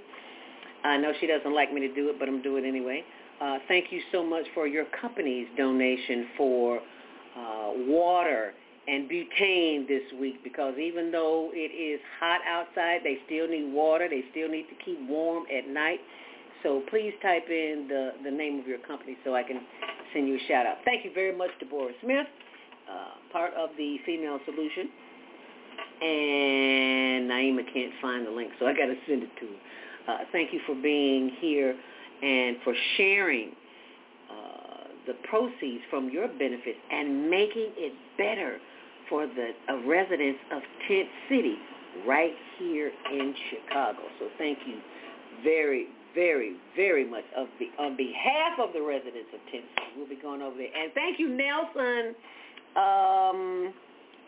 Speaker 3: I know she doesn't like me to do it, but I'm doing it anyway. Uh, thank you so much for your company's donation for uh, water and butane this week because even though it is hot outside, they still need water. They still need to keep warm at night. So please type in the, the name of your company so I can send you a shout out. Thank you very much, to Boris Smith, uh, part of the Female Solution. And Naima can't find the link, so I got to send it to her. Uh, thank you for being here and for sharing uh, the proceeds from your benefits and making it better for the uh, residents of Tent City right here in Chicago. So thank you very, very, very much of the, on behalf of the residents of Tent City. We'll be going over there. And thank you, Nelson, um,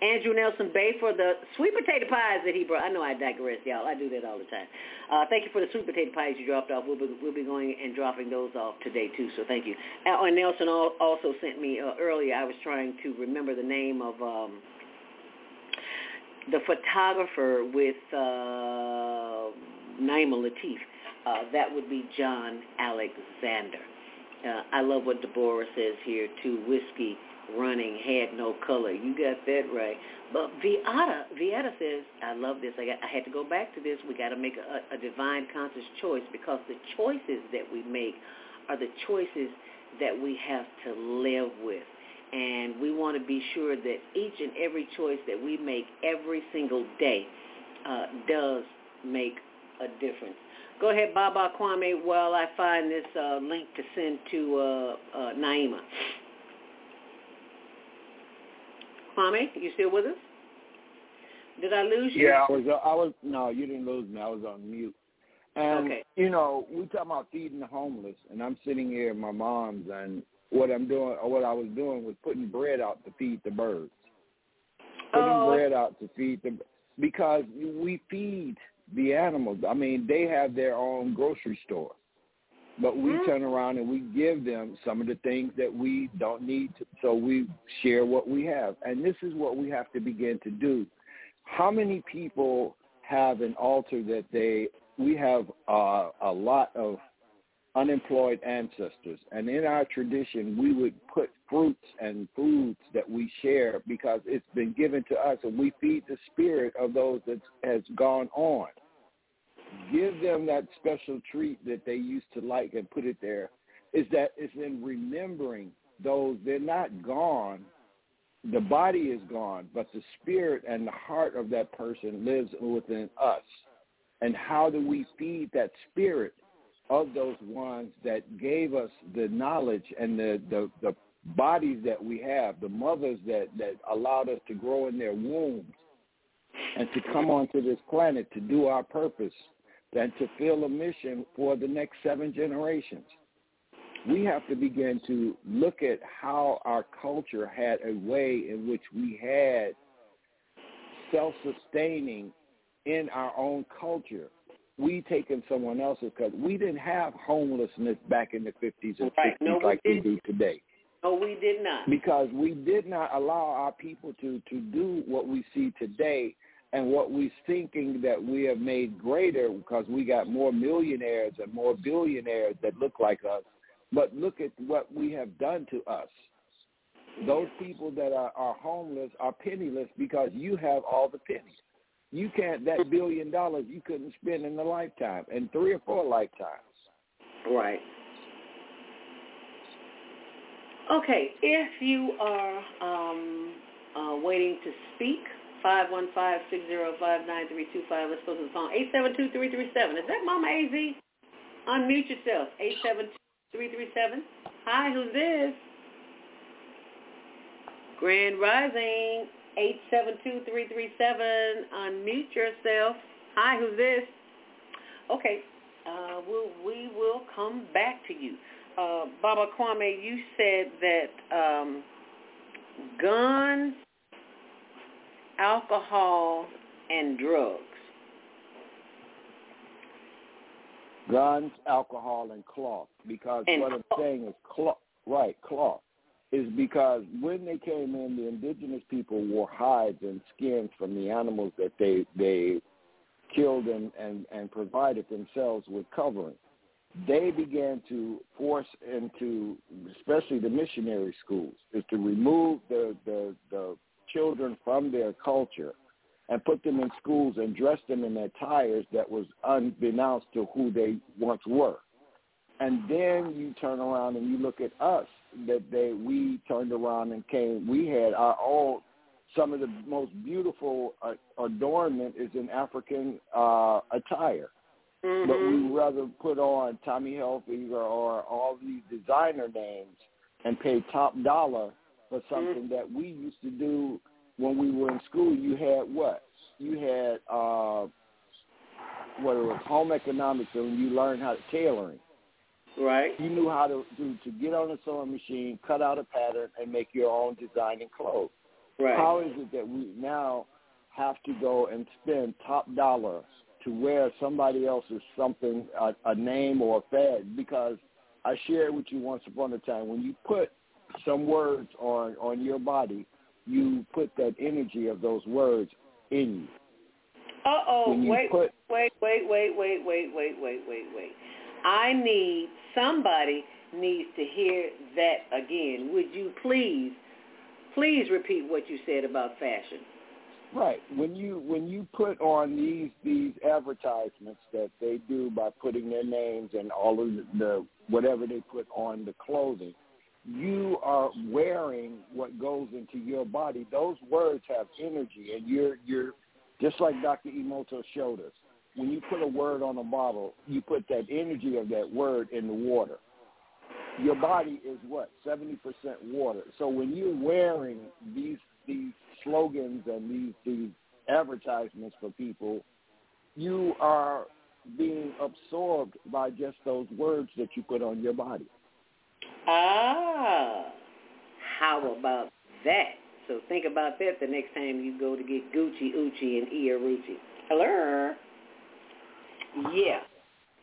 Speaker 3: Andrew Nelson Bay for the sweet potato pies that he brought. I know I digress, y'all. I do that all the time. Uh, thank you for the sweet potato pies you dropped off. We'll be, we'll be going and dropping those off today, too, so thank you. Uh, and Nelson also sent me uh, earlier, I was trying to remember the name of um, the photographer with uh, Naima Latif. Uh, that would be John Alexander. Uh, I love what Deborah says here too. Whiskey running had no color. You got that right. But Viata, Viata says, I love this. I got, I had to go back to this. We got to make a, a divine conscious choice because the choices that we make are the choices that we have to live with and we want to be sure that each and every choice that we make every single day uh, does make a difference. Go ahead, Baba Kwame, while I find this uh, link to send to uh, uh, Naima. Kwame, you still with us? Did I lose you?
Speaker 10: Yeah, I was. Uh, I was. No, you didn't lose me. I was on mute. And
Speaker 3: okay.
Speaker 10: you know, we talk about feeding the homeless, and I'm sitting here at my mom's, and what I'm doing or what I was doing was putting bread out to feed the birds. Putting
Speaker 3: oh.
Speaker 10: bread out to feed the because we feed the animals. I mean, they have their own grocery store. But we
Speaker 3: mm-hmm.
Speaker 10: turn around and we give them some of the things that we don't need to, so we share what we have. And this is what we have to begin to do. How many people have an altar that they we have uh, a lot of unemployed ancestors. And in our tradition, we would put fruits and foods that we share because it's been given to us and we feed the spirit of those that has gone on. Give them that special treat that they used to like and put it there. Is that it's in remembering those, they're not gone. The body is gone, but the spirit and the heart of that person lives within us. And how do we feed that spirit of those ones that gave us the knowledge and the, the, the bodies that we have, the mothers that, that allowed us to grow in their wombs and to come onto this planet to do our purpose and to fill a mission for the next seven generations. We have to begin to look at how our culture had a way in which we had self-sustaining in our own culture we taken someone else's because we didn't have homelessness back in the 50s and
Speaker 3: right.
Speaker 10: 60s
Speaker 3: no,
Speaker 10: like
Speaker 3: we,
Speaker 10: we do today.
Speaker 3: No, we did not.
Speaker 10: Because we did not allow our people to, to do what we see today and what we're thinking that we have made greater because we got more millionaires and more billionaires that look like us. But look at what we have done to us. Those people that are, are homeless are penniless because you have all the pennies. You can't that billion dollars you couldn't spend in a lifetime, in three or four lifetimes.
Speaker 3: Right. Okay, if you are um, uh, waiting to speak, 515-605-9325. Let's go to the phone. 872-337. Is that Mama AZ? Unmute yourself. 872-337. Hi, who's this? Grand Rising. 872-337. Unmute yourself. Hi, who's this? Okay, uh, we'll, we will come back to you. Uh, Baba Kwame, you said that um, guns, alcohol, and drugs.
Speaker 10: Guns, alcohol, and cloth. Because
Speaker 3: And
Speaker 10: what I'm saying is cloth. Right, cloth. Is because when they came in, the indigenous people wore hides and skins from the animals that they they killed and, and, and provided themselves with covering. They began to force into, especially the missionary schools, is to remove the, the, the children from their culture and put them in schools and dress them in attires that was unbeknownst to who they once were. And then you turn around and you look at us that they we turned around and came. We had our own. Some of the most beautiful uh, adornment is in African uh, attire,
Speaker 3: Mm-hmm.
Speaker 10: but we rather put on Tommy Hilfiger or all these designer names and pay top dollar for something that we used to do when we were in school. You had what? You had uh, what it was home economics, and you learned how to tailoring.
Speaker 3: Right.
Speaker 10: You knew how to do to get on a sewing machine, cut out a pattern, and make your own design and clothes.
Speaker 3: Right.
Speaker 10: How is it that we now have to go and spend top dollar to wear somebody else's something, a, a name or a fad? Because I shared with you once upon a time when you put some words on on your body, you put that energy of those words in you.
Speaker 3: Uh-oh,
Speaker 10: you
Speaker 3: wait,
Speaker 10: put-
Speaker 3: wait, wait, wait, wait, wait, wait, wait, wait, wait. I need, somebody needs to hear that again. Would you please, please repeat what you said about fashion?
Speaker 10: Right. When you when you put on these these advertisements that they do by putting their names and all of the, the whatever they put on the clothing, you are wearing what goes into your body. Those words have energy, and you're you're just like Dr. Emoto showed us. When you put a word on a bottle, you put that energy of that word in the water. Your body is what seventy percent water. So when you're wearing these these slogans and these these advertisements for people, you are being absorbed by just those words that you put on your body.
Speaker 3: Ah, how about that? So think about that the next time you go to get Gucci, Uchi, and Iarucci. Hello? Yeah.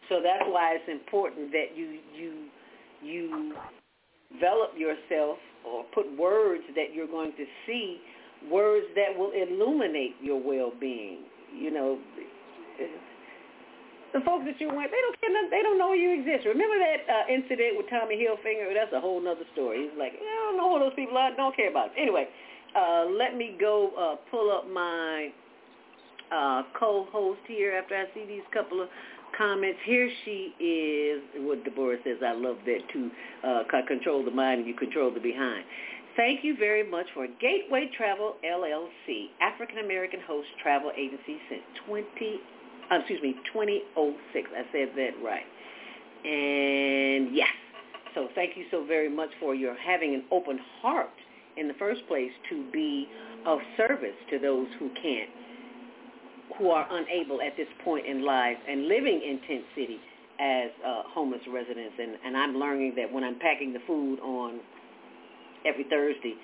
Speaker 3: So that's why it's important that you you you develop yourself or put words that you're going to see, words that will illuminate your well-being. You know, the folks that you went, they don't care they don't know you exist. Remember that uh, incident with Tommy Hilfiger? That's a whole nother story. He's like, I don't know who those people are, don't care about it. Anyway, uh, let me go uh, pull up my uh, co-host here after I see these couple of comments. Here she is, what Deborah says, I love that too. Uh, control the mind and you control the behind. Thank you very much for Gateway Travel LLC, African American host travel agency since 20, uh, excuse me, 2006. I said that right. And yes, so thank you so very much for your having an open heart in the first place to be of service to those who can't, who are unable at this point in life and living in Tent City as uh, homeless residents. And, and I'm learning that when I'm packing the food on every Thursday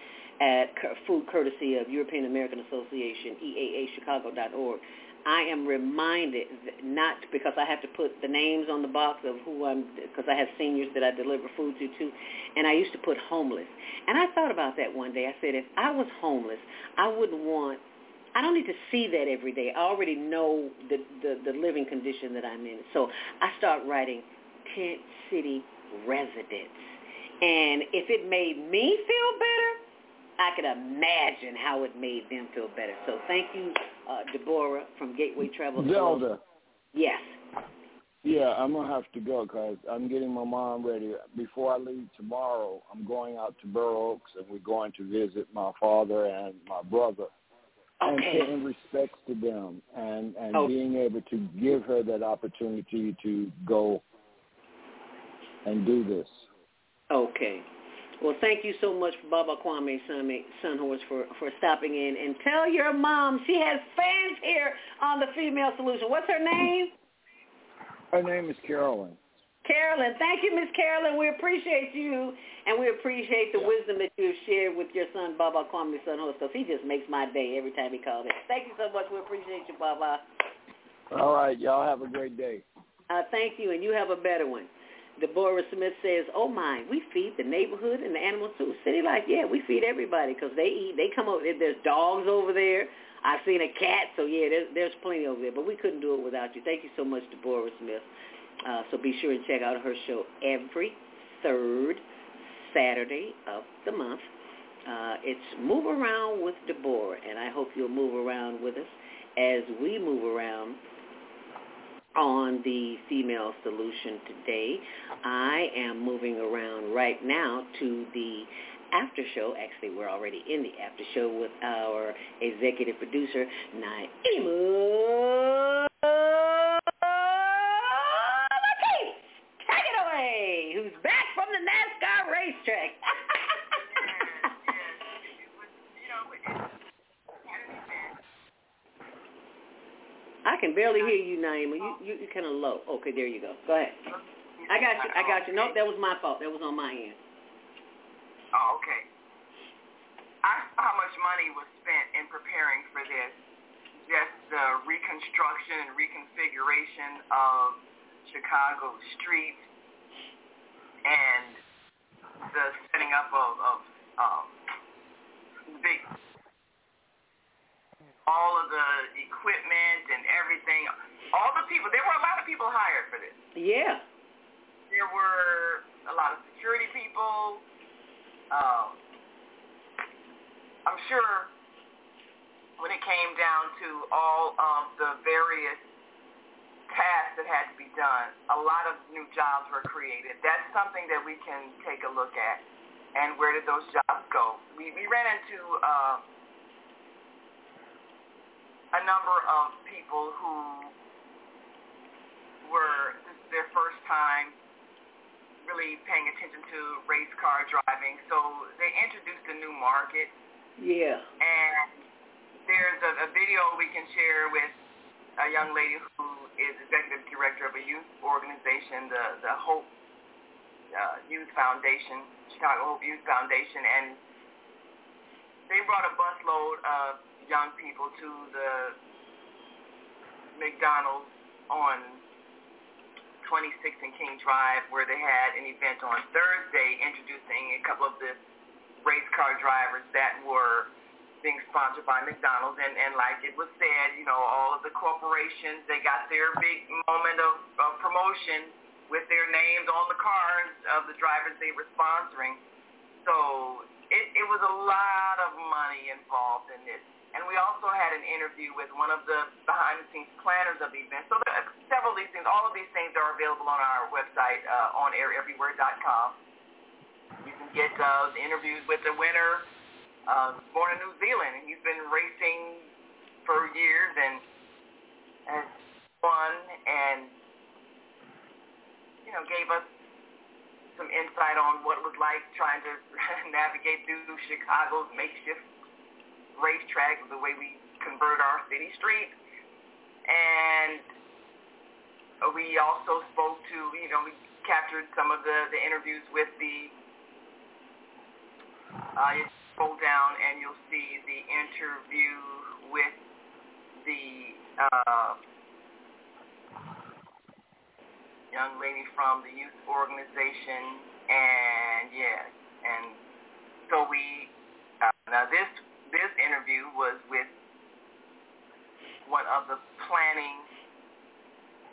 Speaker 3: at food courtesy of European American Association, EAAchicago.org, I am reminded not because I have to put the names on the box of who I'm, because I have seniors that I deliver food to too, and I used to put homeless. And I thought about that one day. I said, if I was homeless, I wouldn't want I don't need to see that every day. I already know the, the, the living condition that I'm in. So I start writing tent city residents. And if it made me feel better, I could imagine how it made them feel better. So thank you, uh, Deborah from Gateway Travel.
Speaker 10: Zelda.
Speaker 3: Yes.
Speaker 10: Yeah, I'm gonna have to go because I'm getting my mom ready. Before I leave tomorrow, I'm going out to Burr Oaks and we're going to visit my father and my brother.
Speaker 3: Okay.
Speaker 10: And paying respects to them and and
Speaker 3: Oh.
Speaker 10: being able to give her that opportunity to go and do this.
Speaker 3: Okay. Well, thank you so much, Baba Kwame Sunhorse, for, for stopping in. And tell your mom she has fans here on the Female Solution. What's her name?
Speaker 10: Her name is Carolyn.
Speaker 3: Carolyn. Thank you, Miss Carolyn. We appreciate you, and we appreciate the wisdom that you have shared with your son, Baba Kwame Sunhorse, because he just makes my day every time he calls in. Thank you so much. We appreciate you, Baba.
Speaker 10: All right, y'all have a great day.
Speaker 3: Uh, thank you, and you have a better one. Deborah Smith says, "Oh my, we feed the neighborhood and the animals too. City life, yeah, we feed everybody because they eat. They come over. There's dogs over there. I've seen a cat, so yeah, there's there's plenty over there. But we couldn't do it without you. Thank you so much, Deborah Smith. Uh, so be sure and check out her show every third Saturday of the month. Uh, it's Move Around with Deborah, and I hope you'll move around with us as we move around on the female solution today. I am moving around right now to the after show. Actually, we're already in the after show with our executive producer, Naima. Latif. Take it away. Who's back from the NASCAR racetrack? I can barely hear you, Naima. You you you kind of low. Okay, there you go. Go ahead. I got you. I got you. Nope, that was my fault. That was on my end.
Speaker 15: Oh, okay. I saw how much money was spent in preparing for this. Just the reconstruction and reconfiguration of Chicago streets and the setting up of, of um, big all of the equipment and everything. All the people, there were a lot of people hired for this.
Speaker 3: Yeah.
Speaker 15: There were a lot of security people. Um, I'm sure when it came down to all of the various tasks that had to be done, a lot of new jobs were created. That's something that we can take a look at. And where did those jobs go? We, we ran into uh, a number of people who were this is their first time really paying attention to race car driving. So they introduced a new market.
Speaker 3: Yeah.
Speaker 15: And there's a, a video we can share with a young lady who is executive director of a youth organization, the the Hope uh, Youth Foundation, Chicago Hope Youth Foundation, and they brought a busload of young people to the McDonald's on 26th and King Drive where they had an event on Thursday introducing a couple of the race car drivers that were being sponsored by McDonald's and, and like it was said, you know, all of the corporations, they got their big moment of, of promotion with their names on the cars of the drivers they were sponsoring. So it, it was a lot of money involved in this. And we also had an interview with one of the behind-the-scenes planners of the event. So there are several of these things, all of these things are available on our website, uh, onaireverywhere.com. You can get uh, the interviews with the winner, uh, born in New Zealand, and he's been racing for years and has won and, you know, gave us some insight on what it was like trying to [LAUGHS] navigate through Chicago's makeshift racetrack, the way we convert our city streets. And we also spoke to, you know, we captured some of the, the interviews with the, uh, you scroll down and you'll see the interview with the uh, young lady from the youth organization. And, yes, and so we, uh, now this this interview was with one of the planning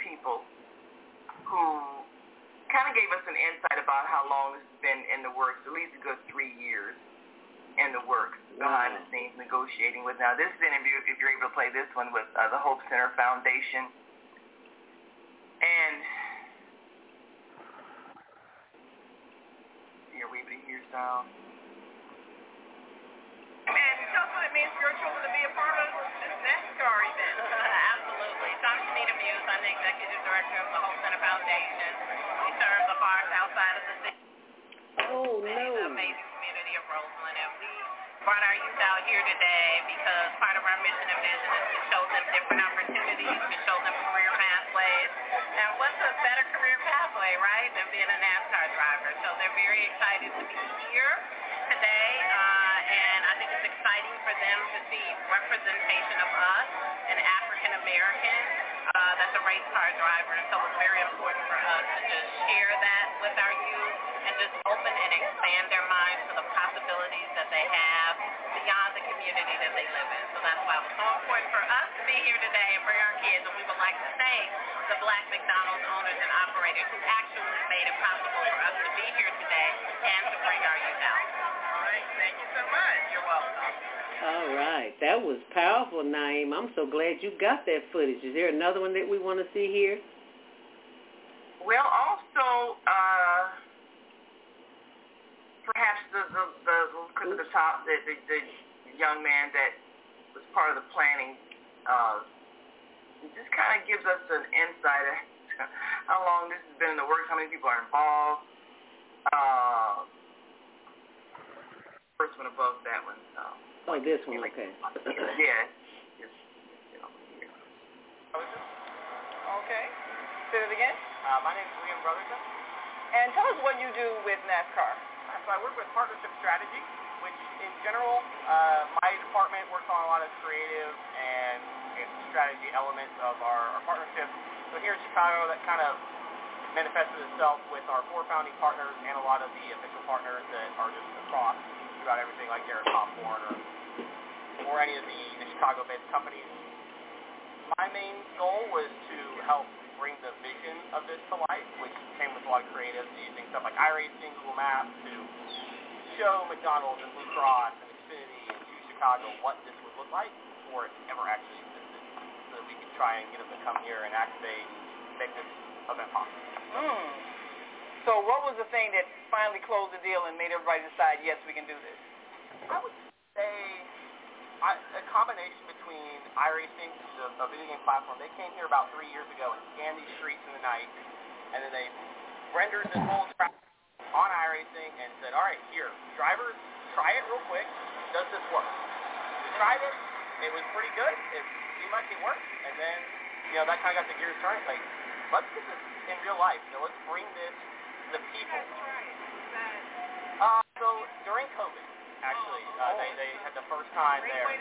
Speaker 15: people who kind of gave us an insight about how long this has been in the works, at least a good three years in the works behind the scenes negotiating with. Now, this interview, if you're able to play this one with uh, the Hope Center Foundation, and you're able to hear sound.
Speaker 16: And tell us what it means children to be a part of this NASCAR event. [LAUGHS]
Speaker 17: Absolutely. So I'm Shanita Muse. I'm the executive director of the Hope Center Foundation. We serve the far south side of the city.
Speaker 3: Oh, no.
Speaker 17: The amazing community of Roseland. And we brought our youth out here today because part of our mission and vision is to show them different opportunities, to show them career pathways. And what's a better career pathway, right, than being a NASCAR driver? So they're very excited to be here to see representation of us, an African American, uh, that's a race car driver. And so it's very important for us to just share that with our youth and just open and expand their minds to the possibilities that they have beyond the community that they live in. So that's why it's so important for us to be here today and bring our kids. And we would like to thank the Black McDonald's owners and operators who actually made it possible for us to be here today and to bring our youth out.
Speaker 16: Thank you so much. You're welcome.
Speaker 3: All right. That was powerful, Naeem. I'm so glad you got that footage. Is there another one that we want to see here?
Speaker 15: Well, also, uh, perhaps the the the clip at the top, the, the the young man that was part of the planning, uh, just kind of gives us an insight of how long this has been in the works, how many people are involved. Uh, first one above that one. Uh,
Speaker 3: Oh, this one, okay.
Speaker 15: yeah.
Speaker 16: Okay. Say it again.
Speaker 18: Uh, my name is Liam Brotherton.
Speaker 16: And tell us what you do with NASCAR.
Speaker 18: Uh, so I work with partnership strategy, which in general, uh, my department works on a lot of creative and, and strategy elements of our, our partnership. So here in Chicago, that kind of manifested itself with our four founding partners and a lot of the official partners that are just across throughout everything like Garrett Popcorn or, or any of the, the Chicago-based companies. My main goal was to help bring the vision of this to life, which came with a lot of creative, using stuff like iRacing, Google Maps to show McDonald's and Blue Cross and Xfinity and to Chicago what this would look like before it ever actually existed, so that we could try and get them to come here and activate, make this event possible.
Speaker 16: Hmm. So what was the thing that finally closed the deal and made everybody decide, yes, we can do this?
Speaker 18: I would say a combination between iRacing, which is a, a video game platform. They came here about three years ago and scanned these streets in the night, and then they rendered this whole track on iRacing and said, all right, here, drivers, try it real quick. Does this work? We tried it. It was pretty good. It seemed like it worked. And then, you know, that kind of got the gears turning. Like, let's get this in real life. You know, let's bring this the people. Uh, so during COVID, actually, uh, they, they had the first time there.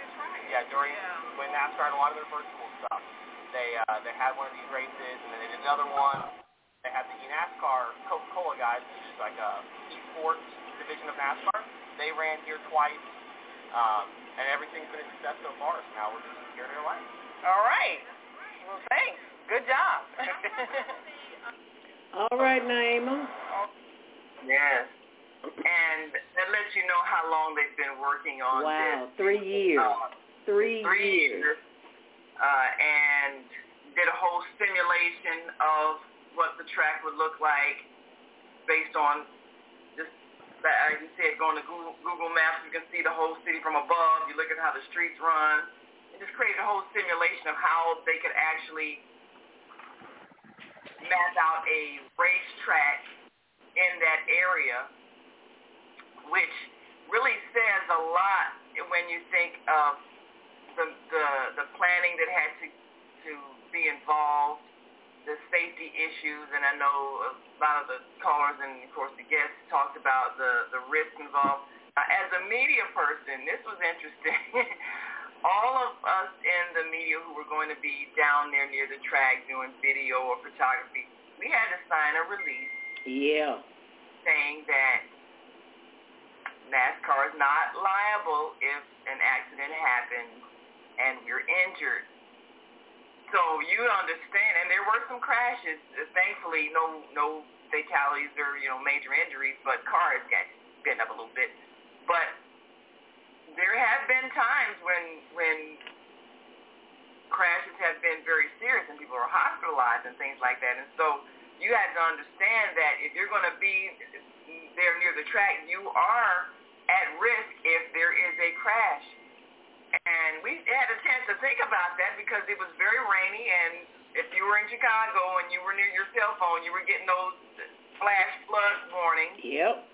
Speaker 18: Yeah, during when NASCAR had a lot of their virtual stuff. They uh, they had one of these races, and then they did another one. They had the eNASCAR Coca-Cola guys, which is like a esports division of NASCAR. They ran here twice, um, and everything's been a success so far. So now we're just here in real life.
Speaker 16: All right. Well, thanks. Good job. [LAUGHS]
Speaker 3: All right, Naima.
Speaker 15: Yes. And that lets you know how long they've been working on
Speaker 3: Wow,
Speaker 15: this.
Speaker 3: three years.
Speaker 15: Uh,
Speaker 3: Three,
Speaker 15: three
Speaker 3: years.
Speaker 15: years. Uh, and did a whole simulation of what the track would look like based on just, like you said, going to Google, Google Maps, you can see the whole city from above. You look at how the streets run. It just created a whole simulation of how they could actually map out a racetrack in that area, which really says a lot when you think of the the, the planning that had to to be involved, the safety issues, and I know a lot of the callers and of course the guests talked about the the risk involved. As a media person, this was interesting. [LAUGHS] All of us in the media who were going to be down there near the track doing video or photography, we had to sign a release
Speaker 3: Yeah.
Speaker 15: saying that NASCAR is not liable if an accident happens and we're injured. so you understand, and there were some crashes. Thankfully, no no fatalities or you know major injuries, but cars got bent up a little bit. But there have been times when when crashes have been very serious and people are hospitalized and things like that. And so you have to understand that if you're going to be there near the track, you are at risk if there is a crash. And we had a chance to think about that because it was very rainy and if you were in Chicago and you were near your cell phone, you were getting those flash flood warnings.
Speaker 3: Yep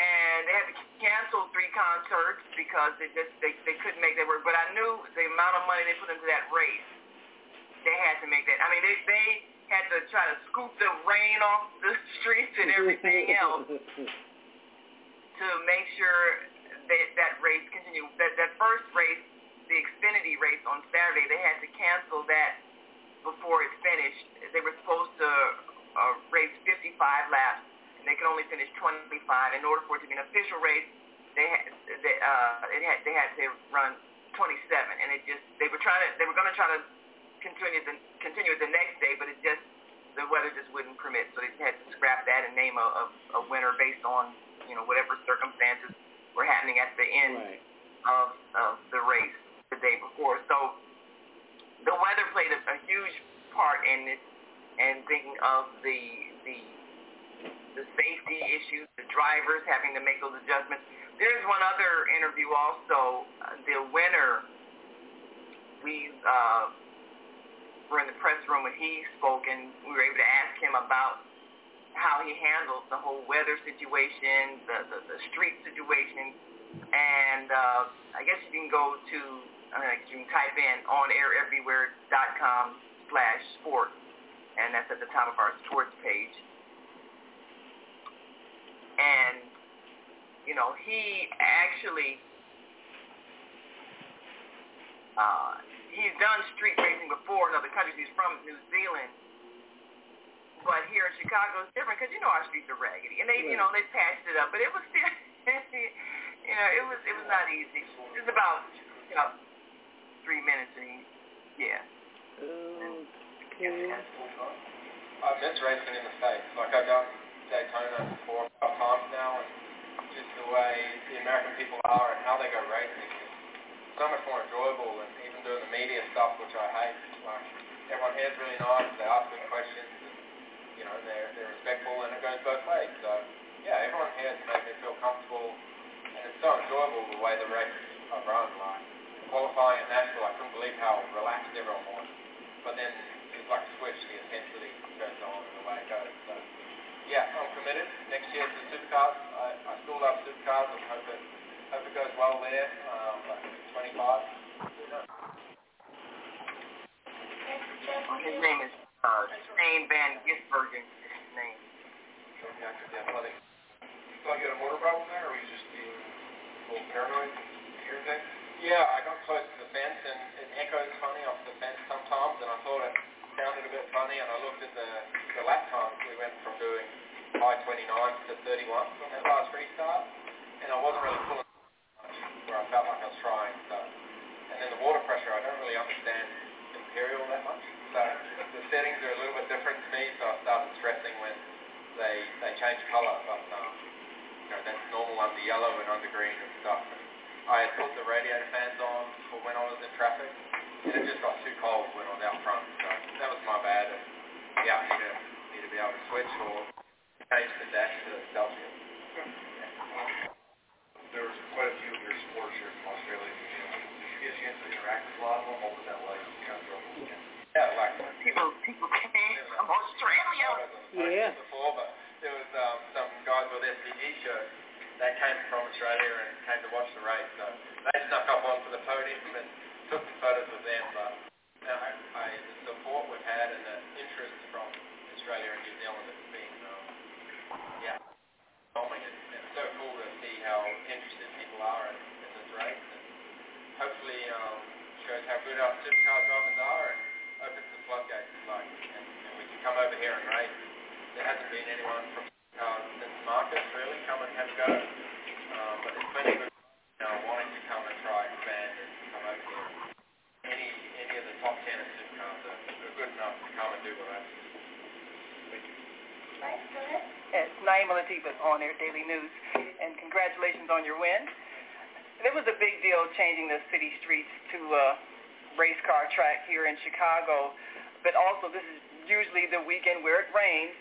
Speaker 15: and they had to cancel three concerts because they just they, they couldn't make that work. But I knew the amount of money they put into that race, they had to make that. I mean, they they had to try to scoop the rain off the [LAUGHS] streets and everything else to make sure that that race continued. That that first race, the Xfinity race on Saturday, they had to cancel that before it finished. They were supposed to uh, race 55 laps and they could only finish 25. In order for it to be an official race, they had they, uh, it had they had to run 27, and it just they were trying to they were going to try to continue the continue it the next day, but it just the weather just wouldn't permit, so they had to scrap that and name a, a, a winner based on you know whatever circumstances were happening at the end
Speaker 3: right.
Speaker 15: of of the race the day before. So the weather played a, a huge part in it, and thinking of the the the safety issues, the drivers having to make those adjustments. There's one other interview also. The winner, we uh, were in the press room when he spoke, and we were able to ask him about how he handles the whole weather situation, the, the, the street situation, and uh, I guess you can go to, mean, you can type in onaireverywhere.com slash sports, and that's at the top of our sports page. And you know he actually uh, he's done street racing before in other countries. He's from New Zealand, but here in Chicago it's different because you know our streets are raggedy, and they you know they patched it up, but it was still [LAUGHS] you know it was it was not easy. It's about you know three minutes and he, yeah.
Speaker 3: Okay.
Speaker 19: I've missed racing in the States. Like I've done Daytona four or five times now, and just the way the American people are and how they go racing is so much more enjoyable than even doing the media stuff, which I hate. Like everyone here is really nice, they ask good questions, and you know they're they're respectful, and it goes both ways. So yeah, everyone here has made me feel comfortable, and it's so enjoyable the way the races are run. Like qualifying at Nashville, I couldn't believe how relaxed everyone was, but then it's like a switch, the intensity goes on and the way it goes. So, yeah, I'm committed. Next year to supercars. I, I still love supercars and hope it, hope it goes well there. Um, like 25.
Speaker 15: His name is uh, Shane Van Gisbergen. His name.
Speaker 19: Yeah. I got close to the fence, and it echoes funny off the fence sometimes, and I thought it sounded a bit funny, and I looked at the, the lap times. We went from doing high 29s to 31s on that last restart, and I wasn't really pulling much where I felt like I was trying. So, and then the water pressure, I don't really understand Imperial that much. So the settings are a little bit different to me, so I started stressing when they they change colour, but um, you know that's normal under yellow and under green and stuff. And I had put the radiator fans on for when I was in traffic, and it just got too cold when I was out front. So that was my bad. And yeah, I need to need to be able to switch or change the dash to Celsius.
Speaker 20: There was quite a few of your sports here from Australia get a chance to interact with a lot of them? What that like? Kind of throughout the?
Speaker 19: Yeah, like
Speaker 15: people people came from Australia.
Speaker 19: Yeah. Before, but there was um, some guys with SVG shirts that came from Australia and came to watch the race. So they snuck up onto the podium and took some photos with them. But you know, I, I, the support we've had and the interest from Australia and New good off supercar drivers are and opens the floodgates like, and, and we can come over here and race. There hasn't been anyone from supercars since Marcos really come and have a go, um, but there's plenty of now wanting to come and try and expand and come over here. Any any of the top ten of supercars are,
Speaker 16: are good enough to come and do what I do. It's Naima Latifah on Air Daily News, and congratulations on your win. It was a big deal changing the city streets to uh, race car track here in Chicago, but also this is usually the weekend where it rains.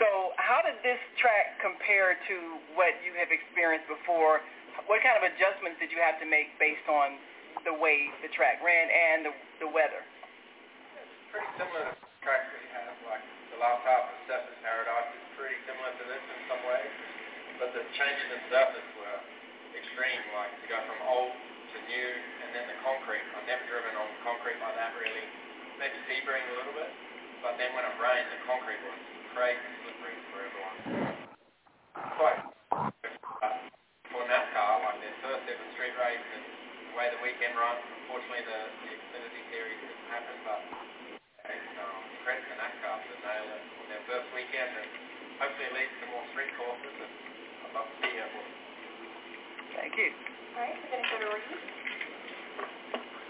Speaker 16: So how did this track compare to what you have experienced before? What kind of adjustments did you have to make based on the way the track ran and the, the weather?
Speaker 20: It's pretty similar to tracks we have, like the last half of Surfers Paradise is pretty similar to this in some ways, but the changes in surface were uh, extreme, like to go from old to new, and then the concrete. I've never driven on concrete like that really. Maybe Sebring a little bit, but then when it rained, the concrete was crazy slippery for everyone. Quite for NASCAR, like their first ever street race and the way the weekend runs. Unfortunately, the, the Xfinity Series didn't happen, but it's um, credit to NASCAR to nail it on their first weekend, and hopefully it leads to more street courses. And I'd love to see it.
Speaker 16: Thank you.
Speaker 17: All right, we're going to go to Reid.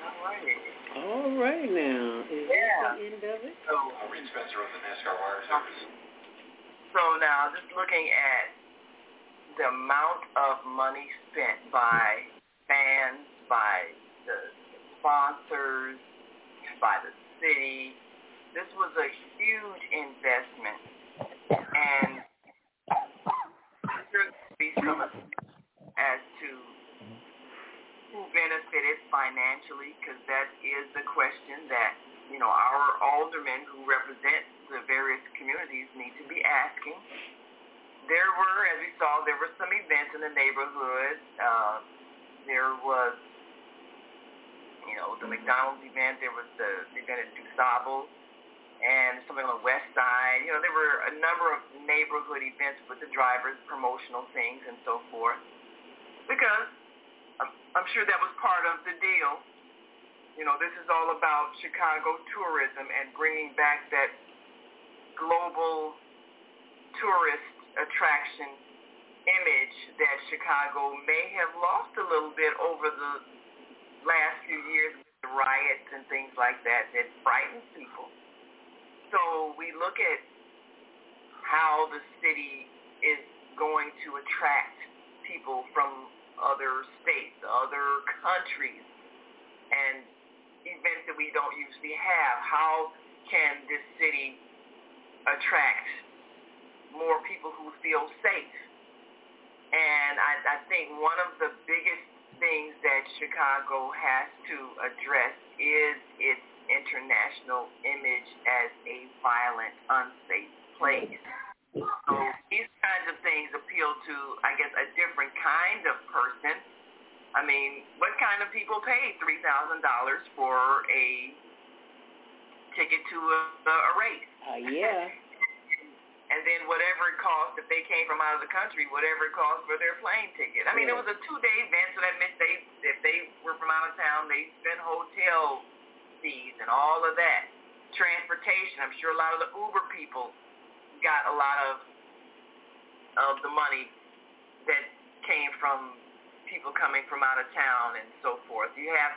Speaker 3: All right. All right now. Is
Speaker 16: Yeah.
Speaker 3: that the end of it?
Speaker 16: So,
Speaker 20: Uh, Reid Spencer of the NASCAR Wire Service.
Speaker 15: So now, just looking at the amount of money spent by fans, by the sponsors, by the city, this was a huge investment. And there could be some as to who benefited financially, because that is the question that, you know, our aldermen who represent the various communities need to be asking. There were, as we saw, there were some events in the neighborhood. Uh, there was, you know, the McDonald's event. There was the, the event at DuSable and something on the west side. You know, there were a number of neighborhood events with the drivers, promotional things, and so forth. Because I'm, sure that was part of the deal. You know, this is all about Chicago tourism and bringing back that global tourist attraction image that Chicago may have lost a little bit over the last few years with the riots and things like that that frightens people. So we look at how the city is going to attract people from other states, other countries, and events that we don't usually have. How can this city attract more people who feel safe? And I, I think one of the biggest things that Chicago has to address is its international image as a violent, unsafe place. So these kinds of things appeal to, I guess, a different kind of person. I mean, what kind of people pay three thousand dollars for a ticket to a, a race?
Speaker 3: Uh, yeah. [LAUGHS]
Speaker 15: and then whatever it cost if they came from out of the country, whatever it cost for their plane ticket. I mean, it was a two-day event, so that meant they, if they were from out of town, they spent hotel fees and all of that. Transportation. I'm sure a lot of the Uber people got a lot of of the money that came from people coming from out of town and so forth. You have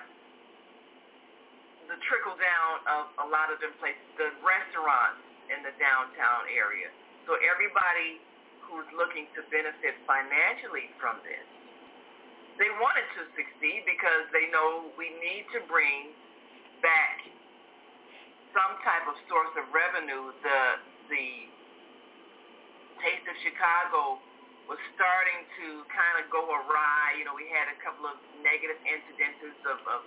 Speaker 15: the trickle down of a lot of different places, the restaurants in the downtown area. So everybody who's looking to benefit financially from this, they want it to succeed because they know we need to bring back some type of source of revenue. The the Taste of Chicago was starting to kind of go awry. You know, we had a couple of negative incidences of, of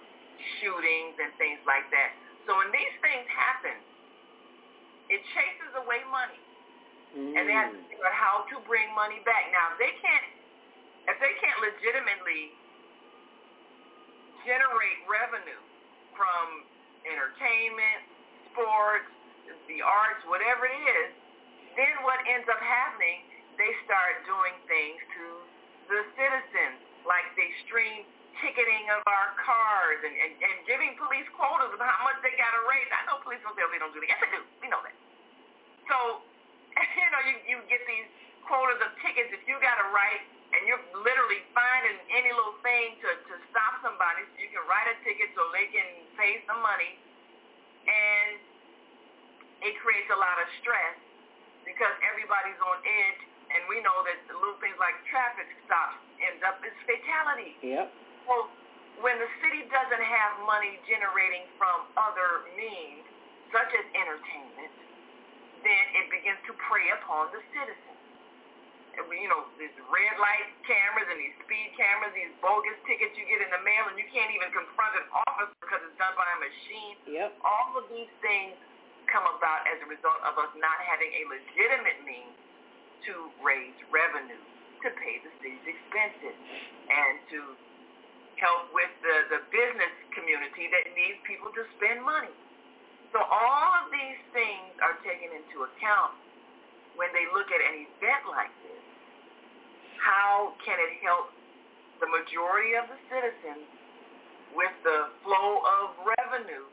Speaker 15: shootings and things like that. So when these things happen, it chases away money.
Speaker 3: Mm.
Speaker 15: And they have to figure out how to bring money back. Now, if they can't, if they can't legitimately generate revenue from entertainment, sports, the arts, whatever it is, then what ends up happening, they start doing things to the citizens, like the extreme ticketing of our cars and, and, and giving police quotas of how much they got to raise. I know police will say they don't do that. Yes, they do. We know that. So, [LAUGHS] you know, you, you get these quotas of tickets. If you got to write, and you're literally finding any little thing to, to stop somebody, so you can write a ticket so they can pay some money, and it creates a lot of stress because everybody's on edge and we know that little things like traffic stops ends up as fatality.
Speaker 3: Yep.
Speaker 15: Well, when the city doesn't have money generating from other means, such as entertainment, then it begins to prey upon the citizens. And you know, these red light cameras and these speed cameras, these bogus tickets you get in the mail, and you can't even confront an officer because it's done by a machine.
Speaker 3: Yep.
Speaker 15: All of these things come about as a result of us not having a legitimate means to raise revenue to pay the city's expenses and to help with the, the business community that needs people to spend money. So all of these things are taken into account when they look at an event like this. How can it help the majority of the citizens with the flow of revenue,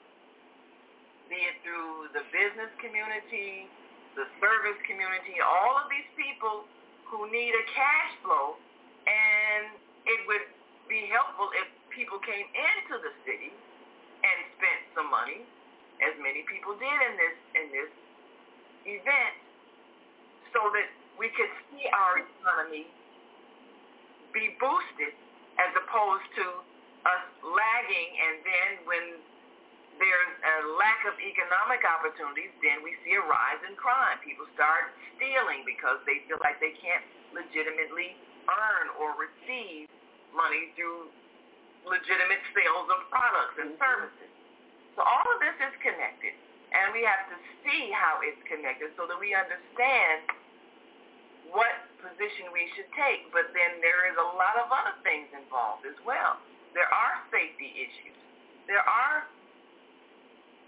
Speaker 15: be it through the business community, the service community, all of these people who need a cash flow, and it would be helpful if people came into the city and spent some money, as many people did in this in this event, so that we could see our economy be boosted as opposed to us lagging and then when there's a lack of economic opportunities, then we see a rise in crime. People start stealing because they feel like they can't legitimately earn or receive money through legitimate sales of products and mm-hmm. services. So all of this is connected, and we have to see how it's connected so that we understand what position we should take. But then there is a lot of other things involved as well. There are safety issues. There are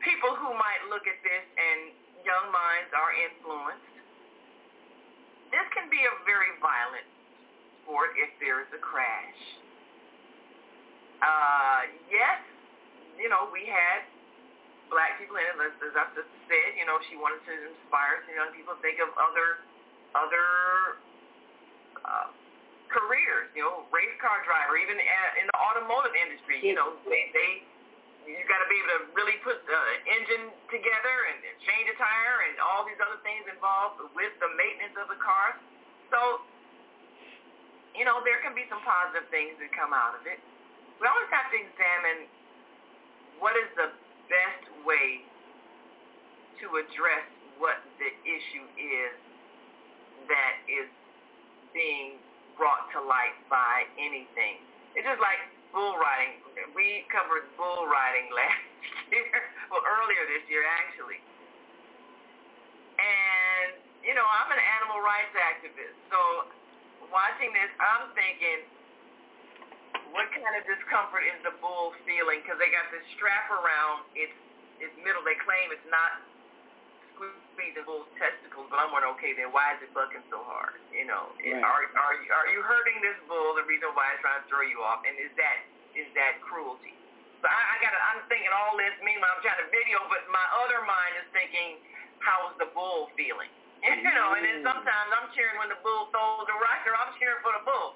Speaker 15: people who might look at this and young minds are influenced. This can be a very violent sport if there is a crash. Uh, yes, you know, we had black people in it, as, as I just said, you know, she wanted to inspire some young people to think of other other uh, careers, you know, race car driver, even in the automotive industry, you know, they, they you got to be able to really put the engine together and, change a tire and all these other things involved with the maintenance of the car. So, you know, there can be some positive things that come out of it. We always have to examine what is the best way to address what the issue is that is being brought to light by anything. It's just like bull riding. We covered bull riding [LAUGHS] last year, well, earlier this year actually. And, you know, I'm an animal rights activist. So watching this, I'm thinking, what kind of discomfort is the bull feeling? Because they got this strap around its its middle. They claim it's not squeezing the bull's testicles, but I'm wondering, okay, then why is it bucking so hard? You know, right. are are you, are you hurting this bull? The reason why it's trying to throw you off, and is that is that cruelty? So I, I got I'm thinking all this. Meanwhile, I'm trying to video, but my other mind is thinking, how is the bull feeling? [LAUGHS] You know, and then mm. sometimes I'm cheering when the bull throws the rock, or I'm cheering for the bull.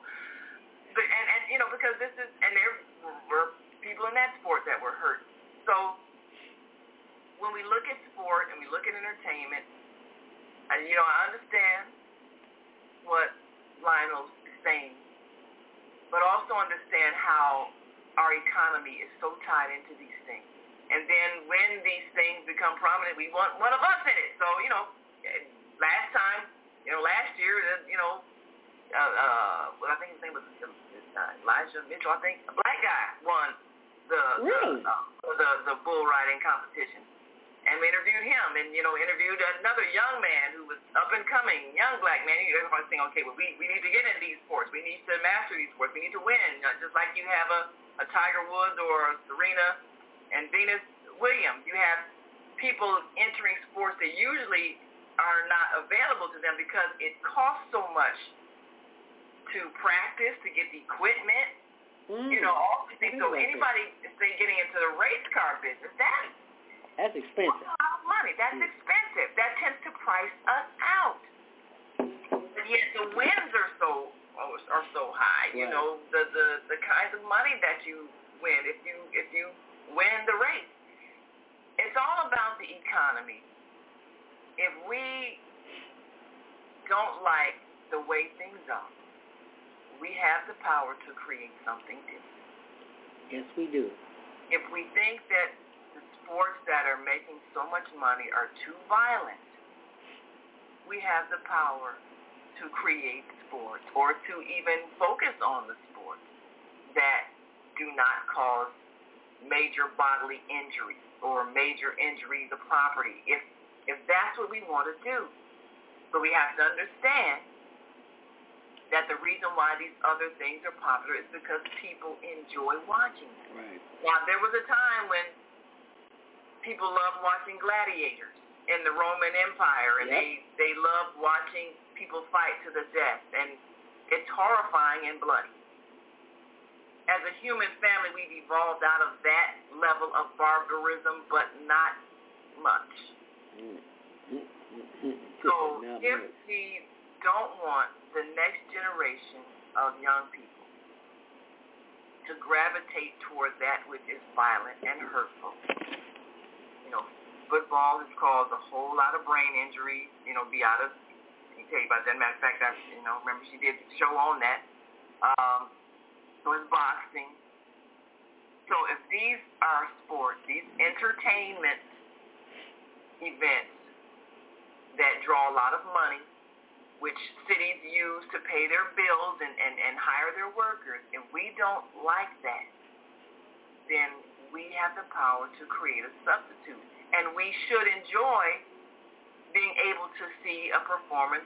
Speaker 15: But and, and you know because this is and there were people in that sport that were hurt. So when we look at sport and we look at entertainment, and you know I understand what Lionel's saying, but also understand how our economy is so tied into these things. And then when these things become prominent, we want one of us in it. So you know, last time, you know, last year, you know, uh, uh, well, I think his name was uh, Elijah Mitchell. I think a black guy won the
Speaker 3: really?
Speaker 15: the, uh, the the bull riding competition, and we interviewed him, and you know, interviewed another young man who was up and coming, young black man. You everybody's saying, okay, well, we we need to get into these sports. We need to master these sports. We need to win, just like you have a a Tiger Woods or a Serena and Venus Williams. You have people entering sports that usually are not available to them because it costs so much to practice, to get the equipment, mm. you know, all these things. So anybody, say, getting into the race car business, that
Speaker 3: that's expensive.
Speaker 15: That's a lot of money. That's mm. expensive. That tends to price us out. And yet the wins are so oh, are so high. Right. You know, the the the kinds of money that you win if you if you win the race. It's all about the economy. If we don't like the way things are, we have the power to create something different.
Speaker 3: Yes, we do.
Speaker 15: If we think that sports that are making so much money are too violent, we have the power to create sports or to even focus on the sports that do not cause major bodily injury or major injuries of property if if that's what we want to do. But we have to understand that the reason why these other things are popular is because people enjoy watching them.
Speaker 3: Right.
Speaker 15: Now, there was a time when people loved watching gladiators in the Roman Empire, and
Speaker 3: Yep.
Speaker 15: they they loved watching people fight to the death, and it's horrifying and bloody. As a human family, we've evolved out of that level of barbarism, but not much. So if we don't want the next generation of young people to gravitate toward that which is violent and hurtful, you know, football has caused a whole lot of brain injury, you know, be out of, I can tell you about that. Matter of fact, I, you know, remember she did a show on that. Um, so is boxing. So if these are sports, these entertainment events that draw a lot of money, which cities use to pay their bills and, and, and hire their workers, if we don't like that, then we have the power to create a substitute. And we should enjoy being able to see a performance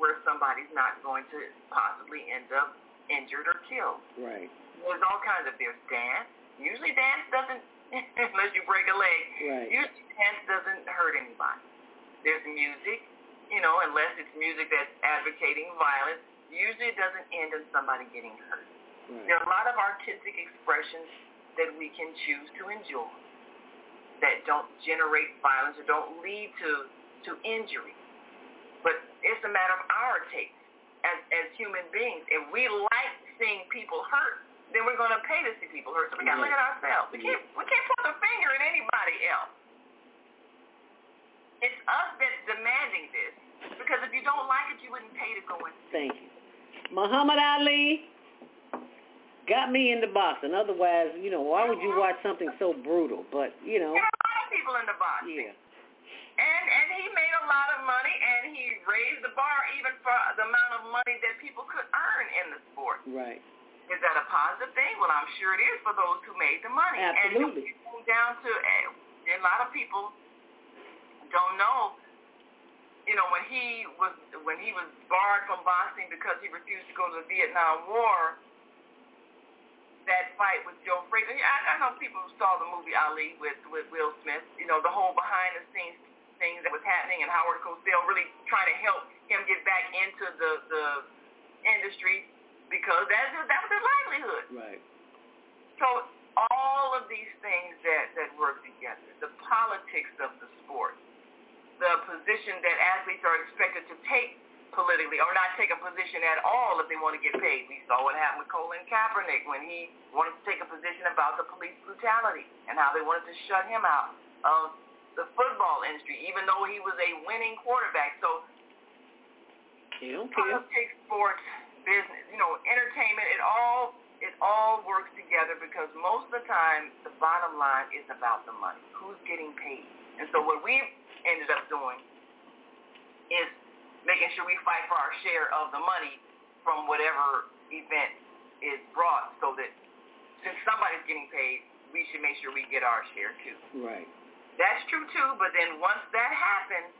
Speaker 15: where somebody's not going to possibly end up injured or killed.
Speaker 3: Right.
Speaker 15: There's all kinds of there's dance. Usually dance doesn't [LAUGHS] unless you break a leg.
Speaker 3: Right.
Speaker 15: Usually dance doesn't hurt anybody. There's music, you know, unless it's music that's advocating violence. Usually it doesn't end in somebody getting hurt.
Speaker 3: Right.
Speaker 15: There are a lot of artistic expressions that we can choose to enjoy that don't generate violence or don't lead to to injury. But it's a matter of our taste as as human beings. If we like seeing people hurt, then we're going to pay to see people hurt. So we got to look at ourselves. We can't we can't put the finger at anybody else. It's us that's demanding this. Because if you don't like it, you wouldn't pay to go in.
Speaker 3: Thank you. Muhammad Ali got me into boxing. Otherwise, you know, why would you watch something so brutal? But, you know,
Speaker 15: There are a lot of people in the boxing.
Speaker 3: yeah.
Speaker 15: And and he made a lot of money and he raised the bar even for the amount of money that people could earn in the sport.
Speaker 3: Right.
Speaker 15: Is that a positive thing? Well, I'm sure it is for those who made the money.
Speaker 3: Absolutely.
Speaker 15: And it came down to uh, a lot of people don't know. You know, when he was when he was barred from boxing because he refused to go to the Vietnam War, that fight with Joe Frazier. I, I know people who saw the movie Ali with with Will Smith. You know, the whole behind the scenes things that was happening, and Howard Cosell really trying to help him get back into the the industry because that that was his livelihood.
Speaker 3: Right.
Speaker 15: So all of these things that, that work together, the politics of the sport, the position that athletes are expected to take politically or not take a position at all if they want to get paid. We saw what happened with Colin Kaepernick when he wanted to take a position about the police brutality and how they wanted to shut him out of the football industry, even though he was a winning quarterback. So
Speaker 3: don't care.
Speaker 15: politics, sports, business, you know, entertainment, it all it all works together because most of the time the bottom line is about the money. Who's getting paid? And so what we've ended up doing is making sure we fight for our share of the money from whatever event is brought so that since somebody's getting paid, we should make sure we get our share too.
Speaker 3: Right.
Speaker 15: That's true too, but then once that happens,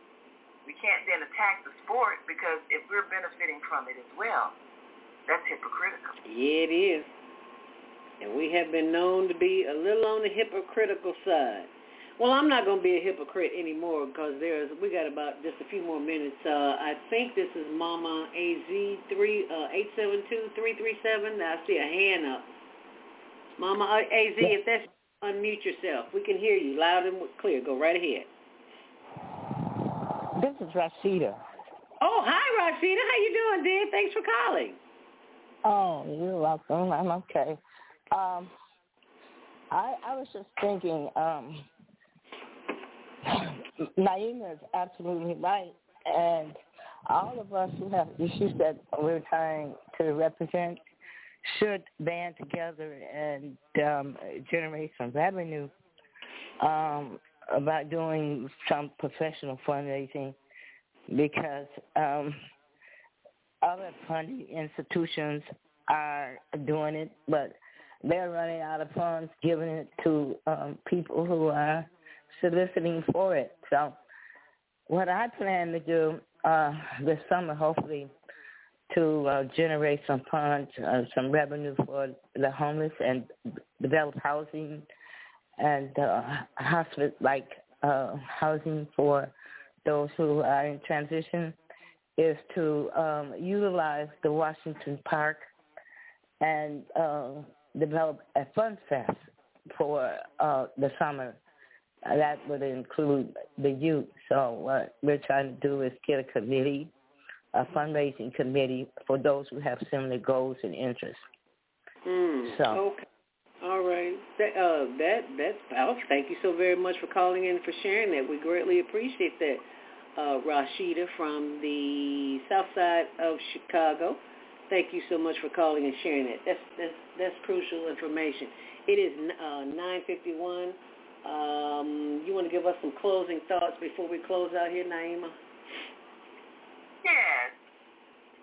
Speaker 15: we can't then attack the sport because if we're benefiting from it as well, that's hypocritical.
Speaker 3: Yeah, it is. And we have been known to be a little on the hypocritical side. Well, I'm not going to be a hypocrite anymore because there's we got about just a few more minutes. Uh, I think this is Mama AZ three uh, eight seven two three three seven. I see a hand up. Mama uh, AZ, if that's unmute yourself, we can hear you loud and clear. Go right ahead.
Speaker 21: This is Rashida.
Speaker 3: Oh, hi Rashida. How you doing, dear? Thanks for calling.
Speaker 21: Oh, you're welcome. I'm okay. Um, I I was just thinking, um, Naima is absolutely right, and all of us who have issues that we're trying to represent should band together and um, generate some revenue um, about doing some professional fundraising because um, other funding institutions are doing it, but they're running out of funds, giving it to um, people who are soliciting for it. So what I plan to do uh, this summer, hopefully, to uh, generate some funds, uh, some revenue for the homeless and develop housing and uh, hospital like uh, housing for those who are in transition is to um, utilize the Washington Park and uh, develop a fun fest for uh, the summer. That would include the youth. So what we're trying to do is get a committee, a fundraising committee for those who have similar goals and interests.
Speaker 3: Mm,
Speaker 21: So
Speaker 3: okay. All right. That, uh, that that's powerful. Thank you so very much for calling in and for sharing that. We greatly appreciate that, uh, Rashida from the South Side of Chicago. Thank you so much for calling and sharing that. That's that's that's crucial information. It is uh, 9:51. Um, you want to give us some closing thoughts before we close out here, Naima?
Speaker 15: Yes.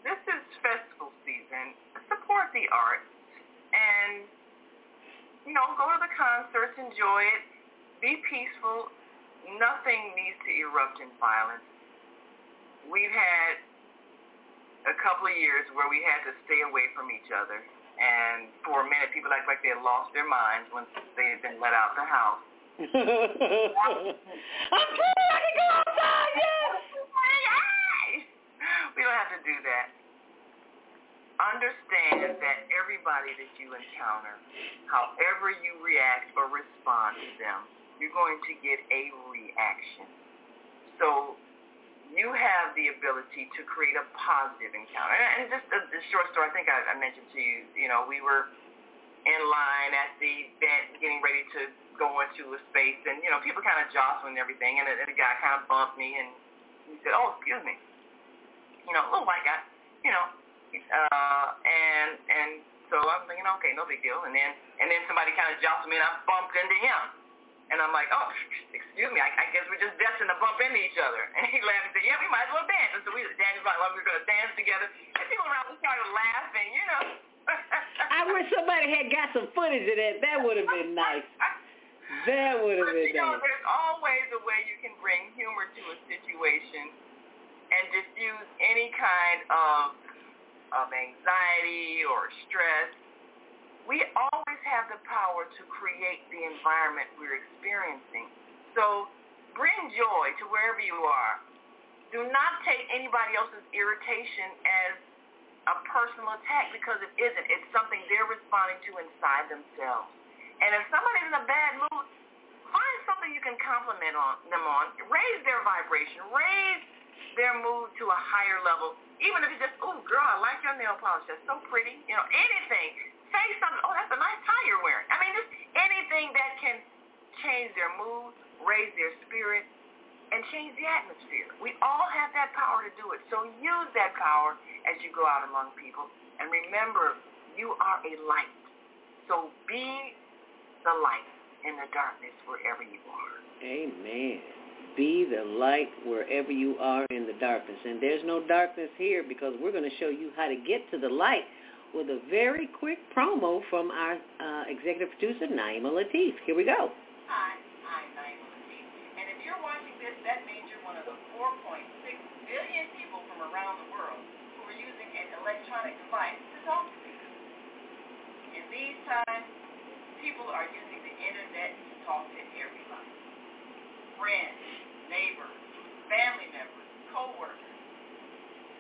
Speaker 15: This is festival season. Support the arts and, you know, go to the concerts, enjoy it, be peaceful. Nothing needs to erupt in violence. We've had a couple of years where we had to stay away from each other. And for a minute, people act like they had lost their minds when they had been let out the house. [LAUGHS]
Speaker 3: I'm trying to go outside, yes!
Speaker 15: We don't have to do that. Understand that everybody that you encounter, however you react or respond to them, you're going to get a reaction. So you have the ability to create a positive encounter. And just a, a short story, I think I, I mentioned to you, you know, we were in line at the event getting ready to go into a space and, you know, people kind of jostling and everything and, and the guy kind of bumped me and he said, oh, excuse me. You know, a little white guy, you know, uh, and, and so I'm thinking, okay, no big deal. And then, and then somebody kind of jostled me and I bumped into him. And I'm like, oh, [LAUGHS] excuse me, I, I guess we're just destined to bump into each other. [LAUGHS] And he laughed and said, yeah, we might as well dance. And so we, Danny's like, well, we're going to dance together. And people around us started laughing, you know. [LAUGHS]
Speaker 3: I wish somebody had got some footage of that. That would have been nice. That would have been
Speaker 15: you know,
Speaker 3: nice.
Speaker 15: there's always a way you can bring humor to a situation and diffuse any kind of of anxiety or stress. We always have the power to create the environment we're experiencing. So bring joy to wherever you are. Do not take anybody else's irritation as a personal attack because it isn't. It's something they're responding to inside themselves. And if somebody's in a bad mood, find something you can compliment on them on. Raise their vibration. Raise their mood to a higher level. Even if it's just, oh, girl, I like your nail polish. That's so pretty. You know, anything. Say something. Oh, that's a nice tie you're wearing. I mean, just anything that can change their mood, raise their spirit, and change the atmosphere. We all have that power to do it. So use that power as you go out among people. And remember, you are a light. So be the light in the darkness wherever you are.
Speaker 3: Amen. Be the light wherever you are in the darkness. And there's no darkness here because we're going to show you how to get to the light with a very quick promo from our uh, executive producer, Naima Latif. Here we go.
Speaker 16: Hi, I'm Naima Latif. And if you're watching this, that means you're one of the 4.6 billion people from around the world who are using an electronic device to talk to people. In these times, people are using the internet to talk to everybody. Friends, neighbors, family members, co-workers.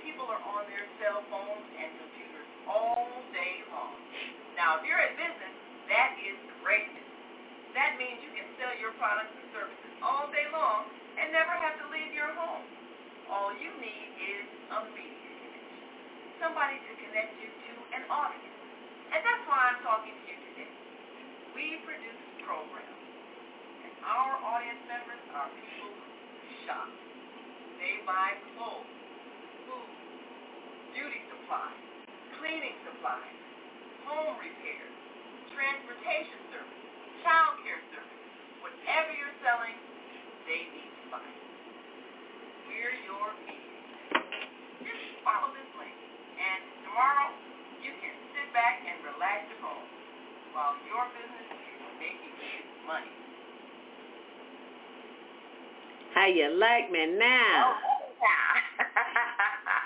Speaker 16: People are on their cell phones and computers all day long. Now, if you're in business, that is great. That means you can sell your products and services all day long and never have to leave your home. All you need is a media connection. Somebody to connect you to an audience. And that's why I'm talking to you. We produce programs. And our audience members are people who shop. They buy clothes.
Speaker 15: food, beauty supplies, cleaning supplies, home repair, transportation service, child care service. Whatever you're selling, they need to buy. We're your media. Just follow this link. And tomorrow, you can sit back and relax at home while your business is making you money.
Speaker 3: How you like me now?
Speaker 15: Oh,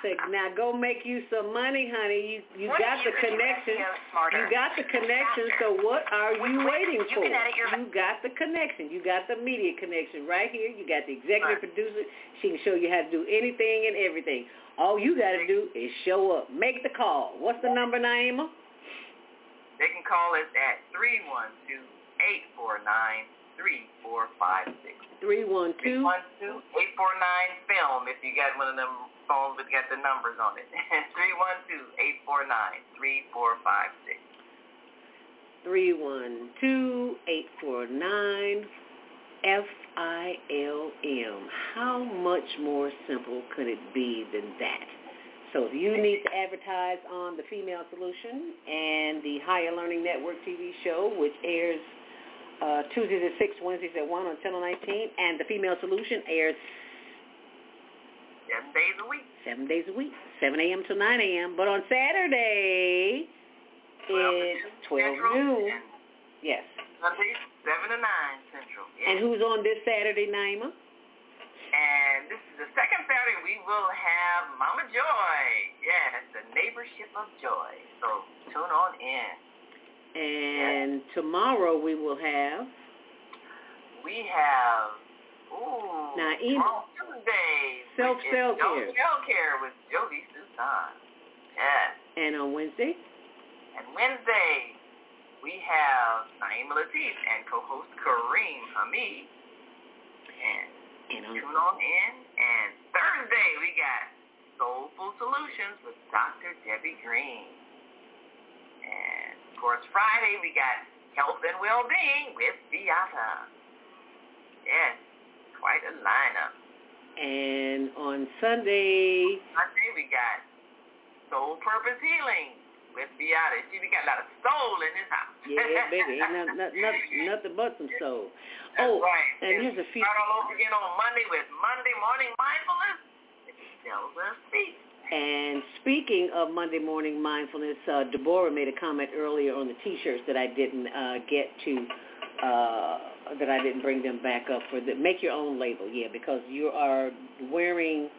Speaker 3: So now go make you some money, honey. You you
Speaker 15: What
Speaker 3: got
Speaker 15: you
Speaker 3: the connection. You got the connection. So what are you waiting
Speaker 15: you
Speaker 3: for? You got the connection. You got the media connection right here. You got the executive producer. She can show you how to do anything and everything. All you got to do is show up. Make the call. What's the number, Naima?
Speaker 15: They can call us at 312-849-3456.
Speaker 3: Three one two.
Speaker 15: 312-849-FILM if you got one of them phones that got the numbers on it. [LAUGHS] 312-849-3456.
Speaker 3: Three one two eight four nine F I L M. How much more simple could it be than that? So you need to advertise on the Female Solution and the Higher Learning Network TV show, which airs uh, Tuesdays at 6, Wednesdays at 1 on Channel 19, and the Female Solution airs
Speaker 15: Seven days a week.
Speaker 3: seven days a week, 7 a.m. to 9 a.m. But on Saturday, it's 12 noon. Yes.
Speaker 15: Sundays, 7 to 9 Central. Yes.
Speaker 3: And who's on this Saturday, Naima?
Speaker 15: And this is the second Saturday we will have Mama Joy. Yes, the neighborship of joy. So tune on in.
Speaker 3: And tomorrow we will have
Speaker 15: We have, ooh,
Speaker 3: Now,
Speaker 15: tomorrow Tuesday.
Speaker 3: Self
Speaker 15: which is
Speaker 3: Cell
Speaker 15: Self
Speaker 3: Care.
Speaker 15: Cell Care with Jody Susan. Yes.
Speaker 3: and on Wednesday,
Speaker 15: And Wednesday, we have Naima Latif and co-host Kareem Hamid. And
Speaker 3: and on
Speaker 15: tune on in. And Thursday, we got Soulful Solutions with Dr. Debbie Green. And, of course, Friday, we got Health and Well-Being with Beata. Yes, quite a lineup.
Speaker 3: and on Sunday,
Speaker 15: Sunday, we got Soul Purpose Healing with Beata. See, we got a lot of soul in this house.
Speaker 3: yeah, baby, ain't not, not, not, nothing but some [LAUGHS] soul.
Speaker 15: That's
Speaker 3: Oh,
Speaker 15: right.
Speaker 3: and here's a few.
Speaker 15: Start all over again on Monday with Monday Morning Mindfulness. It tells us speak.
Speaker 3: And speaking of Monday morning mindfulness, uh, Deborah made a comment earlier on the T-shirts that I didn't uh, get to, uh, that I didn't bring them back up for. The, make your own label, yeah, because you are wearing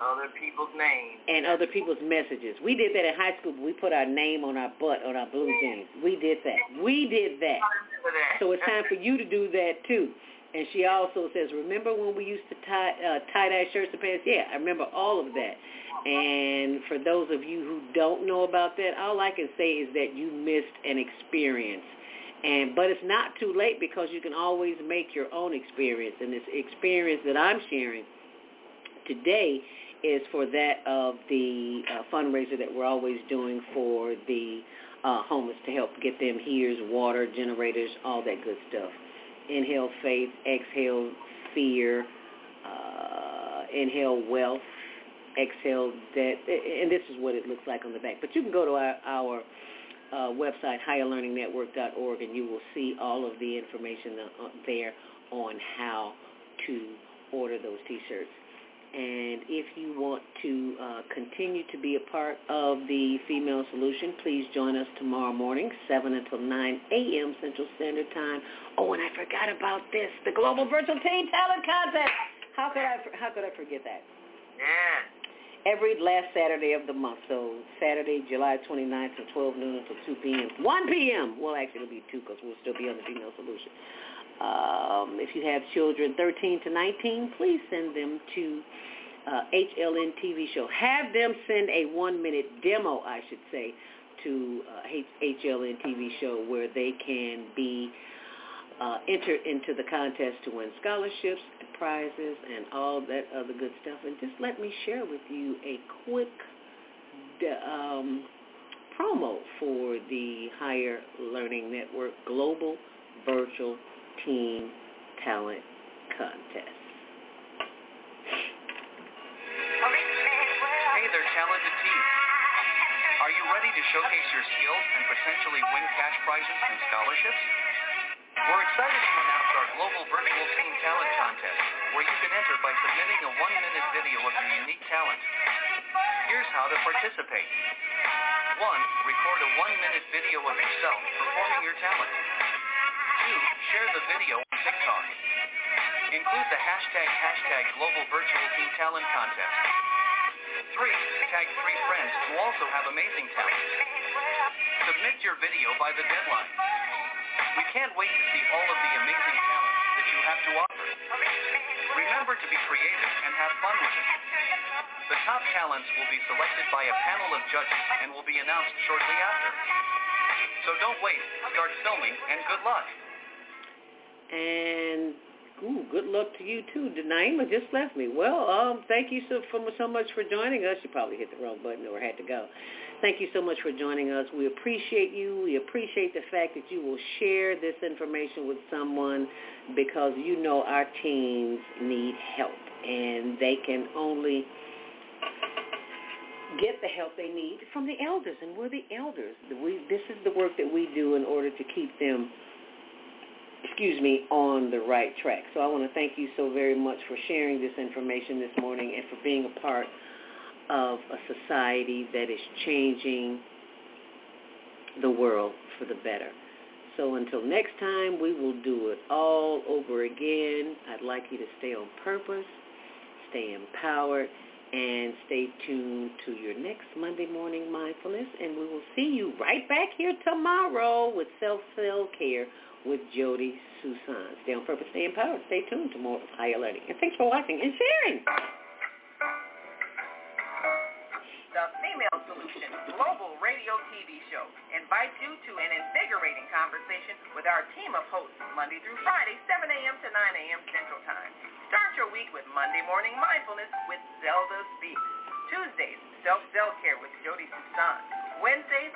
Speaker 15: Other people's names.
Speaker 3: and other people's messages. We did that in high school. We put our name on our butt on our blue jeans. We did that. We did that.
Speaker 15: That.
Speaker 3: So it's time for you to do that too. And she also says, remember when we used to tie uh, tie-dye shirts and pants? Yeah, I remember all of that. And for those of you who don't know about that, all I can say is that you missed an experience. And but it's not too late because you can always make your own experience. And this experience that I'm sharing today is for that of the uh, fundraiser that we're always doing for the uh, homeless to help get them heaters, water, generators, all that good stuff. Inhale faith, exhale fear, uh, inhale wealth, exhale debt, and this is what it looks like on the back. But you can go to our, our uh, website, higherlearningnetwork.org, and you will see all of the information uh, there on how to order those T-shirts. And if you want to uh, continue to be a part of the Female Solution, please join us tomorrow morning, 7 until 9 a.m. Central Standard Time. Oh, and I forgot about this, the Global Virtual Teen Talent Contest. How could I, how could I forget that?
Speaker 15: Yeah.
Speaker 3: Every last Saturday of the month. So Saturday, July 29th from 12 noon until 2 p.m. 1 p.m. Well, actually, it'll be 2 because we'll still be on the Female Solution. Um, if you have children 13 to 19, please send them to uh, HLN TV show. Have them send a one-minute demo, I should say, to uh, HLN TV show where they can be uh, entered into the contest to win scholarships and prizes and all that other good stuff. And just let me share with you a quick um, promo for the Higher Learning Network Global Virtual Teen Talent Contest.
Speaker 22: A rich man
Speaker 23: ready to showcase your skills and potentially win cash prizes and scholarships? We're excited to announce our global virtual teen talent contest, where you can enter by submitting a one-minute video of your unique talent. Here's how to participate. 1. Record a one-minute video of yourself performing your talent. 2. Share the video on TikTok. Include the hashtag hashtag Global Virtual Talent Contest. 3. Tag three friends who also have amazing talent. Submit your video by the deadline. We can't wait to see all of the amazing talent that you have to offer. Remember to be creative and have fun with it. The top talents will be selected by a panel of judges and will be announced shortly after. So don't wait, start filming, and good luck.
Speaker 3: And ooh, good luck to you too. Denaima just left me. Well, um, thank you so for, so much for joining us. You probably hit the wrong button or had to go. Thank you so much for joining us. We appreciate you. We appreciate the fact that you will share this information with someone because you know our teens need help and they can only get the help they need from the elders and we're the elders. We, this is the work that we do in order to keep them excuse me, on the right track. So I want to thank you so very much for sharing this information this morning and for being a part of a society that is changing the world for the better. So until next time, we will do it all over again. I'd like you to stay on purpose, stay empowered, and stay tuned to your next Monday morning mindfulness. And we will see you right back here tomorrow with Self-Cell Care with Jody Susan. Stay on purpose, stay empowered. Stay tuned to more higher learning. And thanks for watching and sharing.
Speaker 15: Global Radio TV Show invites you to an invigorating conversation with our team of hosts Monday through Friday, 7 a.m. to 9 a.m. Central Time. Start your week with Monday Morning Mindfulness with Zelda Speaks. Tuesdays, Self-Cell Care with Jody Susan. Wednesdays,